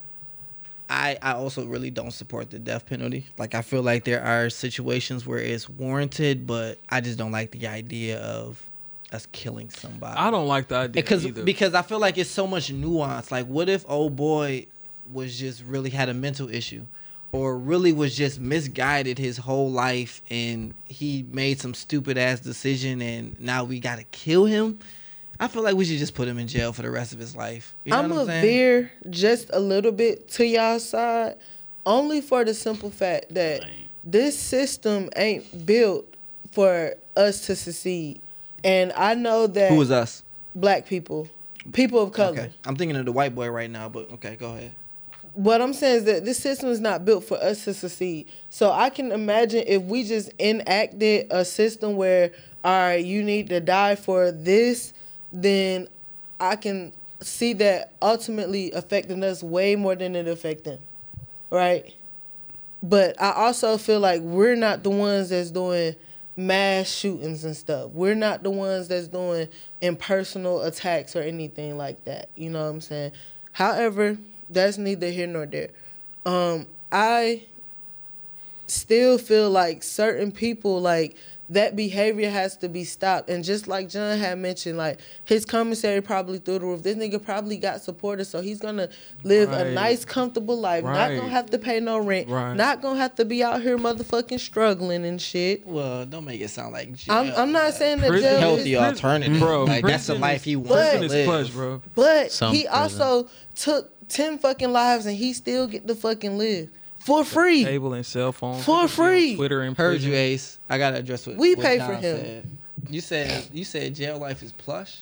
I I also really don't support the death penalty. Like I feel like there are situations where it's warranted, but I just don't like the idea of us killing somebody. I don't like the idea because either. because I feel like it's so much nuance. Like, what if old boy was just really had a mental issue, or really was just misguided his whole life, and he made some stupid ass decision, and now we gotta kill him. I feel like we should just put him in jail for the rest of his life. You know I'm what a I'm saying? veer just a little bit to y'all side, only for the simple fact that this system ain't built for us to succeed. And I know that Who was us? black people, people of color. Okay, I'm thinking of the white boy right now, but okay, go ahead. what I'm saying is that this system is not built for us to succeed. So I can imagine if we just enacted a system where, all right, you need to die for this, then I can see that ultimately affecting us way more than it affect them, right? But I also feel like we're not the ones that's doing mass shootings and stuff. We're not the ones that's doing impersonal attacks or anything like that. You know what I'm saying? However, that's neither here nor there. Um, I still feel like certain people like that behavior has to be stopped. And just like John had mentioned, like his commissary probably through the roof. This nigga probably got supporters, so he's gonna live Right. a nice, comfortable life. Right. Not gonna have to pay no rent. Right. Not gonna have to be out here motherfucking struggling and shit. Well, don't make it sound like jail. I'm, I'm not saying that Prison- jail healthy is, Prison- alternative, bro, Like that's the life he wants Prison to live. plush, bro. but Some he prison. also took ten fucking lives and he still get to fucking live for free. Cable and cell phone For Niggas be on free. Twitter and Heard prison. you, Ace. I gotta address what We what pay John for him. Said. You said you said jail life is plush.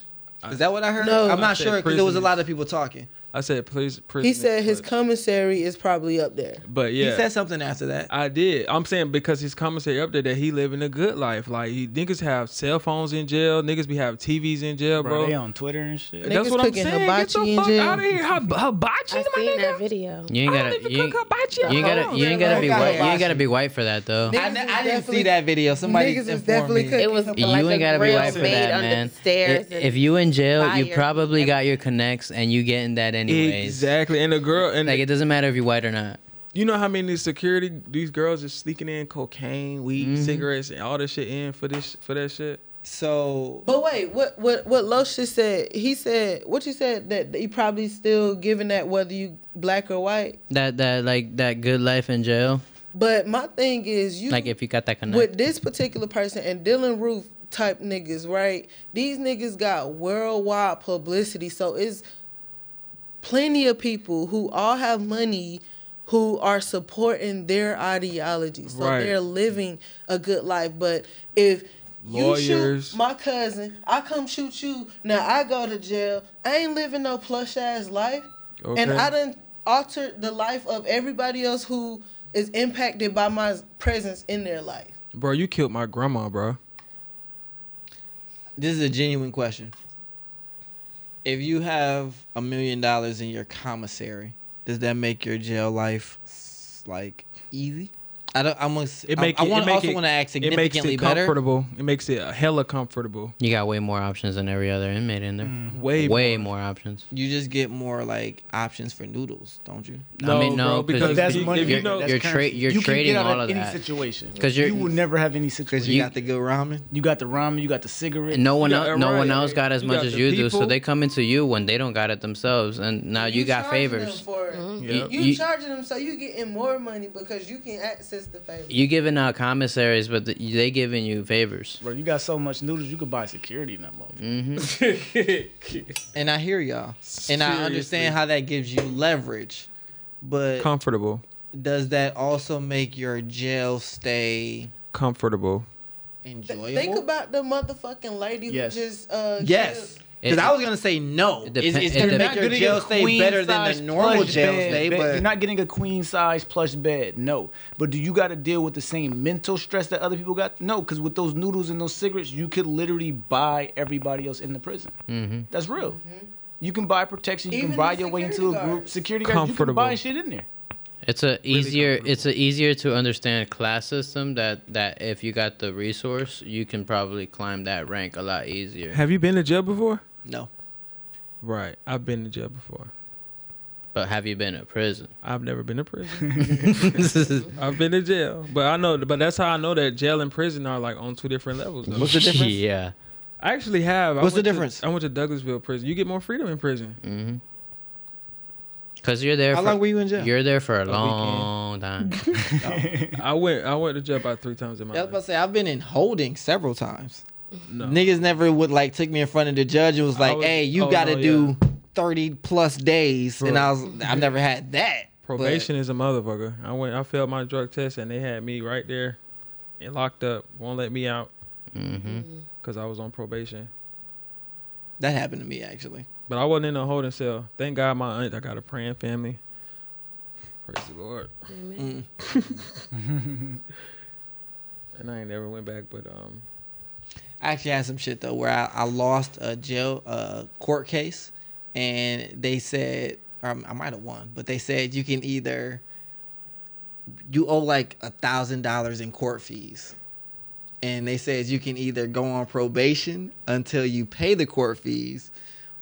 Is that what I heard? No. I'm not said sure because there was a lot of people talking. I said, please, prison. He said his commissary is probably up there. But yeah, He said something after that. I did. I'm saying because his commissary up there that he living a good life. Like he, niggas have cell phones in jail. Niggas be have TVs in jail, Bro, bro. they on Twitter and shit. That's Niggas what I'm saying. hibachi Get the in fuck jail. out of here. Hib- Hibachi, I my seen nigga. that video. You ain't gotta don't you, ain't- hibachi you ain't gotta you ain't gotta be white. You ain't gotta be white for that though. I, Niggas I is didn't see that video. Somebody Niggas is informed definitely me. cooking. It was You You like a ain't gotta be white for that, man. the stairs I- and If you in jail, you probably got your connects and you getting that anyways. Exactly. And the girl and Like it doesn't matter if you're white or not. you know how many security these girls are sneaking in cocaine, weed, Mhm. cigarettes, and all this shit in for this for that shit. So But wait, what what what Losh just said? He said what you said that he probably still giving that whether you black or white. That that like that good life in jail. But my thing is you Like if you got that connect. with this particular person and Dylann Roof type niggas, right? These niggas got worldwide publicity, so it's plenty of people who all have money who are supporting their ideology. So Right. they're living a good life. But if you shoot my cousin, I come shoot you, now I go to jail. I ain't living no plush ass life. And Okay. I done altered the life of everybody else who is impacted by my presence in their life. Bro, you killed my grandma, bro. this is a genuine question. If you have a million dollars in your commissary, does that make your jail life like easy? I don't. I'm. Gonna, It I- make I, it, want it make also it, want to ask it makes it better. comfortable. It makes it hella comfortable. You got way more options than every other inmate in there. Mm. Way way more. more options. You just get more like options for noodles, don't you? No, I mean, no, bro, 'cause because That's you- money. if you you're- know, that's you're tra- you're you can trading get out all of of any that. situation 'Cause you're- you will never have any Because situation. you, You- got the good ramen. You got the ramen, you got the cigarette. And no one, Yeah, el- no one else got as much as you do, so they come into you when they don't got it themselves, and now you, got favors. For it. You, You- charging them so you getting more money because you can access the favors. You giving out commissaries, but the, they giving you favors. Bro, you got so much noodles, you could buy security in that motherfucker. hmm And I hear y'all, and I understand how that gives you leverage, but comfortable, does that also make your jail stay comfortable. Th- enjoyable? Think about the motherfucking lady Yes. who just uh yes. Because I was gonna say no. It It's, depen- it's it gonna make your getting jail a stay queen better than the normal jail bed, stay, bed. but you're not getting a queen size plush bed. No, but do you got to deal with the same mental stress that other people got? No, because with those noodles and those cigarettes, you could literally buy everybody else in the prison. hmm That's real. You can buy protection. You Even can buy your way into a group. Security guards. You can Comfortable. buy shit in there. It's a easier, comfortable. it's a easier to understand class system that that if you got the resource, you can probably climb that rank a lot easier. Have you been to jail before? No. Right, I've been to jail before. But have you been to prison? I've never been to prison. I've been to jail, but I know, but that's how I know that jail and prison are like on two different levels. Though. What's the difference? yeah. I actually have. I What's the went to- difference? I went to Douglasville prison. You get more freedom in prison. hmm Cause you're there. How for, long were you in jail? You're there for a, weekend. long time. I went. I went to jail about three times in my I was about life. to say I've been in holding several times. No. Niggas never would like took me in front of the judge and was like, was- "Hey, you oh, got to no, do thirty plus days," and I was I've never had that. but- Probation is a motherfucker. I went. I failed my drug test, and they had me right there, and locked up. Won't let me out hmm because I was on probation. that happened to me actually. But I wasn't in a holding cell. Thank God, my aunt. I got a praying family. Praise the Lord. Amen. Mm. And I ain't never went back. But um, I actually had some shit though where I, I lost a jail uh, court case, and they said I might have won, but they said you can either you owe like a thousand dollars in court fees, and they said you can either go on probation until you pay the court fees,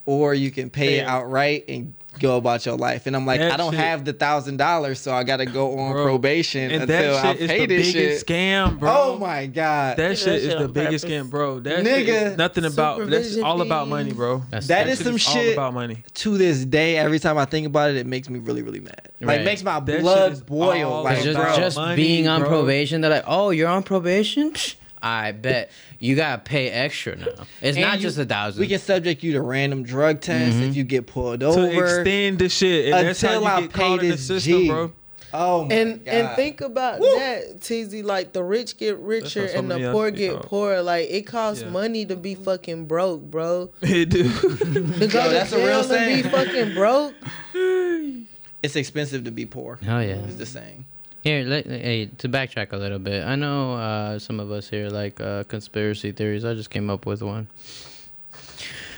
or you can pay it. outright and go about your life. And I'm like, That I don't shit- have the thousand dollars, so I got to go on Bro, probation and until that I shit is pay the this biggest shit. scam, bro. Oh my god. That do shit that is shit the biggest purpose. scam, bro. That shit Nigga. is nothing about. That's all about money, bro. That's That That is shit some all shit- about money. to this day, every time I think about it, it makes me really, really mad. Like Right. makes my That blood boil. Like, just bro, just money, being on bro. probation, they're like, "Oh, you're on probation." Psh, I bet you gotta pay extra now. It's And not you- just a thousand. we can subject you to random drug tests Mhm. if you get pulled over. To over. extend the shit, and that's how Until you I get pay caught in the this system, G. bro. oh my And god. and think about Woo. that, TZ. Like the rich get richer so and the poor get are. poorer. Like it costs Yeah. money to be fucking broke, bro. It do. To go to that's a real jail and be fucking broke. it's expensive to be poor. Hell yeah. it's the saying. Here, let, hey, to backtrack a little bit. I know uh, some of us here like uh, conspiracy theories. I just came up with one.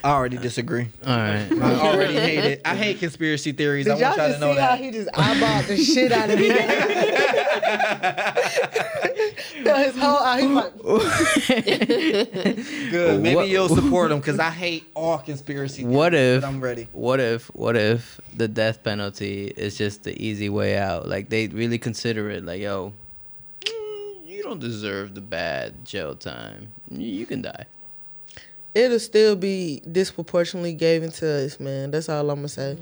I already disagree. All right. I already hate it. I hate conspiracy theories. Did I y'all want y'all to just know see how he just eyeballed the shit out of me? no, his whole eye, he's like, Good. Maybe What- you'll support him because I hate all conspiracy theories. What if but I'm ready. What if what if the death penalty is just the easy way out? Like they really consider it like, yo, mm, you don't deserve the bad jail time. You you can die. it'll still be disproportionately given to us, man. That's all I'm gonna say.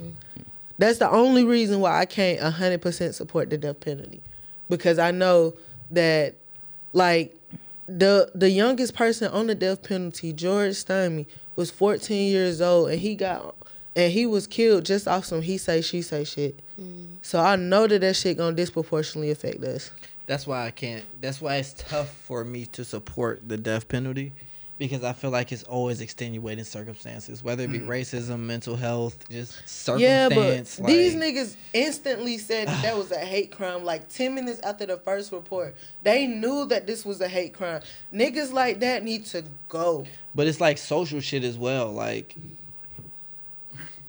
That's the only reason why I can't hundred percent support the death penalty, because I know that, like, the the youngest person on the death penalty, George Stinney, was 14 years old, and he got and he was killed just off some he say she say shit. Mm. So I know that that shit gonna disproportionately affect us. That's why I can't. That's why it's tough for me to support the death penalty because I feel like it's always extenuating circumstances, whether it be mm. racism, mental health, just circumstance. Yeah, but these niggas instantly said that, that was a hate crime. Like ten minutes after the first report, they knew that this was a hate crime. Niggas like that need to go. But it's like social shit as well. Like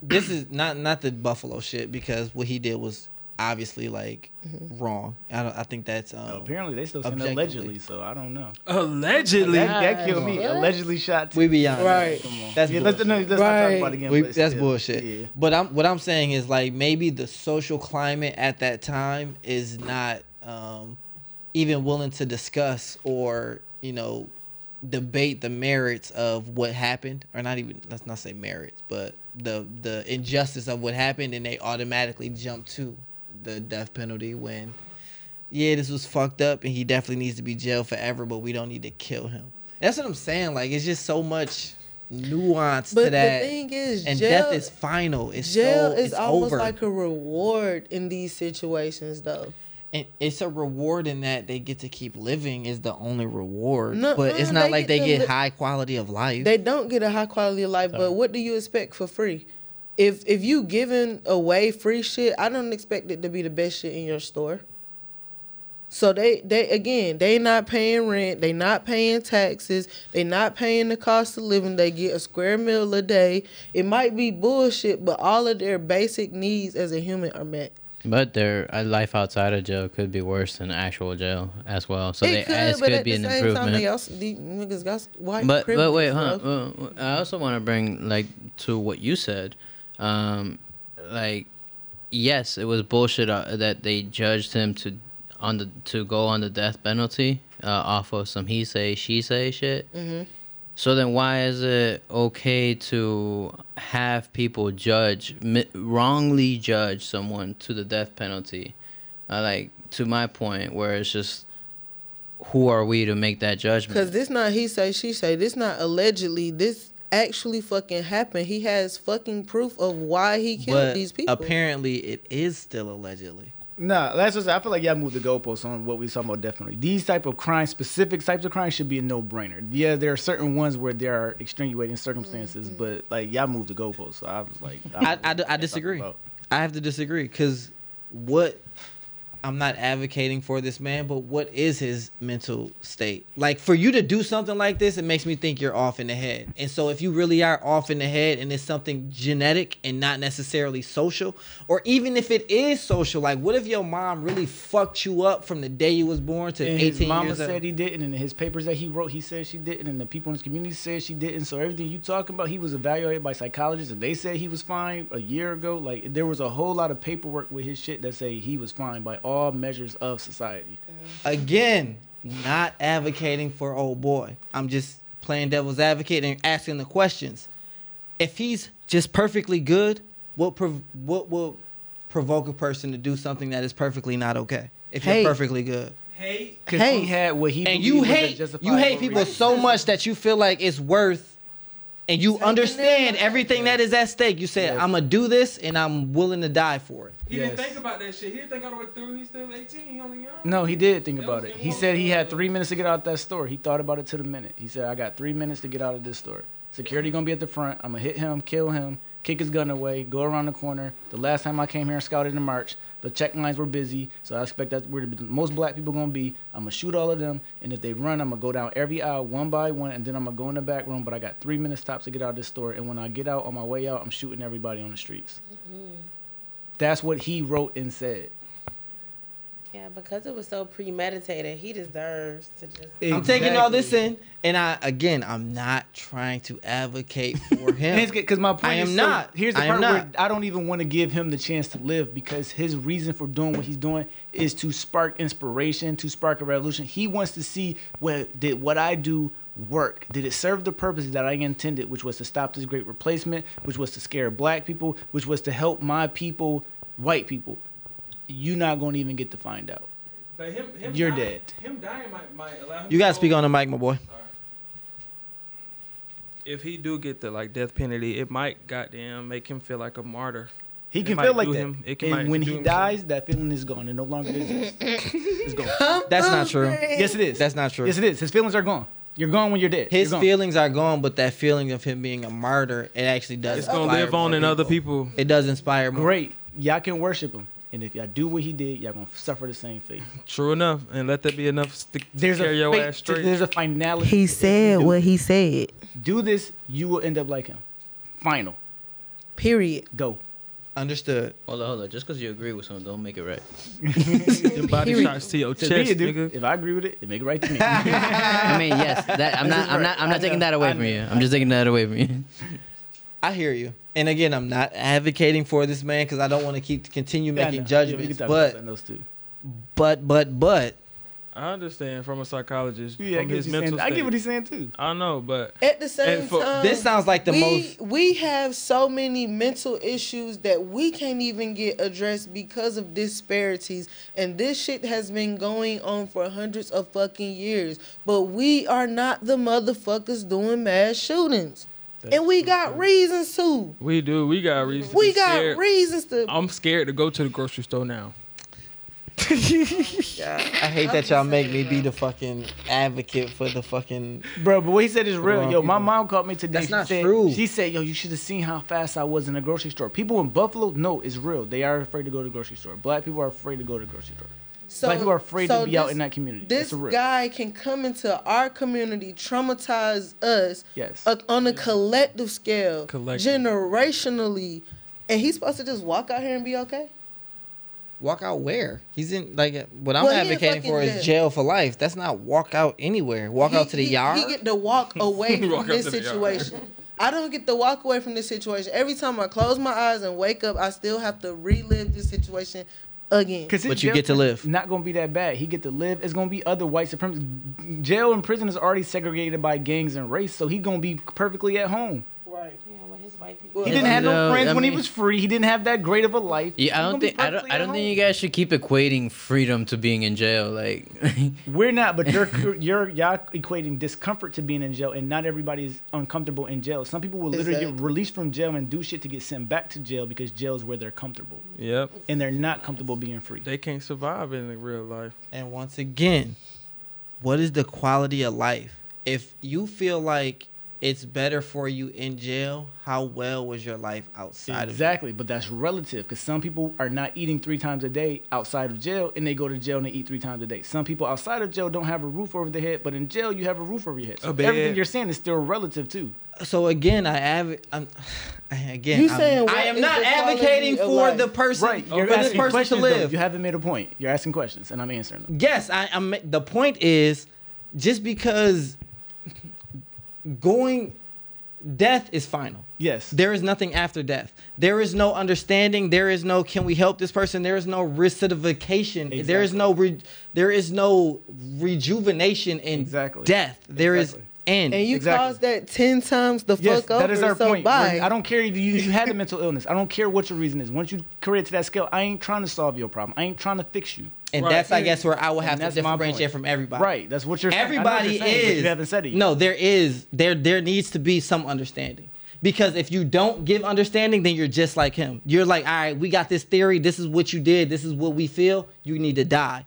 this is not not the Buffalo shit because what he did was obviously like wrong. I don't. I think that's um, Apparently, they still saying allegedly, so I don't know. Allegedly. That, that killed me. What? Allegedly shot. we be that. Right. Come on. That's yeah, let's, no, let's not Right. talk about it again. We, that's still, bullshit. Yeah. But I'm what I'm saying is like maybe the social climate at that time is not um, even willing to discuss or you know debate the merits of what happened or not even let's not say merits but the the injustice of what happened and they automatically jump to the death penalty when yeah this was fucked up and he definitely needs to be jailed forever but we don't need to kill him that's what i'm saying like it's just so much nuance But to the thing is, and jail, death is final. It's jail so, is it's almost over. like a reward in these situations, though. and it's a reward in that they get to keep living is the only reward. No, but it's uh, not they like get they get li- high quality of life. They don't get a high quality of life, but what do you expect for free? If if you giving away free shit, I don't expect it to be the best shit in your store. So they they again, they not paying rent, they not paying taxes, they not paying the cost of living. They get a square meal a day. It might be bullshit, but all of their basic needs as a human are met. But their life outside of jail could be worse than actual jail as well. So they, it could, as but could at be the an same time, they improvement. also these niggas got white But but wait, huh? Uh, I also want to bring like to what you said, um, like yes, it was bullshit uh, that they judged him to on the to go on the death penalty uh, off of some he say she say shit. Mhm. So then, why is it okay to have people judge mi- wrongly judge someone to the death penalty? Uh, like to my point, where it's just who are we to make that judgment? Cause this not he say she say. This not allegedly. This actually fucking happened. He has fucking proof of why he killed but these people. apparently it is still allegedly. Nah, that's what I feel like y'all moved the goalposts on what we was talking about. Definitely, these type of crimes, specific types of crimes, should be a no brainer. Yeah, there are certain ones where there are extenuating circumstances, Mm-hmm. but like y'all moved the goalposts. So I was like, I, I, I talking disagree. I have to disagree because what I'm not advocating for this man, but what is his mental state? Like for you to do something like this, it makes me think you're off in the head. And so if you really are off in the head and it's something genetic and not necessarily social, or even if it is social, like what if your mom really fucked you up from the day you was born to And 18 his mama years said old? he didn't, and his papers that he wrote, he said she didn't, and the people in his community said she didn't. So everything you talking about, he was evaluated by psychologists, and they said he was fine a year ago. Like there was a whole lot of paperwork with his shit that say he was fine by all measures of society. Again, not advocating for old boy. I'm just playing devil's advocate and asking the questions. If he's just perfectly good, what prov- what will provoke a person to do something that is perfectly not okay? If you're perfectly good, Hate. Cause Hey. he had what he and you hate you hate people reason. so much that you feel like it's worth, and you understand everything that is at stake. You said, Yes. "I'm gonna do this, and I'm willing to die for it." He Yes. didn't think about that shit. He didn't think all the way through. He's still 18. He only young. No, he did think That about it. He said he had three minutes to get out that store. He thought about it to the minute. He said, "I got three minutes to get out of this store. Security gonna be at the front. I'm gonna hit him, kill him, kick his gun away, go around the corner. The last time I came here and scouted in March, the check lines were busy, so I expect that's where the most black people gonna be. I'm gonna shoot all of them, and if they run, I'm gonna go down every aisle one by one, and then I'm gonna go in the back room. But I got three minutes tops to get out of this store, and when I get out on my way out, I'm shooting everybody on the streets." Mm-hmm. That's what he wrote and said. Yeah, because it was so premeditated, he deserves to just. I'm taking all this in, and I again, I'm not trying to advocate for him. Because my point I am is so- not. here's the I am part where not. I don't even want to give him the chance to live because his reason for doing what he's doing is to spark inspiration, to spark a revolution. He wants to see what did what I do work? Did it serve the purpose that I intended, which was to stop this great replacement, which was to scare black people, which was to help my people, white people? You're not going to even get to find out. But him, him You're dying, dead. Him dying might, might allow him. You gotta speak on the mic, my boy. If he do get the like death penalty, it might goddamn make him feel like a martyr. He can might feel like that. him- it can- and when he dies, that feeling is gone. It no longer exists. it's gone. That's not true. Yes, it is. That's not true. Yes, it is. His feelings are gone. You're gone when you're dead. His You're feelings are gone, but that feeling of him being a martyr, it actually does. It's gonna live on more in other people. It does inspire more. Great. Y'all can worship him. And if y'all do what he did, y'all gonna suffer the same fate. True enough, and let that be enough to There's carry a your fate, ass straight. There's a finality. He said do- what he said. Do this, you will end up like him. Final. Period. Go. Understood. Hold on, hold on. Just because you agree with something, don't make it right. Them body Period. shots to your To chest, me, dude, nigga. if I agree with it, it make it right to me. I mean, yes, that I'm not. I'm not. I'm I not taking that away from you. I'm just taking that away from you. I hear you. And again, I'm not advocating for this man because I don't want to keep continue Yeah, making know. Yeah, we judgments. can but those two. but but but I understand from a psychologist, Yeah, I from get, his what he's mental saying. I get what he's saying too. I know, but At the same for- time, this sounds like the we, most. we have so many mental issues that we can't even get addressed because of disparities and this shit has been going on for hundreds of fucking years but we are not the motherfuckers doing mass shootings and we got reasons to we do. We got reasons. to we be got scared. reasons to I'm scared to go to the grocery store now. I hate that y'all make me be the fucking advocate for the fucking. Bro, but what he said is real. Yo, my mom called me today. That's she not said, true. She said, yo, you should have seen how fast I was in the grocery store. People in Buffalo know it's real. They are afraid to go to the grocery store. Black people are afraid to go to the grocery store. So, Black people are afraid so to be out in that community. This guy can come into our community, traumatize us Yes. uh, on a collective scale, Collective. generationally, and he's supposed to just walk out here and be okay. Walk out where? He's in like what I'm Well, advocating for is jail. jail for life. That's not walk out anywhere. Walk He- out to the he- yard. He get to walk away from Walk this to the yard. situation. I don't get to walk away from this situation. Every time I close my eyes and wake up, I still have to relive this situation again. Cause his But you get to live. Not gonna be that bad. He get to live. It's gonna be other white supremacists. Jail and prison is already segregated by gangs and race, so he gonna be perfectly at home. Right. Yeah, with his white people. He didn't have no No, friends I when he was free. He didn't have that great of a life. Yeah, I don't think I don't I don't think you guys should keep equating freedom to being in jail. Like, We're not, but you're you're y'all equating discomfort to being in jail, and not everybody is uncomfortable in jail. Some people will literally get released from jail and do shit to get sent back to jail because jail is where they're comfortable, Yep. and they're not comfortable being free. They can't survive in the real life. And once again, what is the quality of life? If you feel like it's better for you in jail, how well was your life outside of Exactly, but that's relative because some people are not eating three times a day outside of jail, and they go to jail and they eat three times a day. Some people outside of jail don't have a roof over their head, but in jail you have a roof over your head. Oh, so everything you're saying is still relative too. So again, I have I'm again. You I'm- saying I am not advocating for the person Right, for you're this person to questions. though. live. You haven't made a point. You're asking questions, and I'm answering them. Yes, I, I'm. The point is, just because going, death is final. Yes. There is nothing after death. There is no understanding. There is no can we help this person. There is no recidification. There is no re, there is no rejuvenation in Exactly. death. There is Exactly. end. And you Exactly. caused that ten times the Yes, fuck over. that is our so point. Bye. I don't care if you, you had a mental illness. I don't care what your reason is. Once you carry it to that scale, I ain't trying to solve your problem. I ain't trying to fix you. And Right. that's I guess where I would have And to differentiate point. from everybody. Right. That's what you're saying. I know what Everybody you're saying, is. You haven't said it. yet. No, there is. There there needs to be some understanding. Because if you don't give understanding, then you're just like him. You're like, all right, we got this theory. This is what you did. This is what we feel. You need to die.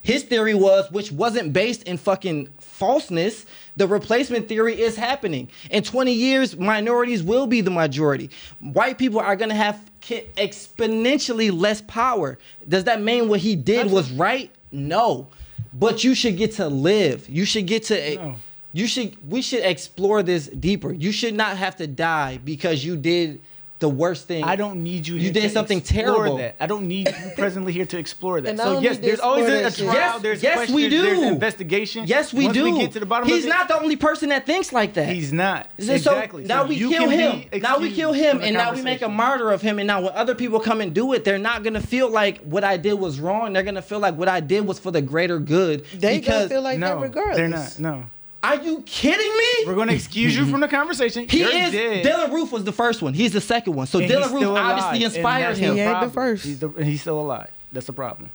His theory was, which wasn't based in fucking falseness, the replacement theory is happening. In 20 years, minorities will be the majority. White people are gonna have exponentially less power. Does that mean what he did was right? No. But you should get to live. You should get to No. you should we should explore this deeper. You should not have to die because you did the worst thing. I don't need you. You here did to something terrible. That. I don't need you presently here to explore that. And so yes, there's always a, a trial. Yes, there's yes, questions, we do. There's investigation. Yes, we Once do. We get to the bottom He's of it, not the only person that thinks like that. He's not. So exactly. now So we you kill him. Now we kill him, and now we make a martyr of him. And now when other people come and do it, they're not gonna feel like what I did was wrong. They're gonna feel like what I did was for the greater good. they because gonna feel like no, that regardless. they're not. No. Are you kidding me? We're going to excuse you from the conversation. He You're is. dead. Dylann Roof was the first one. He's the second one. So And he's Dylann Roof obviously inspired him. He the ain't the first. He's, the, he's still alive. That's the problem.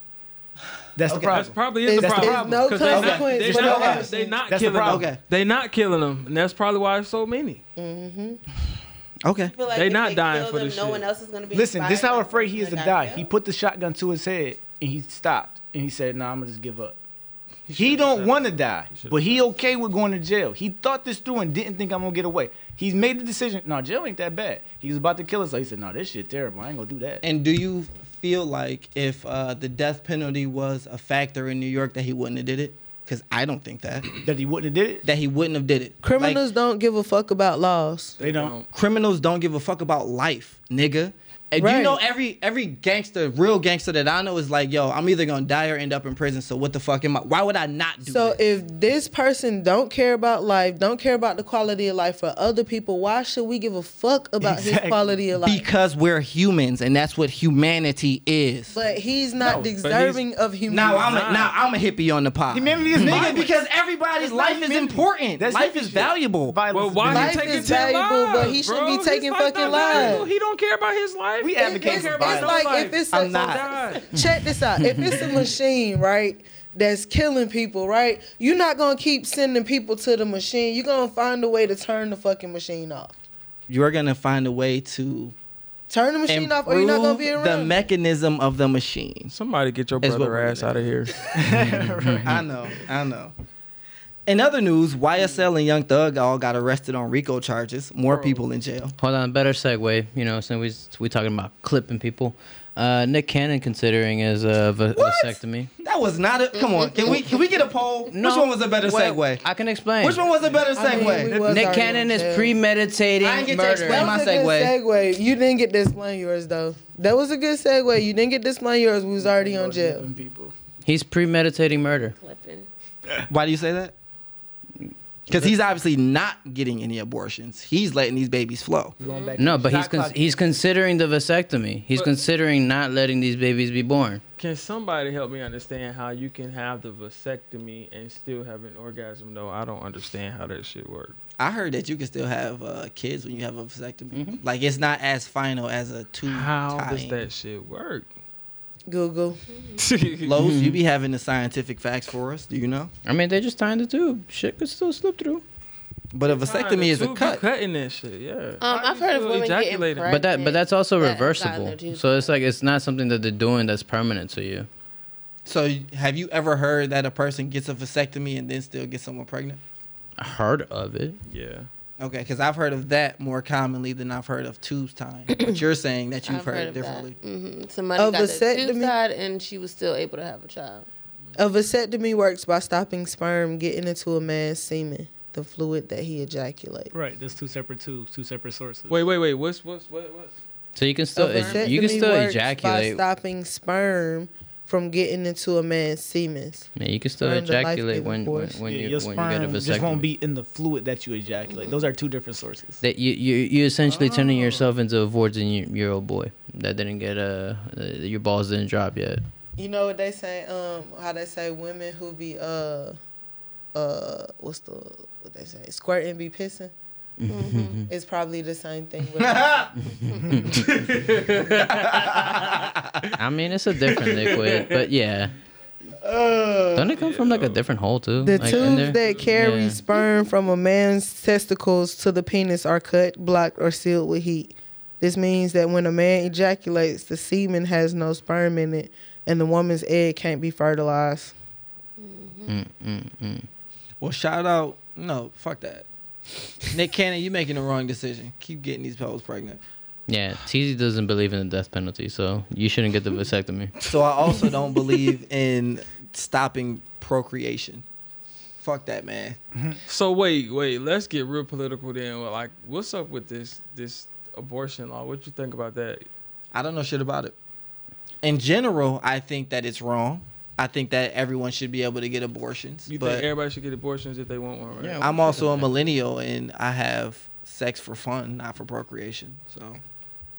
That's the problem. That's probably is It's- the problem. problem. There's no 'Cause they not- they for not- no action. They not That's the killing them. problem. Okay. They're not killing them, and that's probably why it's so many. Mm-hmm. Okay. I feel like they're not dying for them, this no shit. one else is gonna be. Listen, this is how afraid he is to die. got He put the shotgun to his head and he stopped and he said, "No, nah, I'm gonna just give up." He don't want to die, but he okay with going to jail. He thought this through and didn't think I'm gonna get away. He's made the decision. No, jail ain't that bad. He was about to kill us, so he said, "No, this shit terrible. I ain't gonna do that." And do you feel like if uh, the death penalty was a factor in New York that he wouldn't have did it? because I don't think that That he wouldn't have did it. that he wouldn't have did it. Criminals Like, don't give a fuck about laws. They don't. criminals don't give a fuck about life, nigga. And you know every every gangster, real gangster that I know is like, yo, I'm either gonna die or end up in prison. So what the fuck am I? Why would I not do So this? if this person don't care about life, don't care about the quality of life for other people, why should we give a fuck about his quality of life? because we're humans, and that's what humanity is. but he's not No, but he's- deserving of humanity. Now I'm a, now I'm a hippie on the pod. Humanity is Nigga, because everybody's It's not life is important. That's life is shit. valuable. Well, why bad. Life taking is 10 valuable, but lives, he shouldn't bro? be taking His life fucking lives. He don't care about his life. We advocate for about It's like if it's I'm a, not. Check this out. If it's a machine, right, that's killing people, right, you're not gonna keep sending people to the machine. You're gonna find a way to turn the fucking machine off. You're gonna find a way to Turn the machine off, or you're not gonna be improve around. the mechanism of the machine. Somebody get your brother ass out of here. I know, I know. In other news, YSL and Young Thug all got arrested on RICO charges. More people in jail. Hold on, better segue. You know, since we we talking about clipping people, uh, Nick Cannon considering his uh, va- What? vasectomy. That was not a. Come on, can we can we get a poll? Which one was a better Well, segue? I can explain. Which one was a better I mean, we segue? was Nick already Cannon on is jail. premeditating I didn't get to murder. explain That my was a good segue. segue. You didn't get to explain yours though. That was a good segue. You didn't get to explain yours. We was already on jail. People. He's premeditating murder. Clipping. Why do you say that? Because he's obviously not getting any abortions. He's letting these babies flow. Going back No, but he's con- he's considering the vasectomy. He's But- considering not letting these babies be born. Can somebody help me understand how you can have the vasectomy and still have an orgasm? though? I don't understand how that shit works. I heard that you can still have uh, kids when you have a vasectomy. Like it's not as final as a two. How does tie-in. that shit work? Google. Los, you be having the scientific facts for us. Do you know? I mean, they're just tying the tube. Shit could still slip through. But a vasectomy is a cut. Cutting that shit, yeah. Um, I've heard of still women getting ejaculating? pregnant. But that, but that's also that reversible. their tubes So it's like it's not something that they're doing that's permanent to you. So have you ever heard that a person gets a vasectomy and then still gets someone pregnant? I heard of it. Yeah. Okay, because I've heard of that more commonly than I've heard of tubes tying. but you're saying that you've I've heard, heard it of differently. hmm Somebody A got the tube vasectomy? tied and she was still able to have a child. A vasectomy works by stopping sperm getting into a man's semen, the fluid that he ejaculates. Right, there's two separate tubes, two separate sources. Wait, wait, wait. What's what's what what? So you can still A you can still works by stopping sperm from getting into a man's semen. Yeah, you can still Sperm, ejaculate when when, when Yeah, you your when you get a sperm just won't be in the fluid that you ejaculate. Those are two different sources. That you you you essentially turning Oh. yourself into a fourteen year, year old boy that didn't get uh, uh your balls didn't drop yet. You know what they say? Um, how they say women who be uh, uh, what's the what they say? Squirting be pissing. It's probably the same thing. With I mean, it's a different liquid, but yeah. Don't it come from like a different hole too? The Like, tubes that carry Yeah. sperm from a man's testicles to the penis are cut, blocked, or sealed with heat. This means that when a man ejaculates, the semen has no sperm in it, and the woman's egg can't be fertilized. Mm, mm, mm. Well, shout out. No, fuck that. Nick Cannon, you're making the wrong decision. Keep getting these hoes pregnant. Yeah, TZ doesn't believe in the death penalty, so you shouldn't get the vasectomy. So I also don't believe in stopping procreation. Fuck that, man. So wait, wait. Let's get real political then. Like, what's up with this this abortion law? What you think about that? I don't know shit about it. In general, I think that it's wrong. I think that everyone should be able to get abortions. You but think everybody should get abortions if they want one, right? Yeah. I'm also a millennial and I have sex for fun, not for procreation. So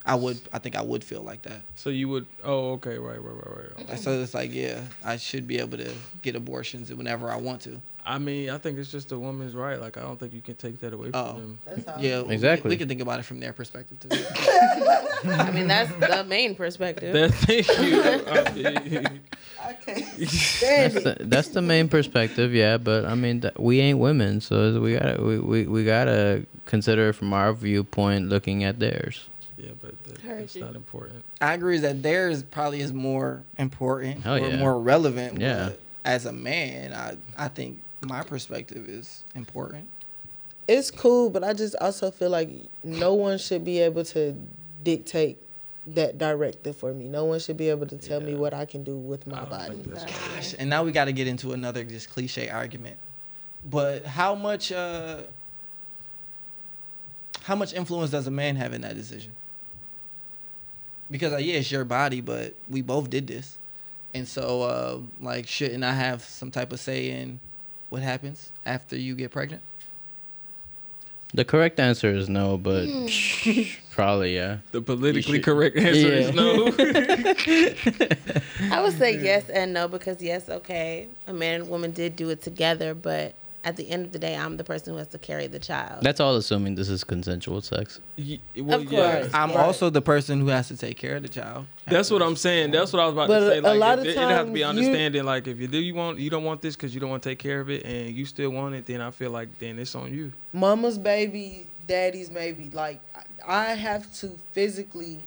I would I think I would feel like that. So you would? Oh, okay, right, right, right, right. So it's like, yeah, I should be able to get abortions whenever I want to. I mean, I think it's just a woman's right. Like, I don't think you can take that away Oh. from them. Yeah, we- Exactly. We, can think about it from their perspective too. I mean, that's the main perspective. That thank you. I mean, I can't stand That's it. the, that's the main perspective, yeah. But I mean, th- we ain't women, so we gotta we, we, we gotta consider it from our viewpoint, looking at theirs. yeah, but that, Heard that's you. not important. I agree that theirs probably is more important Hell or yeah. more relevant. Yeah. But as a man, I I think my perspective is important. It's cool, but I just also feel like no one should be able to dictate that directive for me. No one should be able to tell me what I can do with my body. Gosh, and now we got to get into another just cliche argument. But how much uh how much influence does a man have in that decision? Because uh, yeah, it's your body, but we both did this, and so uh, like, shouldn't I have some type of say in what happens after you get pregnant? The correct answer is no, but hmm. probably yeah. The politically should- correct answer Yeah. is no. I would say yes and no because yes, okay, a man and woman did do it together, but at the end of the day, I'm the person who has to carry the child. That's all assuming this is consensual sex. Ye- well, Of yeah. course. I'm Right. also the person who has to take care of the child. That's what I'm saying. That's what I was about But to say. a Like, lot of it, it'd have to be understanding. Like, if you do, you want, you don't want this because you don't want to take care of it, and you still want it, then I feel like then it's on you. Mama's baby, daddy's baby. Like I I have to physically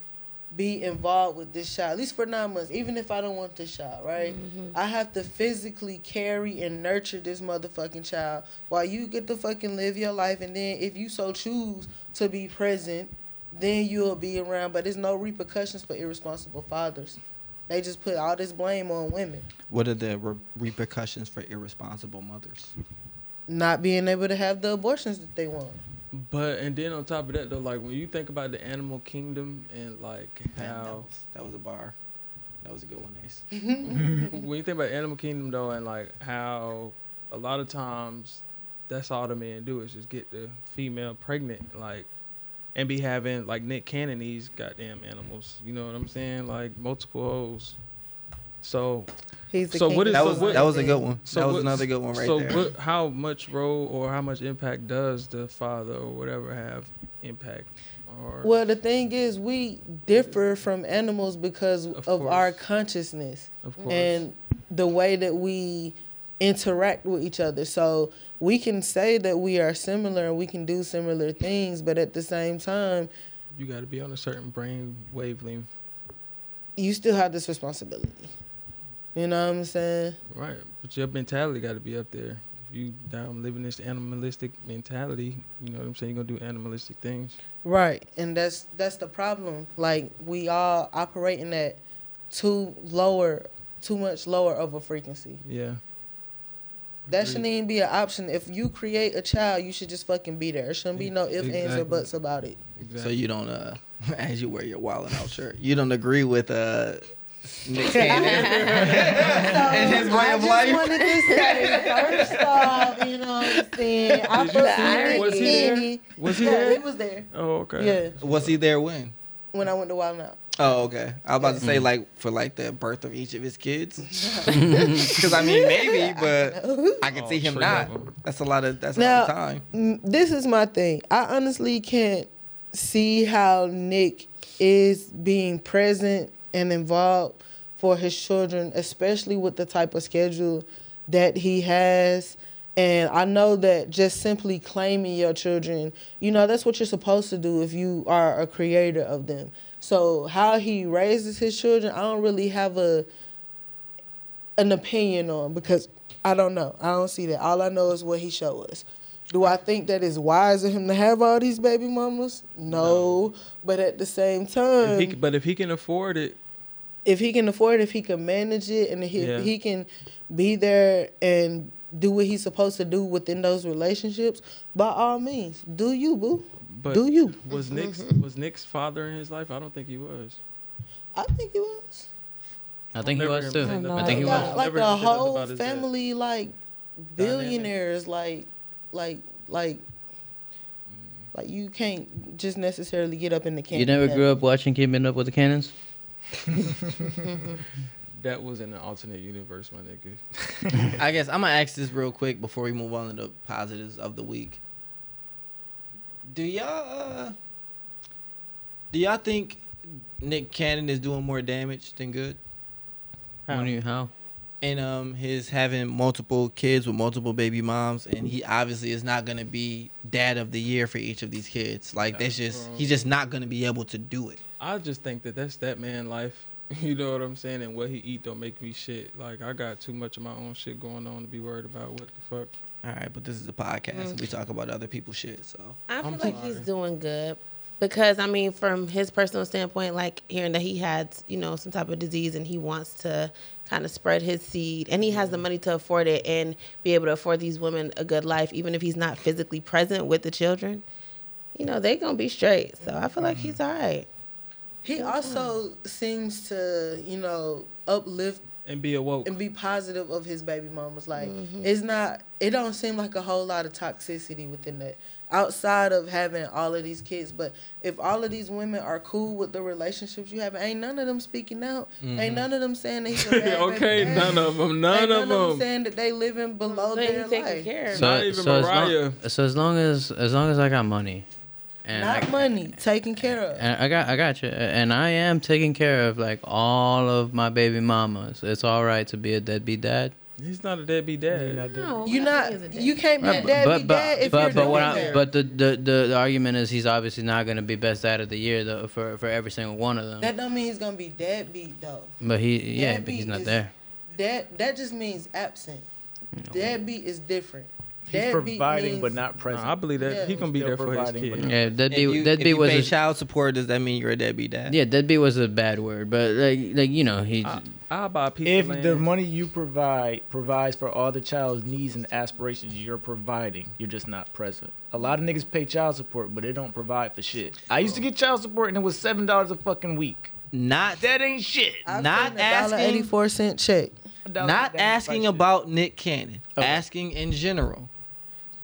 be involved with this child, at least for nine months, even if I don't want this child, right? Mm-hmm. I have to physically carry and nurture this motherfucking child while you get to fucking live your life. And then if you so choose to be present, then you'll be around. But there's no repercussions for irresponsible fathers. They just put all this blame on women. What are the re- repercussions for irresponsible mothers? Not being able to have the abortions that they want. But and then on top of that though, like when you think about the animal kingdom and like That, that how was, that was a bar. That was a good one, Ace. when you think about animal kingdom though, and like how a lot of times that's all the men do is just get the female pregnant, like, and be having like Nick Cannon these goddamn animals. You know what I'm saying? Like multiple hoes. So He's the So king what of is- That so was what- that was a good one. So that was what- another good one right so there. what, how much role or how much impact does the father or whatever have impact? Or Well, the thing is, we differ from animals because Of of, our consciousness of course, and the way that we interact with each other. So we can say that we are similar and we can do similar things, but at the same time, you got to be on a certain brain wavelength, you still have this responsibility. You know what I'm saying? right? But your mentality got to be up there. If you down living this animalistic mentality, you know what I'm saying. You're gonna do animalistic things. Right, and that's that's the problem. Like we all operating at too lower, too much lower of a frequency. Yeah, That Agreed. shouldn't even be an option. If you create a child, you should just fucking be there. There shouldn't be no ifs, ands, or buts about it. exactly. So you don't, uh, as you wear your wildin' out shirt, you don't agree with uh, Nick Cannon and his way I of just life. wanted to say, first off, you know what I'm saying? I Did you fuck see with him? Nick Was he there? Cannon. Was he Yeah, there? he was there. Oh, okay. Yeah, Was he there when? when I went to Wild Out. Oh, okay. I was about to say like for like the birth of each of his kids, because I mean maybe, but I can Oh, see him not. of 'em. That's a lot of that's a lot of time. Mm, This is my thing. I honestly can't see how Nick is being present and involved for his children, especially with the type of schedule that he has. And I know that just simply claiming your children, you know, that's what you're supposed to do if you are a creator of them. So how he raises his children, I don't really have a an opinion on because I don't know. I don't see that. All I know is what he showed us. Do I think that it's wise of him to have all these baby mamas? No. But at the same time, If he, but if he can afford it, if he can afford it, if he can manage it, and if he, Yeah. he can be there and do what he's supposed to do within those relationships, by all means, do you, boo? but do you? was Nick's mm-hmm. was Nick's father in his life? I don't think he was. I think he was. I think he was too. I I think he was. Got, like never a whole about his dad. family, like billionaires, like, like, like. Like you can't just necessarily get up in the camp. You never grew up watching Keeping Up with the Cannons? That was in an alternate universe, my nigga. I guess I'm gonna ask this real quick before we move on to the positives of the week. Do y'all uh, do y'all think Nick Cannon is doing more damage than good? How? do you, how? and um his having multiple kids with multiple baby moms and he obviously is not going to be dad of the year for each of these kids like that's just he's just not going to be able to do it I just think that that's that man life. You know what I'm saying? And what he eat don't make me shit. Like I got too much of my own shit going on to be worried about what the fuck. all right but this is a podcast and we mm. talk about other people's shit so I feel I'm like sorry. he's doing good. because I mean, from his personal standpoint, like hearing that he had, you know, some type of disease and he wants to kind of spread his seed and he has the mm. money to afford it and be able to afford these women a good life, even if he's not physically present with the children, you know, they gonna be straight. So I feel like mm-hmm. he's all right. He also seems to, you know, uplift and be awoke. and be positive of his baby mamas. Like mm-hmm. it's not. It don't seem like a whole lot of toxicity within that. Outside of having all of these kids, but if all of these women are cool with the relationships you have, ain't none of them speaking out. Ain't mm-hmm. none of them saying that he's a bad baby okay, none of them. None Ain't of them. saying that they living below Saying their life. care of. Not even so as long, so as long as as long as I got money, and Not I, money taken care of. And I got I got you, and I am taking care of like all of my baby mamas. It's all right to be a deadbeat dad. He's not a deadbeat dad. No, You I not. think he's a You can't be a deadbeat but dad if but, you're but what I but the, the the the argument is he's obviously not gonna be best dad of the year though for for every single one of them. that don't mean he's gonna be deadbeat though. but he yeah, but he's not is- there. That that just means absent. Deadbeat is different. He's providing means- but not present. Nah, I believe that Yeah. he gonna be there for his kid. not- Yeah, If deadbeat you, if deadbeat you was pay a, child support, does that mean you're a deadbeat dad? yeah deadbeat was a bad word, but like like you know he I, I'll buy a piece if of land. the money you provide provides for all the child's needs and aspirations you're providing, you're just not present. A lot of niggas pay child support, but they don't provide for shit. I used to get child support and it was seven dollars a fucking week. Not That ain't shit. I've not seen a dollar asking- eighty-four cent check. not asking about Nick Cannon. Okay. Asking in general.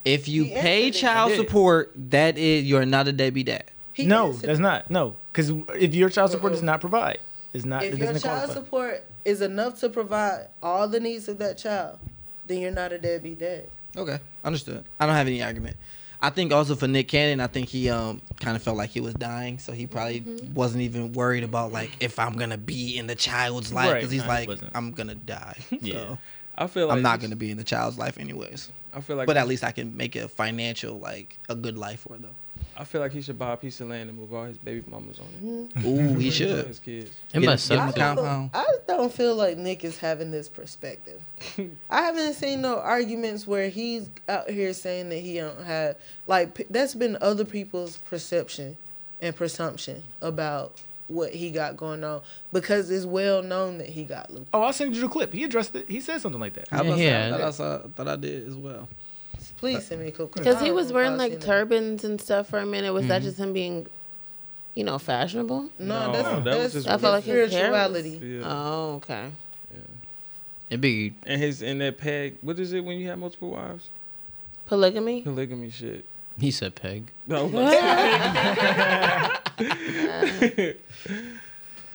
If you He pay answered it. child I did. support, that is you're not a deadbeat dad. He no, answered that's it. not. No, because if your child support does not provide, it's not. If it your doesn't child qualify. support is enough to provide all the needs of that child, then you're not a deadbeat dad. Okay, understood. I don't have any argument. I think also for Nick Cannon, I think he um kind of felt like he was dying, so he probably wasn't even worried about like if I'm gonna be in the child's life Right. because he's Nah, he like wasn't. I'm gonna die. Yeah. So I feel like I'm not gonna be in the child's life anyways. I feel like But at least I can make a financial like a good life for them. I feel like he should buy a piece of land and move all his baby mamas on it. Mm-hmm. Ooh, he should. his kids. it must get suck. him compound. I don't feel like Nick is having this perspective. I haven't seen no arguments where he's out here saying that he don't have like that's been other people's perception and presumption about what he got going on because it's well known that he got lupus. Oh, I'll send you the clip. He addressed it. He said something like that. I, was Yeah, I, thought. I, saw, thought I did as well. Please send me a clip. Because he was wearing like turbans and stuff for a minute. Was Mm-hmm. that just him being, you know, fashionable? No, No, that's that was just- I felt like his hair was- spirituality. Yeah. Oh, okay. It'd be And his and that peg. What is it when you have multiple wives? Polygamy? Polygamy shit. He said peg. No.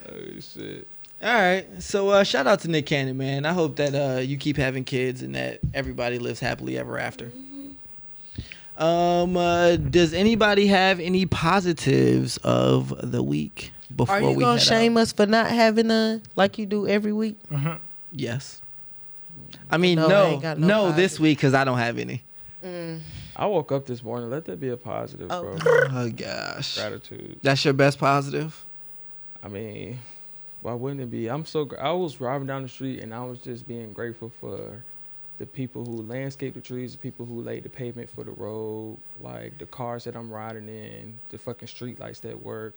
oh shit. All right. So uh, shout out to Nick Cannon, man. I hope that uh, you keep having kids and that everybody lives happily ever after. Um, uh, does anybody have any positives of the week before Are you we gonna shame out? us for not having a like you do every week? Yes. I mean, No, no, no, no this week because I don't have any. I woke up this morning. Let that be a positive, Oh. bro. Oh gosh, Gratitude. that's your best positive. I mean, why wouldn't it be? I'm so. I was driving down the street and I was just being grateful for the people who landscape the trees, the people who laid the pavement for the road, like the cars that I'm riding in, the fucking street lights that work,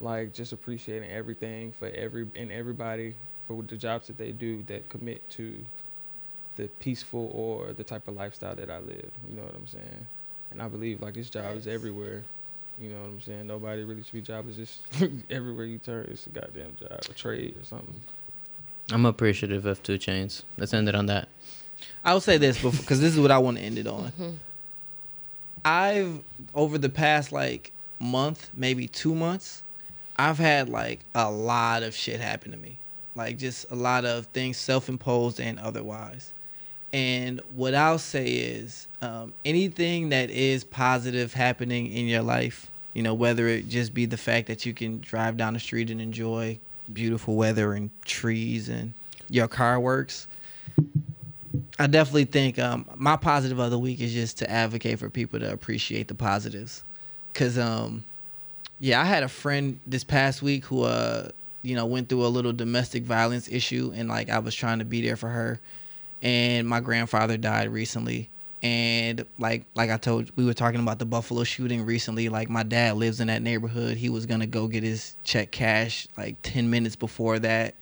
like just appreciating everything for every and everybody for the jobs that they do that commit to the peaceful or the type of lifestyle that I live. You know what I'm saying? And I believe like this job is everywhere. You know what I'm saying? Nobody really should be jobless. Just everywhere you turn, it's a goddamn job, a trade or something. I'm appreciative of 2 Chainz. Let's end it on that. I will say this because this is what I want to end it on. Mm-hmm. I've over the past like month, maybe two months, I've had like a lot of shit happen to me, like just a lot of things self-imposed and otherwise. And what I'll say is, um, anything that is positive happening in your life, you know, whether it just be the fact that you can drive down the street and enjoy beautiful weather and trees and your car works. I definitely think um, my positive of the week is just to advocate for people to appreciate the positives. Cause um, yeah, I had a friend this past week who uh, you know, went through a little domestic violence issue, and like I was trying to be there for her, and my grandfather died recently, and like like I told we were talking about the Buffalo shooting recently. Like my dad lives in that neighborhood. He was gonna go get his check cash like ten minutes before that.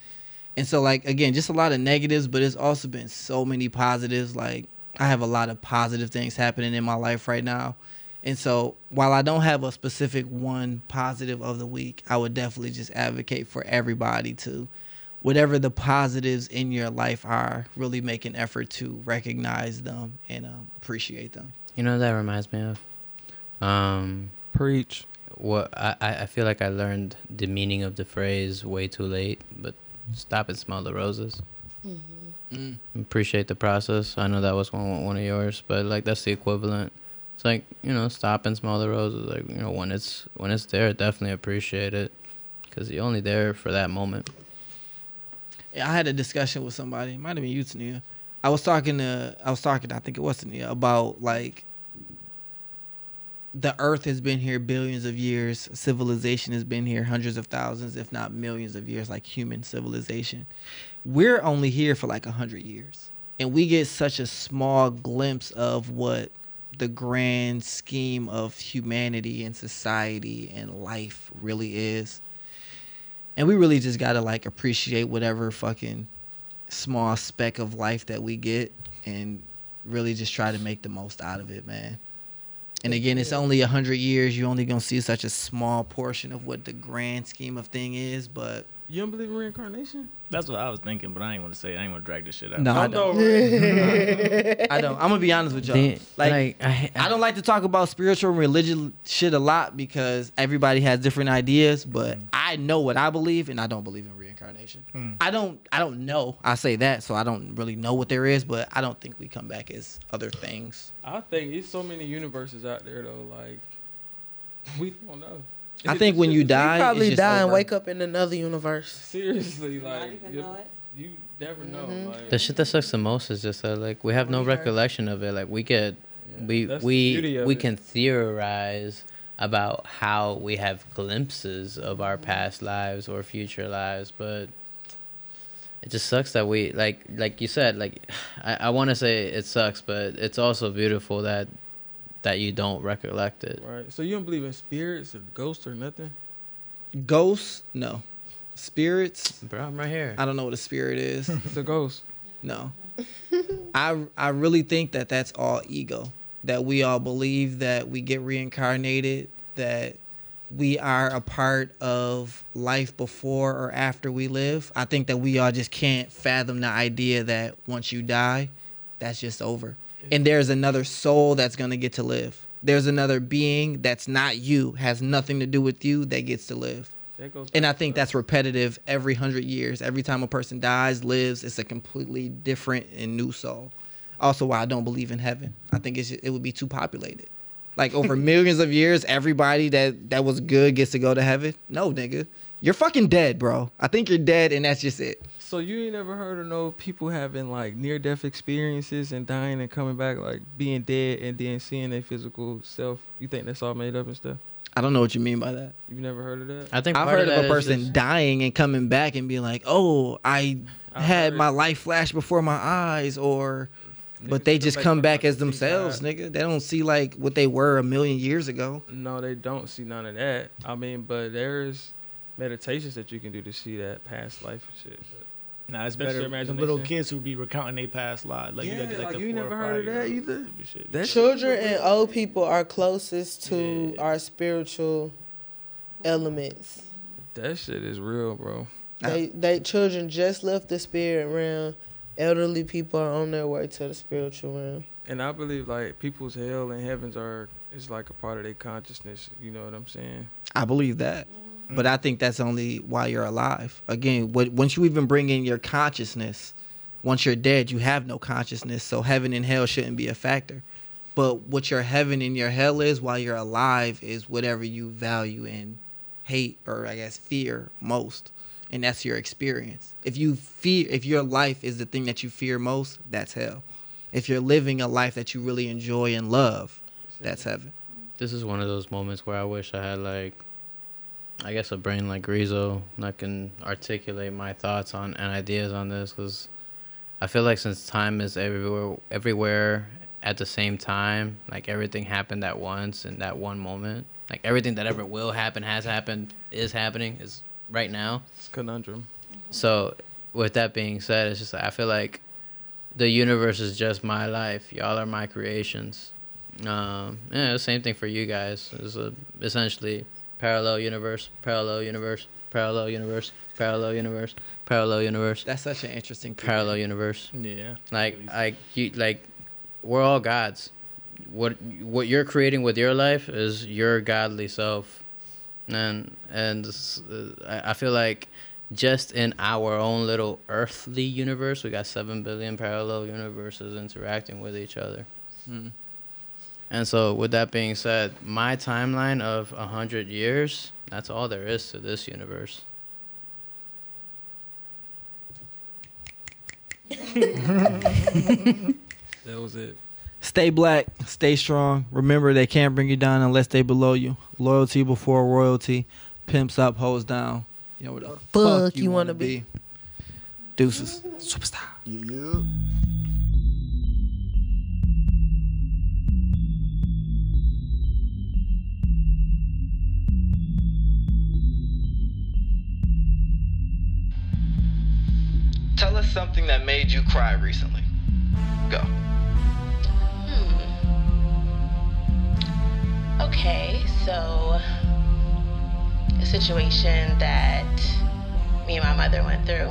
And so like again, just a lot of negatives, but it's also been so many positives. Like I have a lot of positive things happening in my life right now. And so while I don't have a specific one positive of the week, I would definitely just advocate for everybody to whatever the positives in your life are, really make an effort to recognize them and um, appreciate them. You know what that reminds me of? Um, Preach. what I, I I feel like I learned the meaning of the phrase way too late, but stop and smell the roses. Mm. Appreciate the process. I know that was one one of yours, but like that's the equivalent. It's like you know, stop and smell the roses. Like you know, when it's when it's there, definitely appreciate it, because you're only there for that moment. I had a discussion with somebody. It might have been you, Tania. I was talking to. I was talking. To, I think it was Tania about like. The Earth has been here billions of years. Civilization has been here hundreds of thousands, if not millions of years, like human civilization. We're only here for like a hundred years, and we get such a small glimpse of what the grand scheme of humanity and society and life really is and we really just gotta like appreciate whatever fucking small speck of life that we get and really just try to make the most out of it man. And again it's only a hundred years. You're only gonna see such a small portion of what the grand scheme of thing is but You don't believe in reincarnation? That's what I was thinking, but I ain't want to say. I ain't want to drag this shit out. no i don't i don't i'm gonna be honest with y'all The- like, I, I don't like to talk about spiritual and religious shit a lot because everybody has different ideas, but I know what I believe and I don't believe in reincarnation. Mm. I don't I don't know. I say that, so I don't really know what there is, but I don't think we come back as other things. I think it's so many universes out there though. Like we don't know. I think when you die, You die, probably it's just die and over. wake up in another universe. seriously, like you, it. you never know. Mm-hmm. Like, The shit that sucks the most is just that like we have no recollection of it. Like we get we that's the beauty we we it. can theorize about how we have glimpses of our past lives or future lives, but it just sucks that we like like you said like I, I want to say it sucks, but it's also beautiful that that you don't recollect it. right. So you don't believe in spirits or ghosts or nothing? Ghosts, no. Spirits, Bro, I'm right here. I don't know what a spirit is. It's a ghost. No. I I really think that that's all ego. That we all believe that we get reincarnated, that we are a part of life before or after we live. I think that we all just can't fathom the idea that once you die, that's just over. And there's another soul that's going to get to live. There's another being that's not you, has nothing to do with you that gets to live. And I think that's repetitive every hundred years. Every time a person dies, lives, it's a completely different and new soul. Also, why I don't believe in heaven. I think it's it would be too populated. Like over millions of years, everybody that that was good gets to go to heaven. No, nigga, you're fucking dead, bro. I think you're dead, and that's just it. So you ain't never heard of no people having like near death experiences and dying and coming back like being dead and then seeing their physical self. You think that's all made up and stuff? I don't know what you mean by that. You've never heard of that? I think I've heard of that a person just- dying and coming back and being like, "Oh, I I had heard- my life flash before my eyes," or but they just come back as themselves, suicide. nigga. They don't see like what they were a million years ago. No, they don't see none of that. I mean, but there's meditations that you can do to see that past life and shit. But Nah, it's That's better. your The little kids who be recounting their past lives. Like, you Yeah, look at, like, like, the you never heard of that either? That Children and old people are closest to Yeah. our spiritual elements. that shit is real, bro. They they children just left the spirit realm. Elderly people are on their way to the spiritual realm. And I believe like people's hell and heavens are is like a part of their consciousness. You know what I'm saying? I believe that. Mm-hmm. But I think that's only while you're alive. Again, what, once you even bring in your consciousness, once you're dead, you have no consciousness. So heaven and hell shouldn't be a factor. But what your heaven and your hell is while you're alive is whatever you value and hate or I guess fear most. And that's your experience. If you fear if your life is the thing that you fear most, that's hell. If you're living a life that you really enjoy and love, that's heaven. this is one of those moments where I wish I had like I guess a brain like Rizzo that can articulate my thoughts on and ideas on this because I feel like since time is everywhere everywhere at the same time, like everything happened at once in that one moment. Like everything that ever will happen has happened, is happening, is right now. It's a conundrum. So, with that being said, it's just I feel like the universe is just my life. Y'all are my creations. Um, yeah, same thing for you guys. It's a, essentially parallel universe, parallel universe, parallel universe, parallel universe, parallel universe, That's such an interesting theory. parallel universe. Yeah. Like, like you, like we're all gods. What what you're creating with your life is your godly self, and and uh, I feel like just in our own little earthly universe, we got seven billion parallel universes interacting with each other. Mm. And so, with that being said, my timeline of a hundred years, that's all there is to this universe. That was it. Stay black, stay strong. Remember, they can't bring you down unless they below you. Loyalty before royalty. Pimps up, hoes down. You know what the fuck, Fuck you wanna wanna be. Deuces. Superstar. Yeah. Something that made you cry recently. Go. Hmm. Okay, so a situation that me and my mother went through.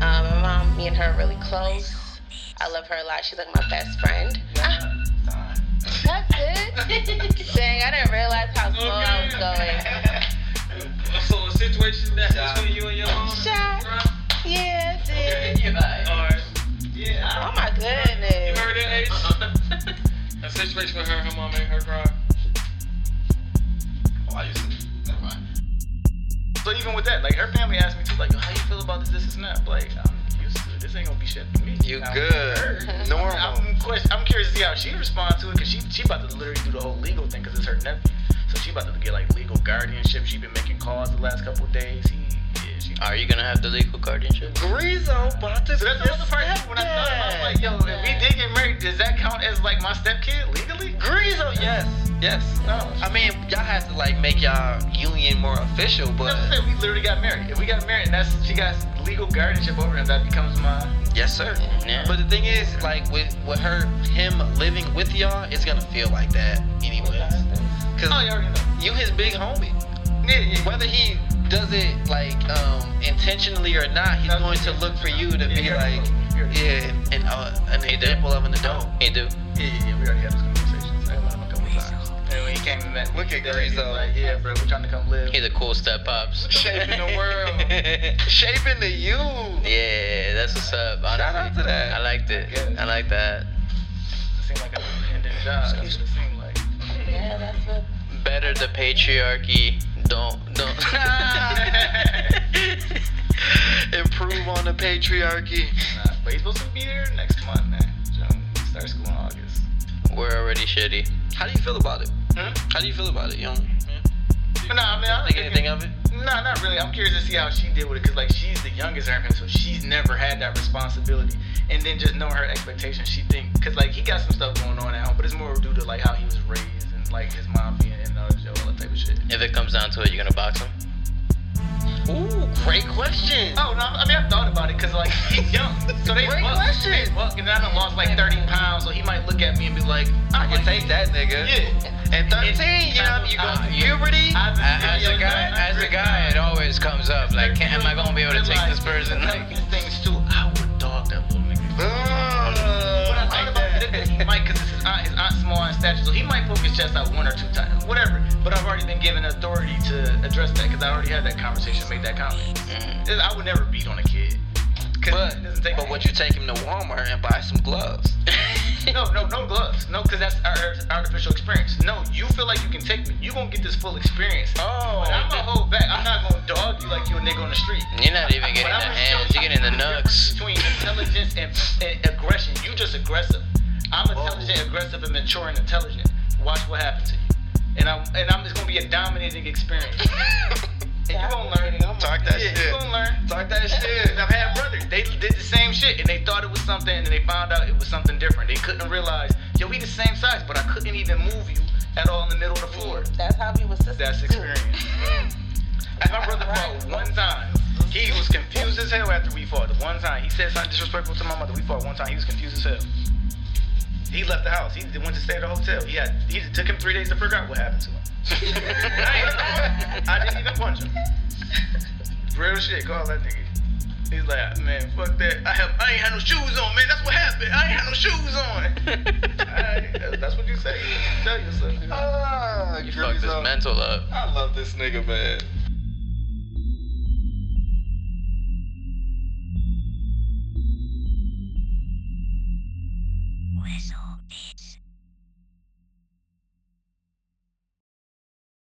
Um, my mom, me and her are really close. I love her a lot. She's like my best friend. Ah, that's it. Dang, I didn't realize how slow I was going. So a situation that between you and your mom. Shot. Yeah, it did. Alright. Oh my goodness. You heard that, Ace? a situation with her, her mom made her cry. Oh, I used to. Never mind. So even with that, like her family asked me too, like, how you feel about this, this, this, and that. Like, I'm used to it. This ain't gonna be shit to me. You Now, good. her, Normal. I'm, quest- I'm curious to see how she responds to it, cause she she about to literally do the whole legal thing, cause it's her nephew. So she about to get like legal guardianship. She been making calls the last couple of days. He, yeah, she. Are you gonna have the legal guardianship? Grizo about to So that's the other part when I thought about it. Like, yo, if we did get married, does that count as like my stepkid legally? Grizo, yes, yes. No. I mean, y'all have to like make y'all union more official, That's but what I'm saying. We literally got married. If we got married and that's she got legal guardianship over him, that becomes my. yes, sir. Yeah. But the thing is, like with with her, him living with y'all, it's gonna feel like that anyways. Cause Oh, you already know. you his big homie. Yeah, yeah. Whether he does it like um intentionally or not, he's That's going to look for you to be like, know. You already know. yeah, an uh, an He do. example of an adult. He do. Yeah, yeah, yeah. We already had this conversation. I met him a couple times. And when he came and met me, Look at he was Like, yeah, bro, we're trying to come live. He the cool step pops. Shaping the world, shaping the you. Yeah, that's what's up. Honestly. Shout out to that. I liked it. I like that. It seemed like an independent job. That's what it seemed like. Yeah, that's what. Better the patriarchy. Don't don't. Improve on the patriarchy. Nah, but he's supposed to be there next month, man. June. Start school in August. We're already shitty. How do you feel about it? Hmm? How do you feel about it? young? don't nah, I mean, I don't think anything of it? Nah, not really. I'm curious to see how she did with it, cause like she's the youngest Aaron, so she's never had that responsibility. And then just knowing her expectations, she think, cause like he got some stuff going on at home, but it's more due to like how he was raised and like his mom being that type of shit. If it comes down to it, you're gonna box him. Ooh, great question. Oh no, I mean I've thought about it, cause like he's young, so they Great buck, question. They buck, and I done lost like 30 pounds, so he might look at me and be like, I can like take that, nigga. Yeah. And 13, you know, you go Uh, through you- puberty. I've been As a guy, man. as a guy, it always comes up. Like, can, am I gonna be able to take this person? Like, These things too. I would dog that little nigga. Uh, But I thought about it, he might, cause his aunt, his small in stature, so he might poke his chest out one or two times, whatever. But I've already been given authority to address that, cause I already had that conversation, made that comment. mm, I would never beat on a kid. But, but would you take him to Walmart and buy some gloves? No, no, no gloves. No, because that's our artificial experience. No, you feel like you can take me. You gonna get this full experience. Oh. But I'm gonna hold back. I'm not gonna dog you like you a nigga on the street. you're not even getting the hands. You're getting the nugs. Between intelligence and, and aggression, you just aggressive. I'm intelligent, aggressive, and mature and intelligent. Watch what happens to you. And I'm and I'm just gonna be a dominating experience. and you gonna learn. Talk that yeah, shit. You gonna learn. Talk that shit. I've had brothers. They They did the same shit and they thought it was something and they found out it was something different. They couldn't realize, yo, we the same size, but I couldn't even move you at all in the middle of the floor. Mm, that's how we was sisters. That's experience. And my brother fought one time. He was confused as hell after we fought. The one time he said something disrespectful to my mother. We fought one time. He was confused as hell. He left the house. He went to stay at a hotel. He had. He it took him three days to figure out what happened to him. I, ain't- I didn't even punch him. Real shit. Call that nigga. He's like, man, fuck that. I have. I ain't had no shoes on, man. That's what happened. I ain't had no shoes on. Alright, that's what you say. You tell yourself. Ah, You Grizzo. fucked his mental up. I love this nigga, man.